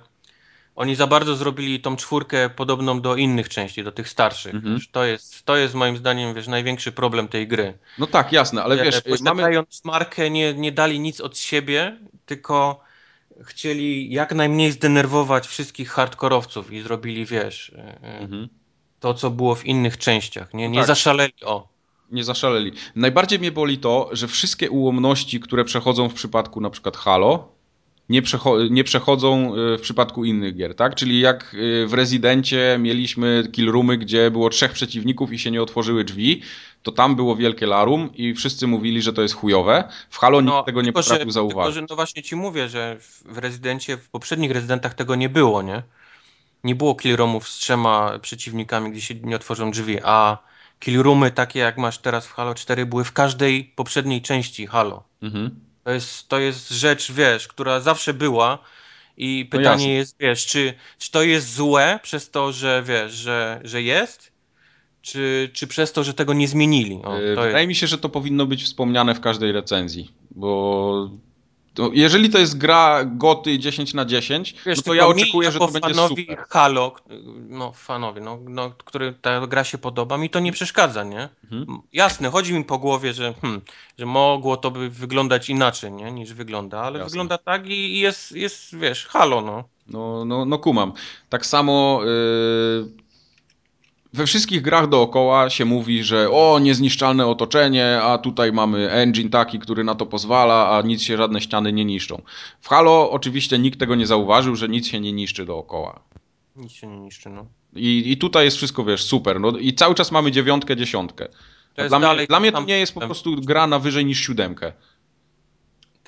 oni za bardzo zrobili tą czwórkę podobną do innych części, do tych starszych. Mhm. To, jest, to jest moim zdaniem, wiesz, największy problem tej gry. No tak, jasne, ale E, wiesz, y, mamy. Posiadając markę, nie, nie dali nic od siebie, tylko chcieli jak najmniej zdenerwować wszystkich hardkorowców i zrobili, wiesz, e, e, Mhm. to, co było w innych częściach. Nie, No nie tak. zaszaleli, o. Nie zaszaleli. Najbardziej mnie boli to, że wszystkie ułomności, które przechodzą w przypadku na przykład Halo, nie, przecho- nie przechodzą y, w przypadku innych gier, tak? Czyli jak y, w Rezydencie mieliśmy killroomy, gdzie było trzech przeciwników i się nie otworzyły drzwi, to tam było wielkie larum i wszyscy mówili, że to jest chujowe. W Halo nikt tego nie No, potrafił że, zauważyć. Tylko, że no właśnie ci mówię, że w, w Rezydencie, w poprzednich Rezydentach tego nie było, nie? Nie było killroomów z trzema przeciwnikami, gdzie się nie otworzą drzwi, a killroomy takie jak masz teraz w Halo 4 były w każdej poprzedniej części Halo. Mhm. To jest, to jest rzecz, wiesz, która zawsze była i No pytanie jasne. jest, wiesz, czy, czy to jest złe przez to, że wiesz, że, że jest, czy, czy przez to, że tego nie zmienili? O, to Wydaje jest, mi się, że to powinno być wspomniane w każdej recenzji, bo to, jeżeli to jest gra goty 10 na 10, wiesz, no to ja mi oczekuję, że to będzie fanowi super. Halo, no fanowi, no, no, który ta gra się podoba, mi to nie przeszkadza, nie? Mhm. Jasne, chodzi mi po głowie, że, hmm, że mogło to by wyglądać inaczej, nie, niż wygląda, ale Jasne. wygląda tak i i jest, jest, wiesz, Halo, no. No, no, no kumam. Tak samo yy, we wszystkich grach dookoła się mówi, że o, niezniszczalne otoczenie, a tutaj mamy engine taki, który na to pozwala, a nic się, żadne ściany nie niszczą. W Halo oczywiście nikt tego nie zauważył, że nic się nie niszczy dookoła. Nic się nie niszczy, no. I, I tutaj jest wszystko, wiesz, super. No, I cały czas mamy dziewiątkę, dziesiątkę. Dla mnie, dalej dla ten mnie to nie jest po prostu gra na wyżej niż siódemkę.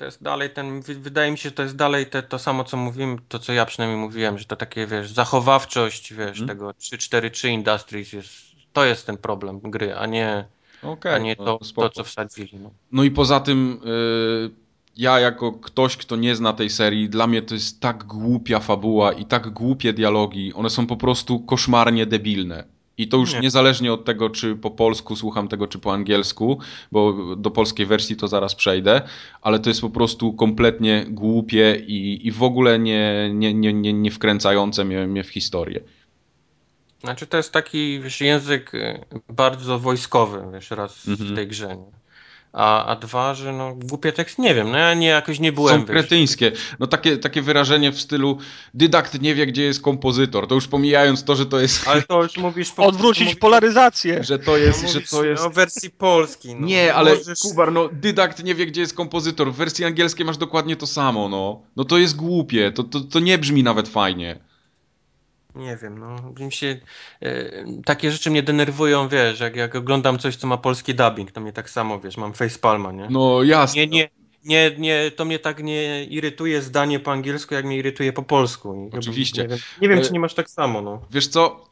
To jest dalej ten, wy- wydaje mi się, że to jest dalej te, to samo, co mówiłem, to co ja przynajmniej mówiłem, że to takie, wiesz, zachowawczość, wiesz, Mhm. tego 3-4-3 Industries jest, to jest ten problem gry, a nie, Okej, a nie no, to, to, co wsadzili. No. No i poza tym y, ja jako ktoś, kto nie zna tej serii, dla mnie to jest tak głupia fabuła i tak głupie dialogi. One są po prostu koszmarnie debilne. I to już Nie. niezależnie od tego, czy po polsku słucham tego, czy po angielsku, bo do polskiej wersji to zaraz przejdę, ale to jest po prostu kompletnie głupie i, i w ogóle nie, nie, nie, nie, nie wkręcające mnie, mnie w historię. Znaczy to jest taki, wiesz, język y, bardzo wojskowy, wiesz, raz Mhm. w tej grze, nie? A, a dwa, że no głupie tekst, nie wiem, no ja nie, jakoś nie byłem, Są kretyńskie. No takie, takie wyrażenie w stylu dydakt nie wie, gdzie jest kompozytor. To już pomijając to, że to jest... ale to już mówisz... Po, Odwrócić mówisz, polaryzację. że to jest, mówisz że to jest... o wersji polskiej. No. Nie, ale Możesz- Kubar, no dydakt nie wie, gdzie jest kompozytor. W wersji angielskiej masz dokładnie to samo, no. No to jest głupie, to, to, to nie brzmi nawet fajnie. Nie wiem, no, mi się e, takie rzeczy mnie denerwują, wiesz, jak, jak oglądam coś, co ma polski dubbing, to mnie tak samo, wiesz, mam facepalma, nie? No jasne. Nie, nie, nie, nie, to mnie tak nie irytuje zdanie po angielsku, jak mnie irytuje po polsku. Oczywiście. Nie wiem, nie wiem czy nie masz tak samo, no. Wiesz co?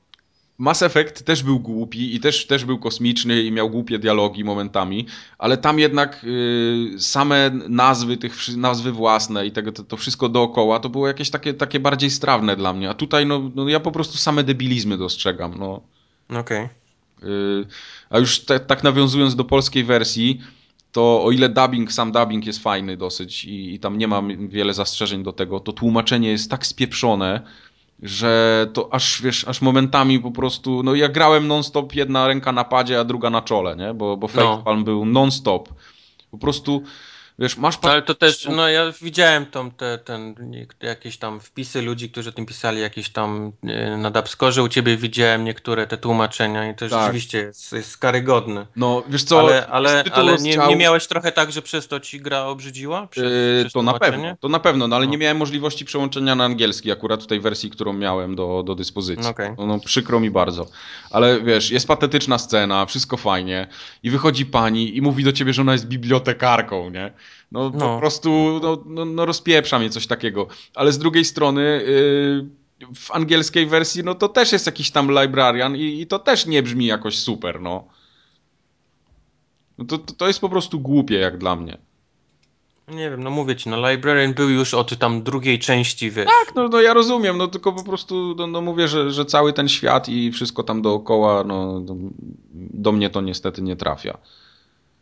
Mass Effect też był głupi i też, też był kosmiczny i miał głupie dialogi momentami, ale tam jednak y, same nazwy, tych nazwy własne i tego, to, to wszystko dookoła, to było jakieś takie, takie bardziej strawne dla mnie. A tutaj no, no ja po prostu same debilizmy dostrzegam. No. Okej. Y, A już te, tak nawiązując do polskiej wersji, to o ile dubbing, sam dubbing jest fajny dosyć i, i tam nie mam wiele zastrzeżeń do tego, to tłumaczenie jest tak spieprzone, że to aż, wiesz, aż momentami po prostu, no ja grałem non-stop, jedna ręka na padzie, a druga na czole, nie? Bo, bo No. Facepalm był non-stop. Po prostu, wiesz, masz... pa- Ale to też, no ja widziałem tam te, ten, jakieś tam wpisy ludzi, którzy o tym pisali, jakieś tam e, na Dubscorze u ciebie widziałem niektóre te tłumaczenia i to Tak. rzeczywiście jest, jest karygodne. No, wiesz co, ale ale, ale nie, nie miałeś trochę tak, że przez to ci gra obrzydziła? Przez, Yy, przez to na pewno, to na pewno, no ale No. nie miałem możliwości przełączenia na angielski akurat w tej wersji, którą miałem do, do dyspozycji. Okej. No, no przykro mi bardzo. Ale wiesz, jest patetyczna scena, wszystko fajnie i wychodzi pani i mówi do ciebie, że ona jest bibliotekarką, nie? No, po No. prostu no, no, no rozpieprza mnie coś takiego. Ale z drugiej strony yy, w angielskiej wersji no to też jest jakiś tam librarian i, i to też nie brzmi jakoś super, no. No to, to, to jest po prostu głupie jak dla mnie. Nie wiem, no mówię ci, no Librarian był już od tam drugiej części, wiesz. Tak, no, no ja rozumiem, no tylko po prostu no, no mówię, że, że cały ten świat i wszystko tam dookoła, no do, do mnie to niestety nie trafia.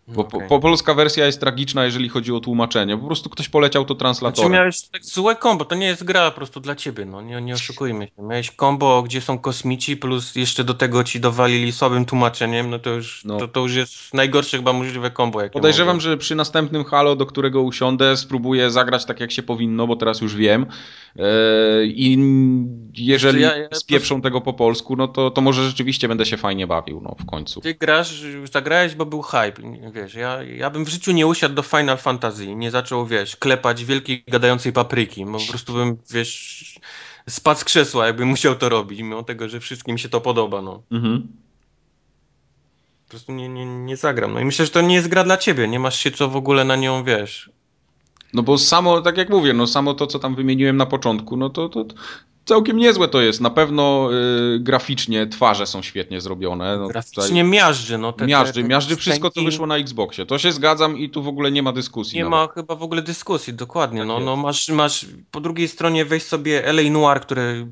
Bo po, Okej. po, polska wersja jest tragiczna, jeżeli chodzi o tłumaczenie. Po prostu ktoś poleciał to Znaczy translatorem. miałeś tak złe kombo, to nie jest gra po prostu dla ciebie, no nie, nie oszukujmy się. Miałeś kombo, gdzie są kosmici, plus jeszcze do tego ci dowalili słabym tłumaczeniem, no to już, No. To, to już jest najgorsze chyba możliwe kombo, jakie Podejrzewam, mogło. że przy następnym Halo, do którego usiądę, spróbuję zagrać tak, jak się powinno, bo teraz już wiem. Eee, I jeżeli Ja- ja- spieprzą tego po polsku, no to, to może rzeczywiście będę się fajnie bawił, no w końcu. Ty grasz, zagrałeś, bo był hype, wiesz, ja, ja bym w życiu nie usiadł do Final Fantasy, nie zaczął, wiesz, klepać wielkiej gadającej papryki, bo po prostu bym, wiesz, spadł z krzesła, jakbym musiał to robić, mimo tego, że wszystkim się to podoba, no. Mhm. Po prostu nie, nie, nie zagram. No i myślę, że to nie jest gra dla ciebie. Nie masz się co w ogóle na nią, wiesz. No bo samo, tak jak mówię, no samo to, co tam wymieniłem na początku, no to, to całkiem niezłe to jest. Na pewno y, graficznie twarze są świetnie zrobione. No, Graficznie miażdży, no. Te, tutaj miażdży, te, te miażdży wszystko, co wyszło na Xboxie. To się zgadzam i tu w ogóle nie ma dyskusji. Nie nawet. ma chyba w ogóle dyskusji, dokładnie. Tak no, jest. no masz, masz po drugiej stronie weź sobie LA Noir, które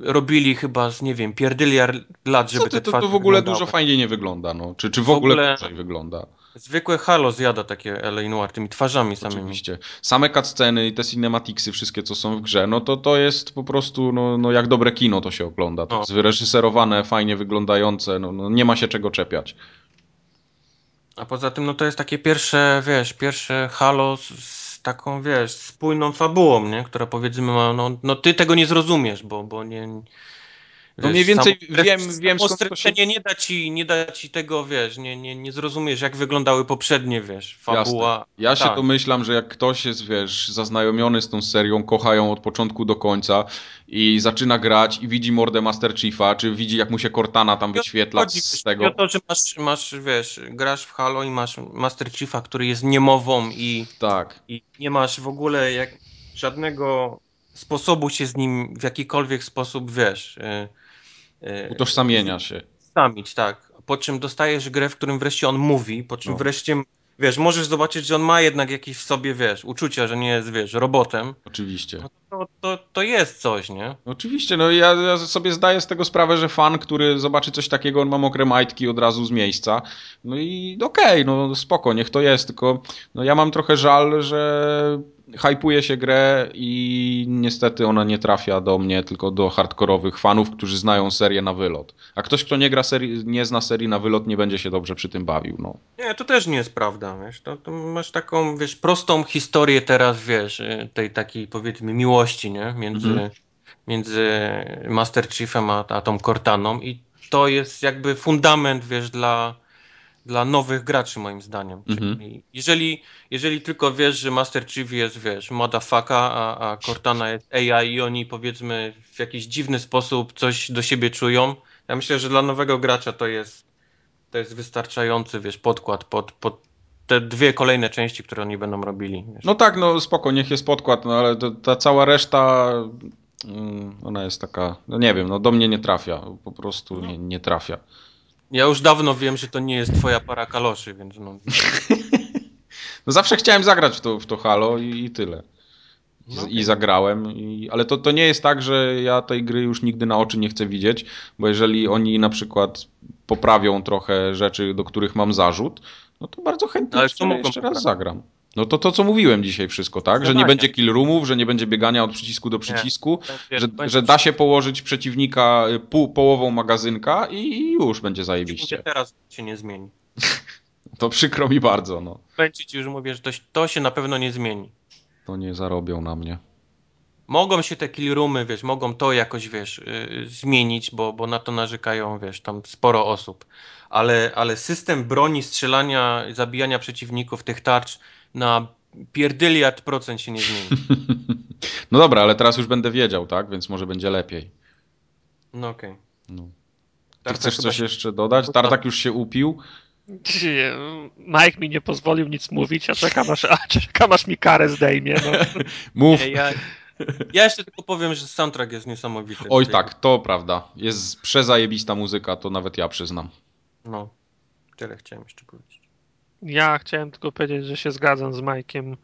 robili chyba z, nie wiem, pierdyliard lat, żeby Co ty, te to, twarze to w ogóle wyglądały. dużo fajnie nie wygląda, no. Czy, czy w, W ogóle, ogóle- wygląda. Zwykłe Halo zjada takie LA Noir tymi twarzami samymi. Oczywiście. Same cutsceny i te cinematicsy, wszystkie co są w grze, no to to jest po prostu, no, no jak dobre kino to się ogląda. To jest wyreżyserowane, fajnie wyglądające, no, no nie ma się czego czepiać. A poza tym, no to jest takie pierwsze, wiesz, pierwsze Halo z, z taką, wiesz, spójną fabułą, nie? Która powiedzmy ma, no, no ty tego nie zrozumiesz, bo, bo nie, No mniej więcej wiem, wiem skąd to się... nie da ci, nie da ci tego, wiesz, nie, nie, nie zrozumiesz, jak wyglądały poprzednie, wiesz, fabuła. Jasne. Ja się Tak. domyślam, że jak ktoś jest, wiesz, zaznajomiony z tą serią, kocha ją od początku do końca i zaczyna grać i widzi mordę Master Chiefa, czy widzi jak mu się Cortana tam wyświetla Chodzi z tego. to, że masz, masz, wiesz, grasz w Halo i masz Master Chiefa, który jest niemową i, Tak. i nie masz w ogóle jak, żadnego sposobu się z nim w jakikolwiek sposób, wiesz... y, y, Utożsamienia się. utożsamić, tak. Po czym dostajesz grę, w którym wreszcie on mówi, po czym No. wreszcie, wiesz, możesz zobaczyć, że on ma jednak jakieś w sobie, wiesz, uczucia, że nie jest, wiesz, robotem. Oczywiście. No to, to, to jest coś, nie? Oczywiście, no ja, ja sobie zdaję z tego sprawę, że fan, który zobaczy coś takiego, on ma mokre majtki od razu z miejsca. No i okej, no spoko, niech to jest, tylko no ja mam trochę żal, że hypuje się grę i niestety ona nie trafia do mnie, tylko do hardkorowych fanów, którzy znają serię na wylot. A ktoś, kto nie gra serii, nie zna serii na wylot, nie będzie się dobrze przy tym bawił, no. Nie, to też nie jest prawda, wiesz, to, to masz taką, wiesz, prostą historię teraz, wiesz, tej takiej, powiedzmy, miłości, nie? Między, Mhm. między Master Chiefem a, a tą Cortaną i to jest jakby fundament, wiesz, dla, dla nowych graczy, moim zdaniem. Mhm. Jeżeli, jeżeli tylko wiesz, że Master Chief jest, wiesz, motherfucker, a, a Cortana jest AI i oni, powiedzmy, w jakiś dziwny sposób coś do siebie czują, ja myślę, że dla nowego gracza to jest to jest wystarczający, wiesz, podkład pod, pod te dwie kolejne części, które oni będą robili. Wiesz. No tak, no spoko, niech jest podkład, no ale to, ta cała reszta, mm, ona jest taka, no nie wiem, no do mnie nie trafia, po prostu nie, nie trafia. Ja już dawno wiem, że to nie jest twoja para kaloszy, więc no. No zawsze chciałem zagrać w to, w to Halo i, i tyle. I, No I okej. zagrałem, i, ale to, to nie jest tak, że ja tej gry już nigdy na oczy nie chcę widzieć, bo jeżeli oni na przykład poprawią trochę rzeczy, do których mam zarzut, no to bardzo chętnie Ale jeszcze, mogą jeszcze raz zagram. No to to, co mówiłem dzisiaj wszystko, tak? Że nie będzie kill roomów, że nie będzie biegania od przycisku do przycisku, Będzie- że, będzie- że da się położyć przeciwnika y, pół, połową magazynka i, już będzie Będzie zajebiście. teraz się nie zmieni. To przykro mi bardzo, no. Będzie ci już mówię, że to, to się na pewno nie zmieni. To nie zarobią na mnie. Mogą się te kill roomy, wiesz, mogą to jakoś, wiesz, yy, zmienić, bo, bo na to narzekają, wiesz, tam sporo osób. Ale, ale system broni, strzelania, zabijania przeciwników, tych tarcz na pierdyliard procent się nie zmieni. No dobra, ale teraz już będę wiedział, tak? Więc może będzie lepiej. No okej. No. Ty Tartak chcesz coś się- jeszcze dodać? Tartak już się upił. Mike mi nie pozwolił nic mówić, a czekam aż, a czekam aż mi karę zdejmie. No. Mów. Nie, ja, ja jeszcze tylko powiem, że soundtrack jest niesamowity. Oj tak, to prawda. Jest przezajebista muzyka, to nawet ja przyznam. No, tyle chciałem jeszcze powiedzieć. Ja chciałem tylko powiedzieć, że się zgadzam z Mike'iem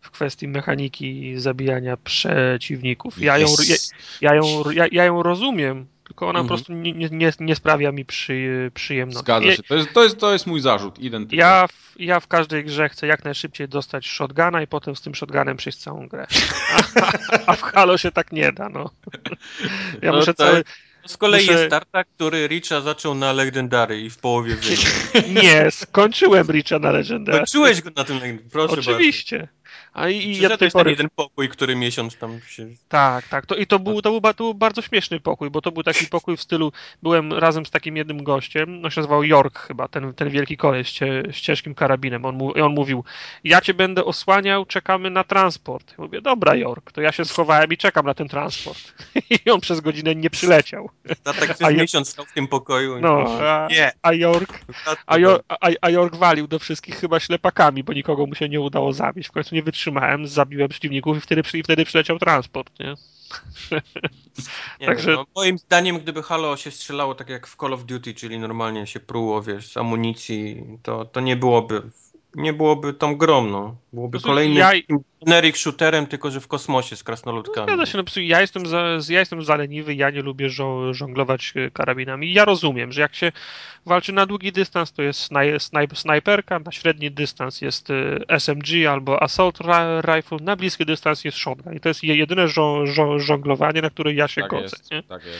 w kwestii mechaniki zabijania przeciwników. Ja ją, ja, ja ją, ja, ja ją rozumiem, tylko ona Mhm. po prostu nie, nie, nie sprawia mi przy, przyjemności. Zgadza się. To jest, to, jest, to jest mój zarzut, identyczny. Ja w, ja w każdej grze chcę jak najszybciej dostać shotguna i potem z tym shotgunem przejść całą grę. A, a w Halo się tak nie da, no. Ja No muszę to- cały... Z kolei Muszę- jest Tartak, który Richa zaczął na Legendary i w połowie wygrał. Nie, skończyłem Richa na Legendary. Kończyłeś go na tym Legendary, proszę Oczywiście. A i, i ja do tej Przyszedłeś ten pory... jeden pokój, który miesiąc tam się... Tak, tak. To, I to był, to, był, to był bardzo śmieszny pokój, bo to był taki pokój w stylu. Byłem razem z takim jednym gościem, on się nazywał York chyba, ten, ten wielki koleś cie, z ciężkim karabinem. On, mu, I on mówił: Ja cię będę osłaniał, czekamy na transport. Ja mówię: Dobra, York, to ja się schowałem i czekam na ten transport. I on przez godzinę nie przyleciał. Tartak A przez ja- miesiąc stał w tym pokoju. i- No, a, Nie. a York. A, York, a, a York walił do wszystkich chyba ślepakami, bo nikogo mu się nie udało zabić. W końcu nie wytrzymałem, zabiłem przeciwników i wtedy, i wtedy przyleciał transport, nie? Nie Także- no, moim zdaniem, gdyby Halo się strzelało tak jak w Call of Duty, czyli normalnie się pruło, wiesz, z amunicji, to, to nie byłoby nie byłoby tą grą, no. Byłoby prostu kolejnym ja- generic shooterem, tylko że w kosmosie z krasnoludkami. Zgadza się, no ja jestem, za, ja jestem zaleniwy, ja nie lubię żo- żonglować e, karabinami. Ja rozumiem, że jak się walczy na długi dystans, to jest snaj, snaj, snajperka, na średni dystans jest e, SMG albo Assault ri- Rifle, na bliski dystans jest shotgun. I to jest je- jedyne żo, żo, żonglowanie, na które ja się Tak godzę. jest, Nie? tak jest.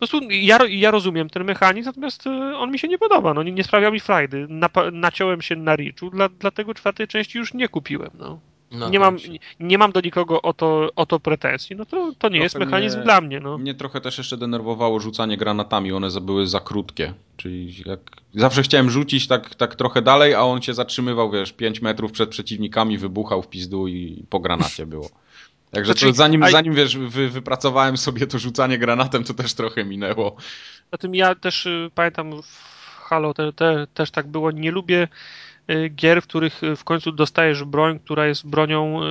Po prostu ja, ja rozumiem ten mechanizm, natomiast e, on mi się nie podoba, no nie, nie sprawia mi frajdy. Napa- naciąłem się na Richu, dla, dlatego czwartej części już nie kupiłem, no. no nie, mam, nie, nie mam do nikogo o to, o to pretensji, no to, to nie jest mechanizm mnie, dla mnie. No. Mnie trochę też jeszcze denerwowało rzucanie granatami, one były za krótkie. Czyli jak zawsze chciałem rzucić tak, tak trochę dalej, a on się zatrzymywał, wiesz, 5 metrów przed przeciwnikami, wybuchał w pizdu i po granacie było. Także znaczy, to zanim, a... zanim wiesz, wy, wypracowałem sobie to rzucanie granatem, to też trochę minęło. Zatem ja też y, pamiętam w Halo te, te, też tak było. Nie lubię gier, w których y, w końcu dostajesz broń, która jest bronią y,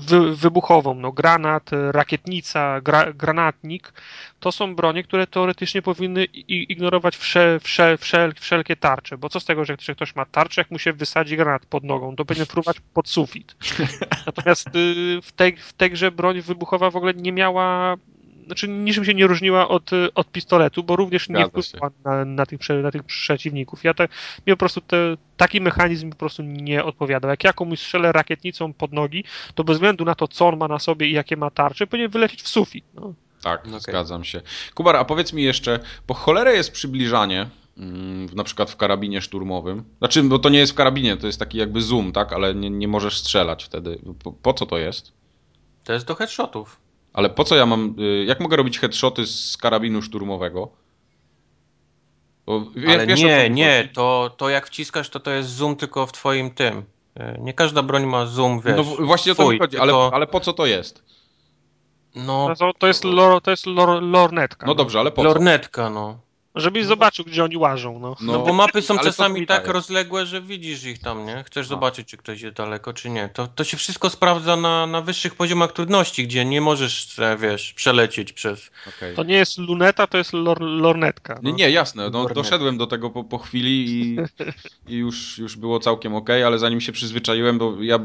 wy, wybuchową. No, granat, rakietnica, gra, granatnik to są bronie, które teoretycznie powinny ignorować wsze, wsze, wszel, wszelkie tarcze. Bo co z tego, że ktoś ma tarczę, jak mu się wysadzi granat pod nogą, to będzie fruwać pod sufit. Natomiast w tej, w tej grze broń wybuchowa w ogóle nie miała znaczy niczym się nie różniła od, od pistoletu, bo również nie wpływała na, na, tych, na tych przeciwników. Ja te, mi po prostu te, taki mechanizm po prostu nie odpowiadał. Jak ja komuś strzelę rakietnicą pod nogi, to bez względu na to, co on ma na sobie i jakie ma tarcze, powinien wylecieć w sufit. No. Tak, okay. zgadzam się. Kubar, a powiedz mi jeszcze, po cholerę jest przybliżanie, mm, na przykład w karabinie szturmowym. Znaczy, bo to nie jest w karabinie, to jest taki jakby zoom, tak? Ale nie, nie możesz strzelać wtedy. Po, po co to jest? To jest do headshotów. Ale po co ja mam. Y, jak mogę robić headshoty z karabinu szturmowego? Bo, Ale wiesz, nie, nie, to, to jak wciskasz, to to jest zoom tylko w twoim tym. Y, nie każda broń ma zoom, wiesz. No właśnie o to mi chodzi, ale, ale po co to jest? No, to jest, lor, to jest lor, lornetka. No, no dobrze, ale po co? Lornetka, no. Żebyś no zobaczył, gdzie oni łażą. No, no, no bo mapy są czasami tak rozległe, że widzisz ich tam, nie? Chcesz zobaczyć, czy ktoś jest daleko, czy nie. To, to się wszystko sprawdza na, na wyższych poziomach trudności, gdzie nie możesz, wiesz, przelecieć przez... Okay. To nie jest luneta, to jest lor, lornetka. No. Nie, nie, jasne. No, doszedłem do tego po, po chwili i, i już, już było całkiem ok, ale zanim się przyzwyczaiłem, bo ja,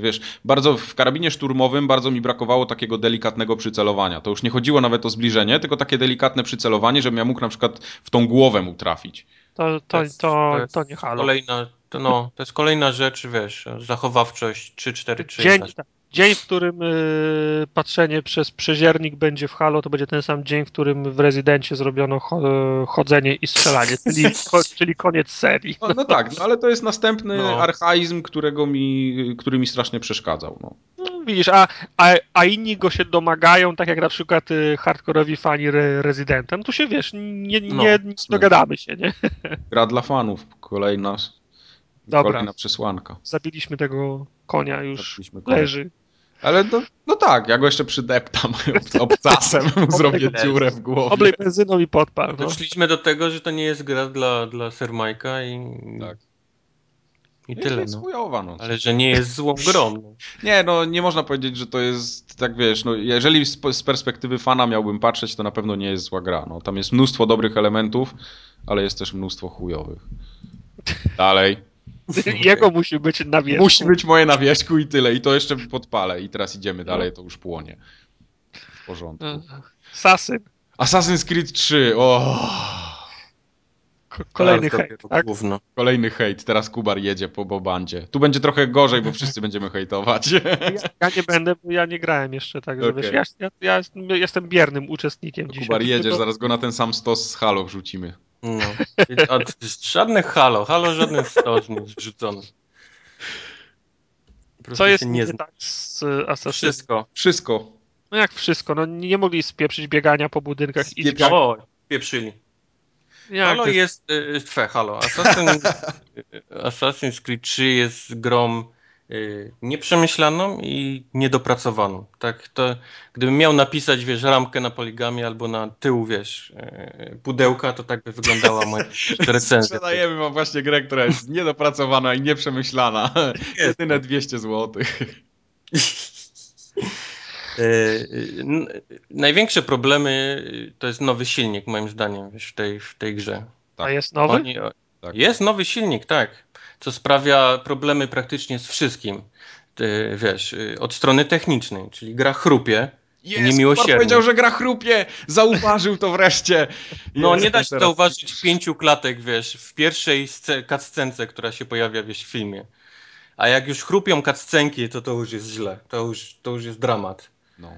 wiesz, bardzo w karabinie szturmowym bardzo mi brakowało takiego delikatnego przycelowania. To już nie chodziło nawet o zbliżenie, tylko takie delikatne przycelowanie, żebym ja mógł na przykład w tą głowę mu trafić. To, to, to, to, to nie halo. Kolejna, to, no, to jest kolejna rzecz, wiesz, zachowawczość 3-4-3. Dzień, dzień, w którym y, patrzenie przez przeziernik będzie w halo, to będzie ten sam dzień, w którym w rezydencie zrobiono cho, chodzenie i strzelanie, czyli, ko, czyli koniec serii. No, no, tak, no, ale to jest następny no. archaizm, którego mi, który mi strasznie przeszkadzał. No. no widzisz, a, a, a inni go się domagają, tak jak na przykład y, hardkorowi fani re, Rezydentem, to się wiesz, nie, nie, no, nie dogadamy się, nie? Gra dla fanów, kolejna, Dobra. kolejna przesłanka. Zabiliśmy tego konia, już leży. Ale no, no tak, ja go jeszcze przydeptam obcasem, zrobię dziurę w głowie. Oblej benzyną i podpal. No. Doszliśmy do tego, że to nie jest gra dla, dla Sir Majka i... Tak. I tyle. Jest no. chujowa, no. Ale że nie jest złą grą. No. Nie, no nie można powiedzieć, że to jest, tak wiesz, no jeżeli z, z, perspektywy fana miałbym patrzeć, to na pewno nie jest zła gra. No, tam jest mnóstwo dobrych elementów, ale jest też mnóstwo chujowych. Dalej. Jego musi być na wierzchu. Musi być moje na wierzchu i tyle. I to jeszcze podpalę. I teraz idziemy dalej, to już płonie. W porządku. Assassin. Assassin's Creed 3. O. Kolejny hejt, tak? Kolejny hejt. Teraz Kubar jedzie po Bobandzie. Tu będzie trochę gorzej, bo wszyscy będziemy hejtować. Ja, ja, nie będę, bo ja nie grałem jeszcze, tak okay. wiesz, ja, ja, ja, jestem biernym uczestnikiem Kubar, dzisiaj. Kubar, jedziesz, tylko... zaraz go na ten sam stos z Halo wrzucimy. No. Od, żadnych halo, halo żadnych stos nie zrzucony. Co jest nie tak z Assassin's? Wszystko. Wszystko. No jak wszystko, no nie mogli spieprzyć biegania po budynkach Spieprzy... i... O, spieprzyli. Jak halo jest, jest twe, halo. Assassin, Assassin's Creed 3 jest grom Y, nieprzemyślaną i niedopracowaną. Tak, to gdybym miał napisać, wiesz, ramkę na poligamie albo na tył, wiesz, y, pudełka, to tak by wyglądała moja recenzja. Sprzedajemy wam właśnie grę, która jest niedopracowana i nieprzemyślana. Jedyne 200 zł. Y, największe problemy to jest nowy silnik, moim zdaniem, wiesz, w tej, w tej grze. Tak. A jest nowy? Oni, tak. Jest nowy silnik, tak co sprawia problemy praktycznie z wszystkim. Ty, wiesz, y, od strony technicznej, czyli gra chrupie. Jest, niemiłosiernie. powiedział, że gra chrupie! Zauważył to wreszcie! No nie da się teraz. zauważyć pięciu klatek, wiesz, w pierwszej cutscence, która się pojawia wiesz, w filmie. A jak już chrupią cutscenki, to to już jest źle. To już, to już jest dramat. No.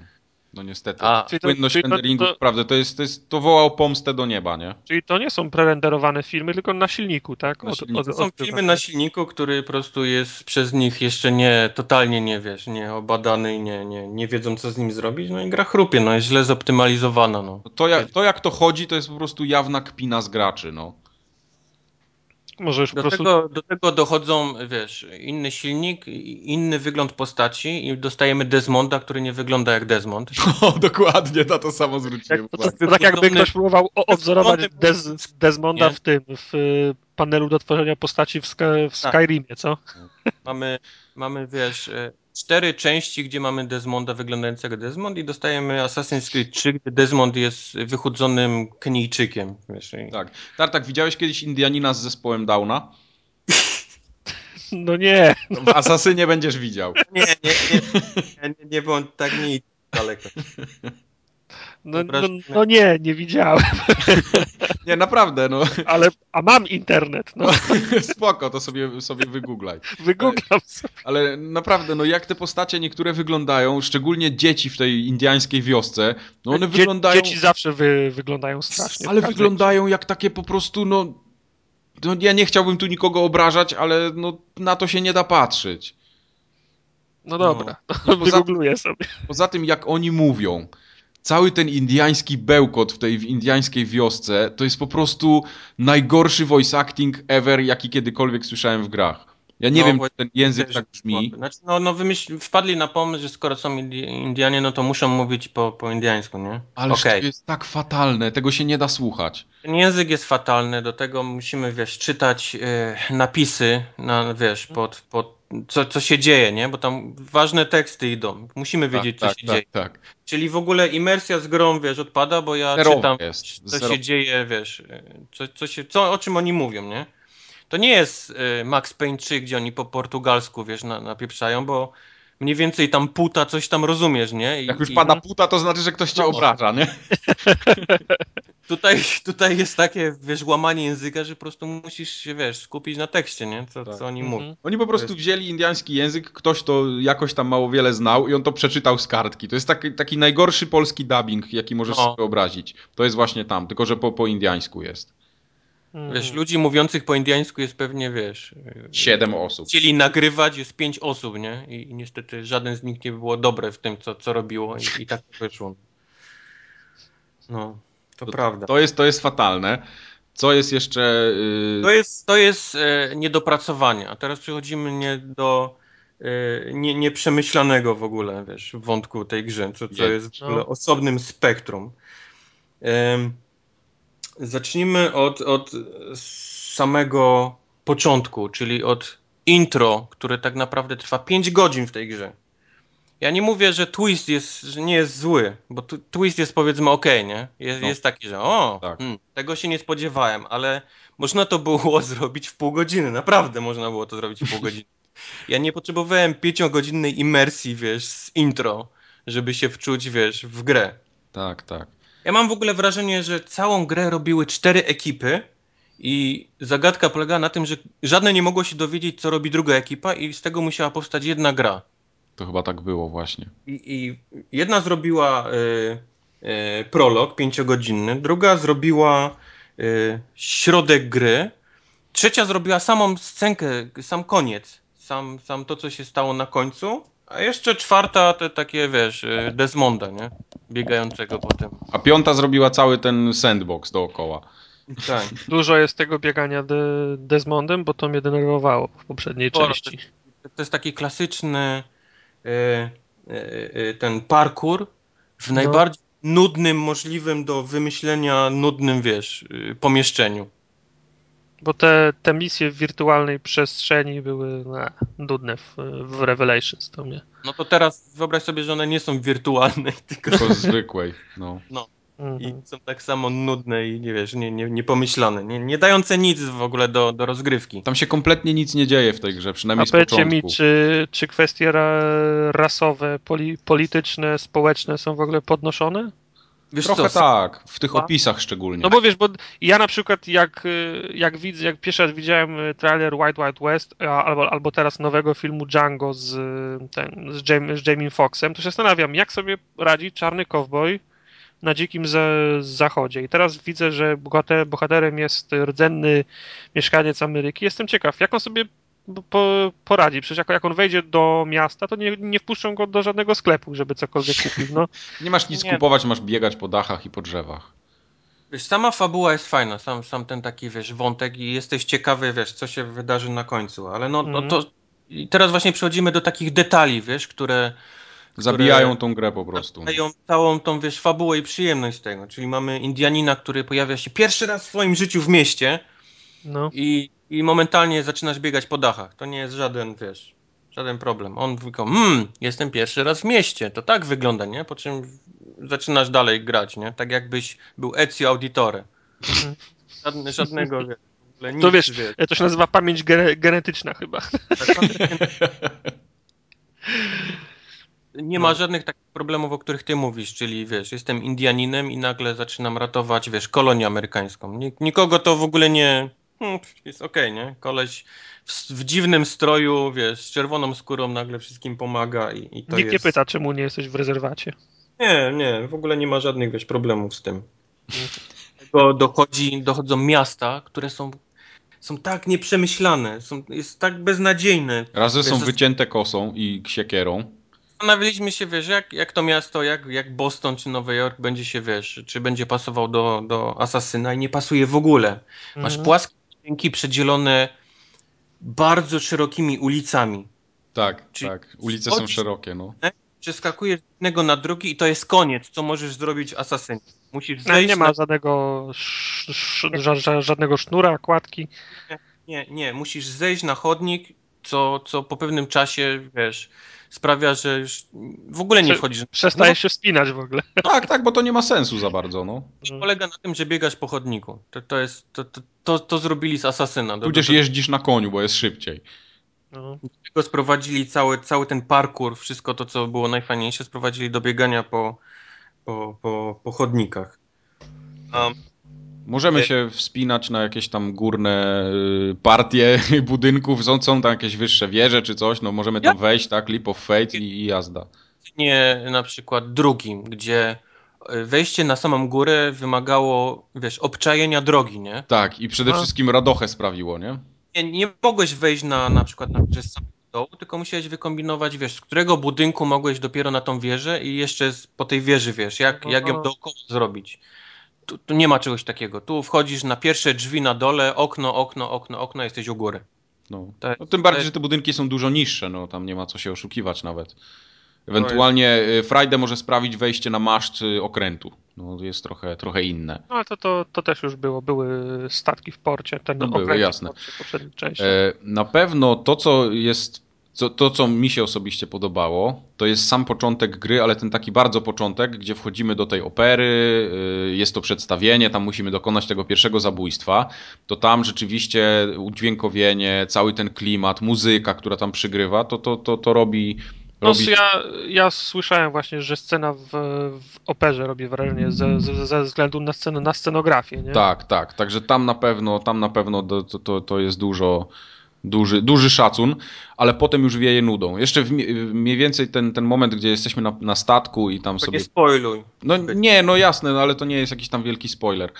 No niestety. A, Czyli to- Płynność czyli to- renderingu, to- naprawdę, to jest, to jest, to woła o pomstę do nieba, nie? Czyli to nie są prerenderowane filmy, tylko na silniku, tak? Na silniku. To są filmy na silniku, który po prostu jest przez nich jeszcze nie, totalnie nie wiesz, nie obadany i nie, nie, nie wiedzą co z nim zrobić, no i gra chrupie, no jest źle zoptymalizowana, no. To jak, to jak to chodzi, to jest po prostu jawna kpina z graczy, no. Może już po Do prostu tego, do tego dochodzą, wiesz, inny silnik, i- inny wygląd postaci i dostajemy Desmonda, który nie wygląda jak Desmond. O, dokładnie, na to samo zwróciłem uwagę. to tak jakby ktoś próbował odwzorować Des, Desmonda Nie? w tym, w y, panelu do tworzenia postaci w, Sky, w Tak. Skyrimie, co? Mamy, mamy, wiesz, e, cztery części, gdzie mamy Desmonda wyglądającego Desmond i dostajemy Assassin's Creed 3, gdzie Desmond jest wychudzonym Kenijczykiem. Tak. Tartak, widziałeś kiedyś Indianina z zespołem Downa? No nie, No, w Asasynie będziesz widział. Nie, nie, nie, nie, nie, nie, bo on tak nie idzie daleko. No, no, no nie, nie widziałem, Nie, naprawdę, no. ale, a mam internet, no, Spoko, to sobie, sobie wygooglaj. wygooglam sobie. Ale naprawdę, no jak te postacie niektóre wyglądają, szczególnie dzieci w tej indiańskiej wiosce, no one Dzie- wyglądają... Dzieci zawsze wy, wyglądają strasznie. Ale każdej- wyglądają jak takie po prostu, no... no... Ja nie chciałbym tu nikogo obrażać, ale no na to się nie da patrzeć. No dobra, No, poza- wygoogluję sobie. Poza tym, jak oni mówią, cały ten indiański bełkot w tej w indiańskiej wiosce, to jest po prostu najgorszy voice acting ever, jaki kiedykolwiek słyszałem w grach. Ja nie No, wiem, czy ten język tak brzmi. Znaczy, no, no wymyśl, wpadli na pomysł, że skoro są Indi- Indianie, no to muszą mówić po, po indiańsku, nie? Ale Okej. to jest tak fatalne, tego się nie da słuchać. Ten język jest fatalny, do tego musimy, wiesz, czytać e, napisy, na, wiesz, pod, pod co, co się dzieje, nie? Bo tam ważne teksty idą. Musimy wiedzieć, tak, co się tak, dzieje. tak. Czyli w ogóle imersja z grą, wiesz, odpada, bo ja Zerowa czytam, jest, co zero- się dzieje, wiesz, co, co się, co, o czym oni mówią, nie? To nie jest e, Max Payne 3, gdzie oni po portugalsku, wiesz, na, napieprzają, bo mniej więcej tam puta coś tam rozumiesz, nie? I, Jak już i pada puta, to znaczy, że ktoś cię No. obraża, nie? Tutaj, tutaj jest takie, wiesz, łamanie języka, że po prostu musisz się, wiesz, skupić na tekście, nie? Co, Tak. co oni Mhm. mówią. Oni po prostu wzięli indiański język, ktoś to jakoś tam mało wiele znał i on to przeczytał z kartki. To jest taki, taki najgorszy polski dubbing, jaki możesz No. sobie wyobrazić. To jest właśnie tam, tylko że po, po indiańsku jest. Wiesz, Mhm. ludzi mówiących po indiańsku jest pewnie, wiesz... e, Siedem osób. Chcieli nagrywać, jest pięć osób, nie? I, i niestety żaden z nich nie było dobre w tym, co, co robiło i, i tak to wyszło. No, to, prawda. To jest, to jest fatalne. Co jest jeszcze... Yy... To jest, to jest e, niedopracowanie, a teraz przechodzimy nie do e, nie, nieprzemyślanego w ogóle, wiesz, wątku tej grze, co, co jest w No. ogóle osobnym spektrum. Zacznijmy od, od samego początku, czyli od intro, które tak naprawdę trwa 5 godzin w tej grze. Ja nie mówię, że twist jest, że nie jest zły, bo twist jest powiedzmy ok, nie? Jest, No. jest taki, że o, Tak. hmm, tego się nie spodziewałem, ale można to było zrobić w pół godziny, naprawdę można było to zrobić w pół godziny. Ja nie potrzebowałem pięciogodzinnej imersji, wiesz, z intro, żeby się wczuć, wiesz, w grę. Tak, tak. Ja mam w ogóle wrażenie, że całą grę robiły cztery ekipy i zagadka polega na tym, że żadne nie mogło się dowiedzieć, co robi druga ekipa i z tego musiała powstać jedna gra. To chyba tak było właśnie. I, i jedna zrobiła y, y, prolog pięciogodzinny, druga zrobiła y, środek gry, trzecia zrobiła samą scenkę, sam koniec, sam, sam to, co się stało na końcu, a jeszcze czwarta te takie, wiesz, y, Desmonda, nie? Biegającego potem. A piąta zrobiła cały ten sandbox dookoła. Tak. Dużo jest tego biegania de Desmondem, bo to mnie denerwowało w poprzedniej Sporo. części. To jest taki klasyczny y, y, ten parkour w No. najbardziej nudnym możliwym do wymyślenia nudnym, wiesz, pomieszczeniu. Bo te, te misje w wirtualnej przestrzeni były no, nudne w, w Revelations to mnie. No to teraz wyobraź sobie, że one nie są wirtualne, tylko Tylko zwykłej. No. Mhm. i są tak samo nudne i nie wiesz, nie, nie, niepomyślane, nie, nie dające nic w ogóle do, do rozgrywki. Tam się kompletnie nic nie dzieje w tej grze, A przynajmniej z powiedzcie mi, początku. czy, czy kwestie ra, rasowe, poli, polityczne, społeczne są w ogóle podnoszone? Wiesz Trochę co, tak, w tych opisach szczególnie. No bo wiesz, bo ja na przykład jak, y, jak widzę, jak pierwszy raz widziałem y, trailer White White West, albo, albo teraz nowego filmu Django z, y, ten, z, Jamie, z Jamie Foxxem, to się zastanawiam, jak sobie radzi czarny cowboy na dzikim za- zachodzie. I teraz widzę, że bohater, bohaterem jest rdzenny mieszkaniec Ameryki. Jestem ciekaw, jak on sobie po, poradzi. Przecież jak, jak on wejdzie do miasta, to nie, nie wpuszczą go do żadnego sklepu, żeby cokolwiek kupił. No. Nie masz nic Nie. kupować, masz biegać po dachach i po drzewach. Wiesz, sama fabuła jest fajna, sam, sam ten taki, wiesz, wątek i jesteś ciekawy, wiesz, co się wydarzy na końcu, ale no, no Mhm. to i teraz właśnie przechodzimy do takich detali, wiesz, które Zabijają tą grę po prostu. dają całą tą, wiesz, fabułę i przyjemność z tego, czyli mamy Indianina, który pojawia się pierwszy raz w swoim życiu w mieście No. i, i momentalnie zaczynasz biegać po dachach, to nie jest żaden, wiesz, żaden problem, on tylko, hmm, jestem pierwszy raz w mieście, to tak wygląda, nie, po czym zaczynasz dalej grać, nie, tak jakbyś był Ezio Auditore. Żadne, żadnego, wiesz, ogóle To nic, wiesz, E, To się nazywa pamięć gene- genetyczna chyba. Nie No. ma żadnych takich problemów, o których ty mówisz, czyli wiesz, jestem Indianinem i nagle zaczynam ratować, wiesz, kolonię amerykańską. Nik- nikogo to w ogóle nie. Hmm, jest okej, nie? Koleś w, w dziwnym stroju, wiesz, z czerwoną skórą nagle wszystkim pomaga i, i to Nikt nie jest. pyta, czemu nie jesteś w rezerwacie. Nie, nie, w ogóle nie ma żadnych, wiesz, problemów z tym. Tylko dochodzi, dochodzą miasta, które są, są tak nieprzemyślane, są, jest tak beznadziejne. Raz, że są Wiesz, wycięte kosą i siekierą. Zastanawialiśmy się, wiesz, jak, jak to miasto, jak, jak Boston czy Nowy Jork będzie się, wiesz, czy będzie pasował do, do Asasyna i nie pasuje w ogóle. Masz Mhm. płaskie budynki przedzielone bardzo szerokimi ulicami. Tak, Czyli tak. Ulice są szerokie, no. Przeskakujesz z jednego na drugi i to jest koniec, co możesz zrobić Asasynie. Musisz No, zejść nie ma na... żadnego, sz, sz, ża, ża, żadnego sznura, kładki. Nie, nie, musisz zejść na chodnik, co, co po pewnym czasie, wiesz, sprawia, że już w ogóle nie Prze- wchodzisz. Przestajesz się wspinać w ogóle. Tak, tak, bo to nie ma sensu za bardzo, no. No, polega na tym, że biegasz po chodniku. To, to jest, to, to, to, to zrobili z Asasyna. Tudzież jeździsz na koniu, bo jest szybciej. No. tego sprowadzili cały, cały ten parkour, wszystko to, co było najfajniejsze, sprowadzili do biegania po, po, po, po chodnikach. Um, Możemy Nie. się wspinać na jakieś tam górne y, partie budynków, są, są tam jakieś wyższe wieże czy coś, no możemy tam wejść, tak, leap of fate i, i jazda. nie na przykład drugim, gdzie y, wejście na samą górę wymagało, wiesz, obczajenia drogi, nie? Tak, i przede A. wszystkim radochę sprawiło, nie? Nie, nie mogłeś wejść na, na przykład na wieżę z samego dołu, tylko musiałeś wykombinować, wiesz, z którego budynku mogłeś dopiero na tą wieżę i jeszcze z, po tej wieży, wiesz, jak, jak ją dookoła zrobić. Tu, tu nie ma czegoś takiego. Tu wchodzisz na pierwsze drzwi na dole, okno, okno, okno, okno, jesteś u góry. No. To- no tym bardziej, to- że te budynki są dużo niższe, no tam nie ma co się oszukiwać nawet. Ewentualnie y, Friday może sprawić wejście na maszt y, okrętu. No jest trochę, trochę inne. No ale to, to, to też już było. Były statki w porcie. Ten No były, okręt jasne. w porcie poprzedniej części. E, na pewno to, co jest, co, to, co mi się osobiście podobało, to jest sam początek gry, ale ten taki bardzo początek, gdzie wchodzimy do tej opery, y, jest to przedstawienie, tam musimy dokonać tego pierwszego zabójstwa, to tam rzeczywiście udźwiękowienie, cały ten klimat, muzyka, która tam przygrywa, to, to, to, to robi... No, robi... ja, ja słyszałem właśnie, że scena w, w operze robi wrażenie ze, ze, ze względu na, scenę, na scenografię. Nie? Tak, tak, także tam na pewno, tam na pewno to- to, to jest dużo, duży, duży szacun, ale potem już wieje nudą. Jeszcze w, mniej więcej ten, ten moment, gdzie jesteśmy na, na statku i tam To sobie nie spoiluj. No nie, no jasne, no, ale to nie jest jakiś tam wielki spoiler.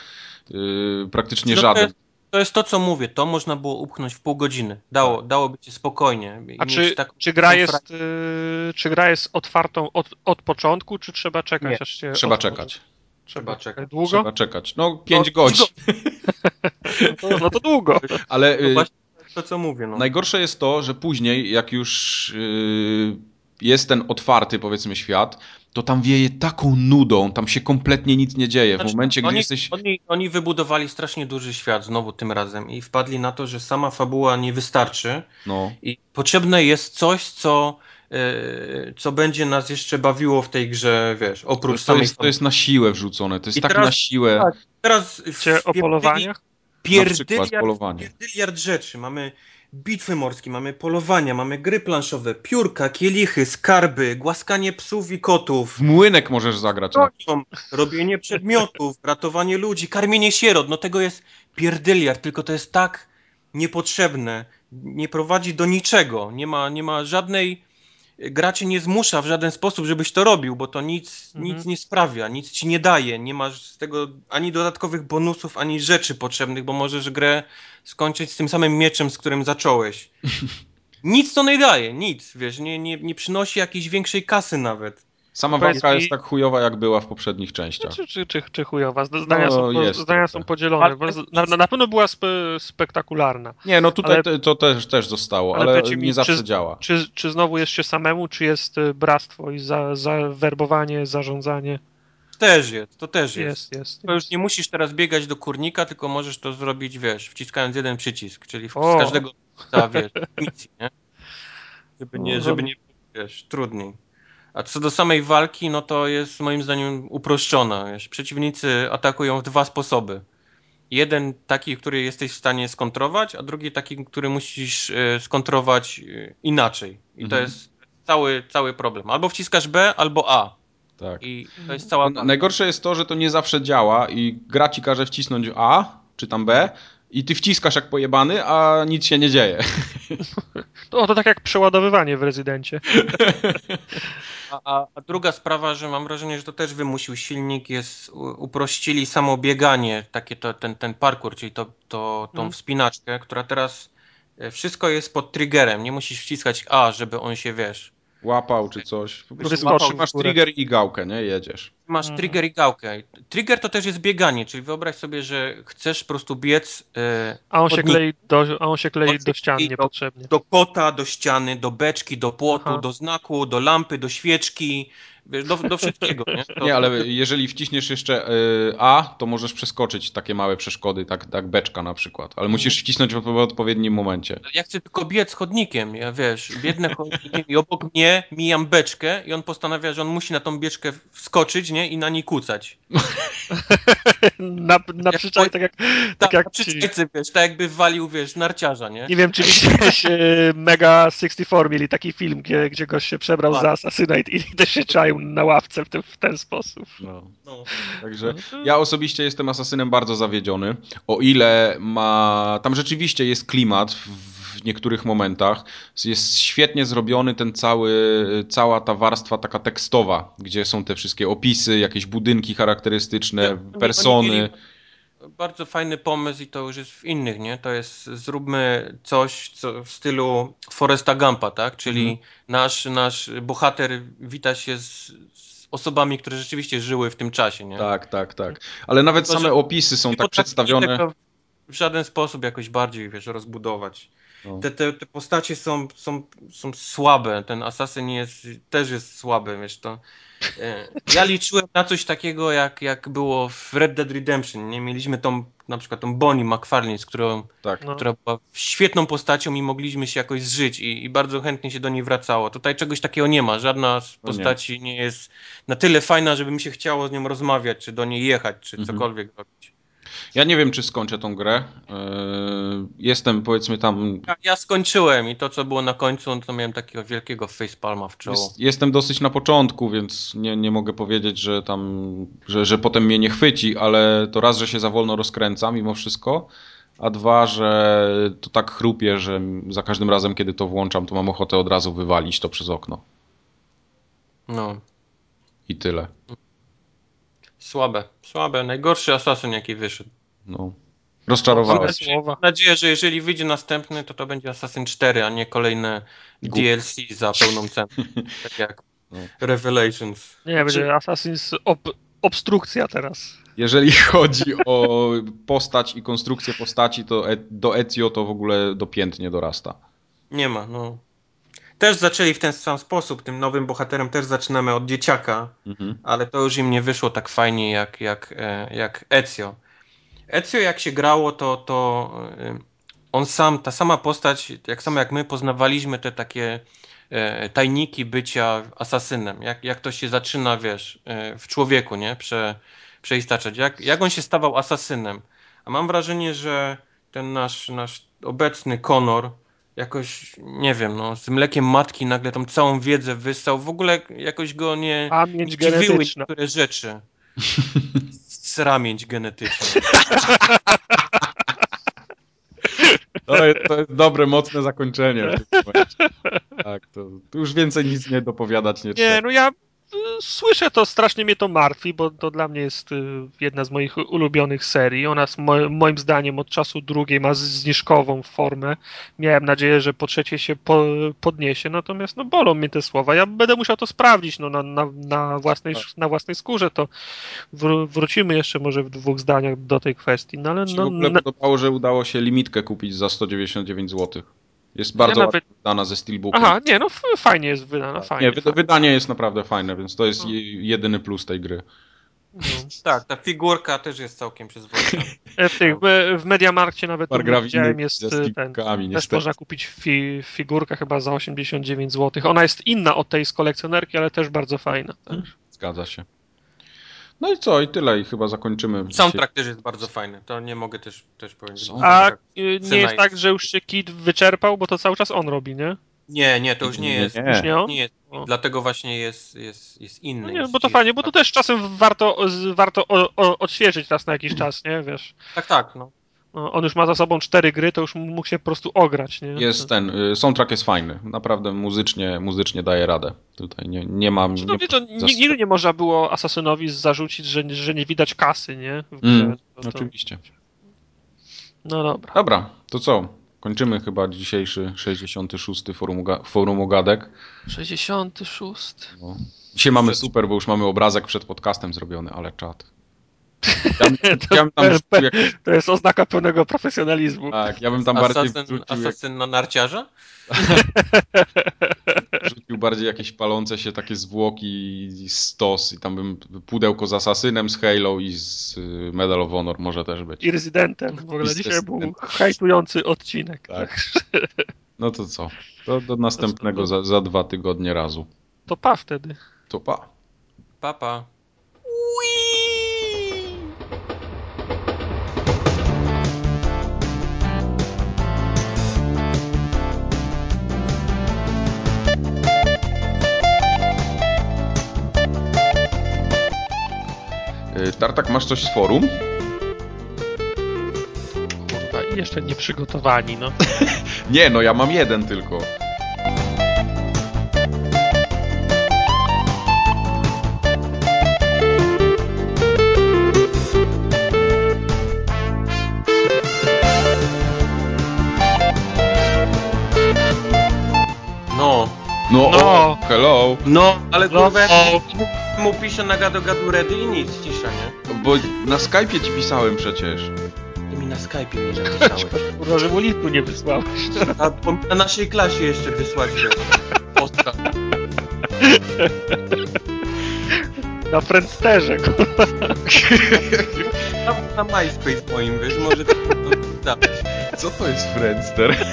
Yy, praktycznie No to żaden. jest- To jest to, co mówię. To można było upchnąć w pół godziny. Dało, dałoby ci spokojnie. A czy, taką- czy, gra jest, y, czy gra jest otwartą od, od początku, czy trzeba czekać, Nie, aż się Trzeba otworzy? czekać. Trzeba czekać. Długo? Trzeba czekać. No 5 No, godzin. No, to, no to długo. Ale yy, właśnie to, co mówię. No. najgorsze jest to, że później, jak już yy, jest ten otwarty, powiedzmy, świat, to tam wieje taką nudą, tam się kompletnie nic nie dzieje. W Znaczy, momencie, gdy oni, jesteś. Oni, oni wybudowali strasznie duży świat znowu tym razem i wpadli na to, że sama fabuła nie wystarczy No, i potrzebne jest coś, co, e, co będzie nas jeszcze bawiło w tej grze, wiesz, to, oprócz to, samej jest, to jest na siłę wrzucone. To jest I tak teraz- na siłę. tak. Teraz Czy o polowaniach? Pierdyliard, pierdyliard rzeczy. Mamy bitwy morskie, mamy polowania, mamy gry planszowe, piórka, kielichy, skarby, głaskanie psów i kotów. W młynek możesz zagrać. No. robienie przedmiotów, ratowanie ludzi, karmienie sierot, no tego jest pierdyliard, tylko to jest tak niepotrzebne, nie prowadzi do niczego, nie ma, nie ma żadnej, gra cię nie zmusza w żaden sposób, żebyś to robił, bo to nic, Mhm. nic nie sprawia, nic ci nie daje, nie masz z tego ani dodatkowych bonusów, ani rzeczy potrzebnych, bo możesz grę skończyć z tym samym mieczem, z którym zacząłeś. Nic to nie daje, nic, wiesz, nie, nie, nie przynosi jakiejś większej kasy nawet. Sama Powiedz walka mi- jest tak chujowa, jak była w poprzednich częściach. Czy, czy, czy, czy chujowa? Zda- Zdania, No, są, po, jest zdania są podzielone. bo z- Na, na pewno była spe, spektakularna. Nie, no tutaj Ale- te- to też, też zostało, ale ale, mi, nie zawsze czy- działa. Czy, czy znowu jest się samemu, czy jest y, bractwo i za, za werbowanie, zarządzanie? Też jest, to też jest. Jest, jest. To już nie musisz teraz biegać do kurnika, tylko możesz to zrobić, wiesz, wciskając jeden przycisk, czyli w, z każdego ta, wiesz, misji, nie? Żeby nie, No, żeby nie, wiesz, trudniej. A co do samej walki, no to jest moim zdaniem uproszczona. Przeciwnicy atakują w dwa sposoby. Jeden taki, który jesteś w stanie skontrować, a drugi taki, który musisz e, skontrować e, inaczej. I to Mhm. jest cały, cały problem. Albo wciskasz B, albo A. Tak. I to jest cała No, najgorsze jest to, że to nie zawsze działa i gra ci każe wcisnąć A, czy tam B i ty wciskasz jak pojebany, a nic się nie dzieje. To, to tak jak przeładowywanie w rezydencie. A, a, druga sprawa, że mam wrażenie, że to też wymusił silnik, jest uprościli samo bieganie, takie to, ten, ten parkour, czyli to, to, tą Mhm. wspinaczkę, która teraz e, wszystko jest pod triggerem, nie musisz wciskać A, żeby on się, wiesz, Łapał czy coś. Po prostu Wyskoczył masz trigger i gałkę, nie? Jedziesz. masz Mhm. trigger i gałkę. Trigger to też jest bieganie, czyli wyobraź sobie, że chcesz po prostu biec e, A on się klei do, a on się klei do ścian i do- niepotrzebnie. do kota, do ściany, do beczki, do płotu, Aha. do znaku, do lampy, do świeczki, wiesz, do, do wszystkiego, nie? To, Nie, ale jeżeli wciśniesz jeszcze y, A, to możesz przeskoczyć takie małe przeszkody, tak, tak beczka na przykład. Ale musisz wcisnąć w w odpowiednim momencie. Ja chcę tylko biec chodnikiem, ja wiesz, biegnę chodnikiem i obok mnie mijam beczkę i on postanawia, że on musi na tą beczkę wskoczyć, nie? I na niej kucać. Na, na Ja- przyczaj, tak jak, Tak, tak jak na ci, przyczajce, wiesz, tak jakby walił, wiesz, narciarza, nie? Nie wiem, czy widziałeś e, Mega 64 mieli taki film, gdzie, gdzie gość się przebrał Tak. za Assassinate i też się czaił na ławce w ten, w ten sposób. No. No. Także ja osobiście jestem asasynem bardzo zawiedziony. O ile ma. Tam rzeczywiście jest klimat w, niektórych momentach. Jest świetnie zrobiony ten cały, cała ta warstwa taka tekstowa, gdzie są te wszystkie opisy, jakieś budynki charakterystyczne, oni persony. mieli Bardzo fajny pomysł i to już jest w innych, nie? To jest zróbmy coś co w stylu Foresta Gampa, tak? Czyli Mhm. nasz, nasz bohater wita się z, z osobami, które rzeczywiście żyły w tym czasie, nie? Tak, tak, tak. Ale nawet Tylko, same opisy są tak przedstawione. w żaden sposób jakoś bardziej, wiesz, rozbudować. No. Te, te, te postacie są, są, są słabe. Ten asasyn jest, też jest słaby, wiesz, to... e, Ja liczyłem na coś takiego, jak, jak było w Red Dead Redemption, nie? Mieliśmy tą, na przykład tą Bonnie McFarlane, z którą, Tak. No. która była świetną postacią i mogliśmy się jakoś zżyć i, i bardzo chętnie się do niej wracało. Tutaj czegoś takiego nie ma. Żadna z No nie. postaci nie. jest na tyle fajna, żeby mi się chciało z nią rozmawiać, czy do niej jechać, czy Mhm. cokolwiek robić. Ja nie wiem, czy skończę tą grę. Yy, Jestem powiedzmy tam. Ja, ja skończyłem i to, co było na końcu, no to miałem takiego wielkiego facepalma w czoło. Jest, jestem dosyć na początku, więc nie, nie mogę powiedzieć, że tam, że, że potem mnie nie chwyci, ale to raz, że się za wolno rozkręca mimo wszystko, a dwa, że to tak chrupie, że za każdym razem, kiedy to włączam, to mam ochotę od razu wywalić to przez okno. No, I tyle. Słabe, słabe. Najgorszy asasyn, jaki wyszedł. No. Słowa. Mam nadzieję, że jeżeli wyjdzie następny, to to będzie Assassin 4, a nie kolejne Głup. DLC za pełną cenę. tak jak No. Revelations. Nie, będzie Assassin's ob, obstrukcja teraz. Jeżeli chodzi o postać i konstrukcję postaci, to e, do Ezio to w ogóle do pięt nie dorasta. Nie ma, no. Też zaczęli w ten sam sposób. Tym nowym bohaterem też zaczynamy od dzieciaka, Mhm. ale to już im nie wyszło tak fajnie jak, jak, e, jak Ezio. Ezio jak się grało, to, to e, on sam, ta sama postać, jak samo jak my poznawaliśmy te takie e, tajniki bycia asasynem. Jak, jak to się zaczyna, wiesz, w człowieku, nie? Prze, przeistaczać. Jak, jak on się stawał asasynem. A mam wrażenie, że ten nasz, nasz obecny Conor jakoś, nie wiem, no, z mlekiem matki nagle tą całą wiedzę wystał. W ogóle jakoś go nie, Pamięć nie dziwiły genetyczna. niektóre rzeczy. Sramięć genetyczna. To jest, to jest dobre, mocne zakończenie. w tym momencie. Tak, to, tu już więcej nic nie dopowiadać nie trzeba. Nie, no ja słyszę to, strasznie mnie to martwi, bo to dla mnie jest y, jedna z moich ulubionych serii. Ona z moim zdaniem od czasu drugiej ma zniżkową formę. Miałem nadzieję, że po trzeciej się po podniesie, natomiast no bolą mnie te słowa. Ja będę musiał to sprawdzić no, na, na, na, własnej, na własnej skórze. To wró wrócimy jeszcze może w dwóch zdaniach do tej kwestii. No ale no, w ogóle na, podobało, że udało się limitkę kupić za 199 zł. Jest bardzo nawet- ładnie wydana ze steelbookiem. Aha, nie, no fajnie jest wydana, fajnie. nie, fajnie. wydanie jest naprawdę fajne, więc to jest No. je- jedyny plus tej gry. No. Tak, ta figurka też jest całkiem przyzwoita. E, W, tych, w, Mediamarkcie nawet widziałem jest e, ten, też niestety. można kupić fi, figurkę chyba za 89 zł. Ona jest inna od tej z kolekcjonerki, ale też bardzo fajna. Też. Zgadza się. No i co, i tyle, i chyba zakończymy. Soundtrack też jest bardzo fajny, to nie mogę też, też powiedzieć. Soundtrack. A y, nie jest jest- tak, że już się Kid wyczerpał, bo to cały czas on robi, nie? Nie, nie, to już nie Nie, jest. nie. Już nie on? Nie jest. Dlatego właśnie jest, jest, jest inny. No nie, jest bo to fajnie, bo to też czasem warto, warto o, o, odświeżyć raz na jakiś czas, nie? Wiesz. Tak, tak, no. No, on już ma za sobą cztery gry, to już mógł się po prostu ograć, nie? Jest ten, y, soundtrack jest fajny. Naprawdę muzycznie, muzycznie daje radę. Tutaj nie, nie mam... Czy no, nie to nigdy nie można było Asasynowi zarzucić, że, że nie widać kasy, nie? W grze. Mm, No to- Oczywiście. No dobra. Dobra, to co? Kończymy chyba dzisiejszy 66. Forum, Uga- forum Ugadek. 66. No. Dzisiaj mamy super, bo już mamy obrazek przed podcastem zrobiony, ale czad. Ja, bym- ja bym tam to, jak, to jest oznaka pełnego profesjonalizmu. tak, ja bym tam bardziej Asasyn, wrzucił, jak, asasyn na narciarza? rzucił bardziej jakieś palące się takie zwłoki i stos i tam bym pudełko z Asasynem, z Halo i z y, Medal of Honor może też być. I rezydentem. W ogóle I dzisiaj był hajtujący odcinek. Tak. No to co? To do następnego za, za dwa tygodnie razu. To pa wtedy. To pa. Papa. Y, Tartak, masz coś z forum? Kurwa, i jeszcze nieprzygotowani, no. Nie, no ja mam jeden tylko. No. No, No. O, hello. No, ale No, kurwa, o. mu pisze na gadu gadu ready i nic, cisza, nie? Bo na Skype'ie ci pisałem przecież. Ty mi na Skype'ie nie napisałeś. Kurwa, że mu listu nie wysłałeś. A bo na naszej klasie jeszcze wysłać posta. Na Friendsterze, kurwa. Na, na MySpace moim, wiesz, może to dać. Co to jest Friendster?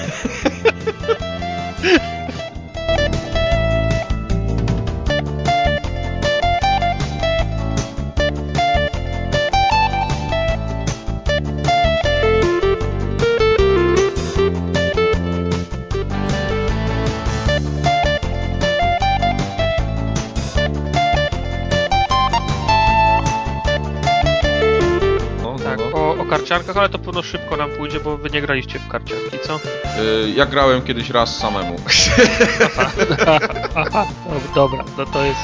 karciankach, ale to pewno szybko nam pójdzie, bo wy nie graliście w karcianki, co? Y, Ja grałem kiedyś raz samemu. Aha, dob- dobra, no to jest,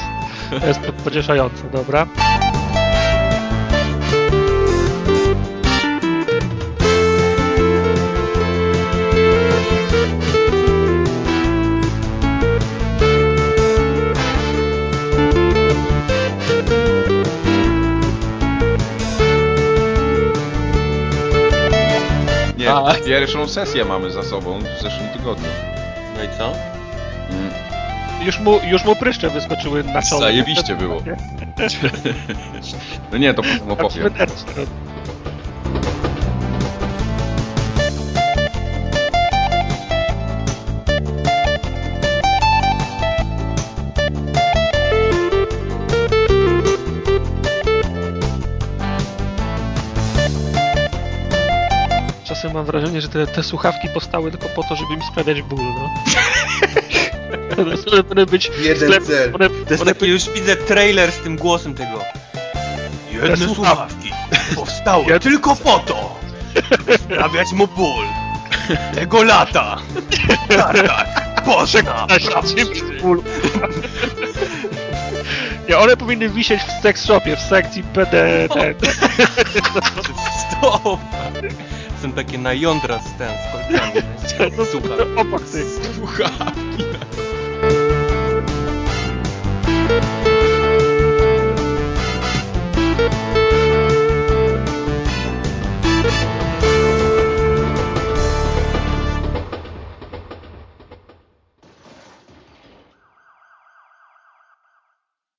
to jest pocieszające, dobra. A. pierwszą sesję mamy za sobą w zeszłym tygodniu. No i co? Mm, Już mu, już mu pryszcze wyskoczyły na czole. Zajebiście było. No nie, to potem Tak opowiem. Mam wrażenie, że te, te słuchawki powstały tylko po to, żeby mi sprawiać ból, no. One powinny być... Jeden sklep- cel. One, To jest one taki, już widzę trailer z tym głosem tego. Jedne słuchawki powstały Jedne- tylko po to, by sprawiać mu ból. Tego lata. Tartak, Pozna, Na świecie ból. Nie, one powinny wisieć w sex shopie, w sekcji PD. Stop! Są takie na jądra z ten, z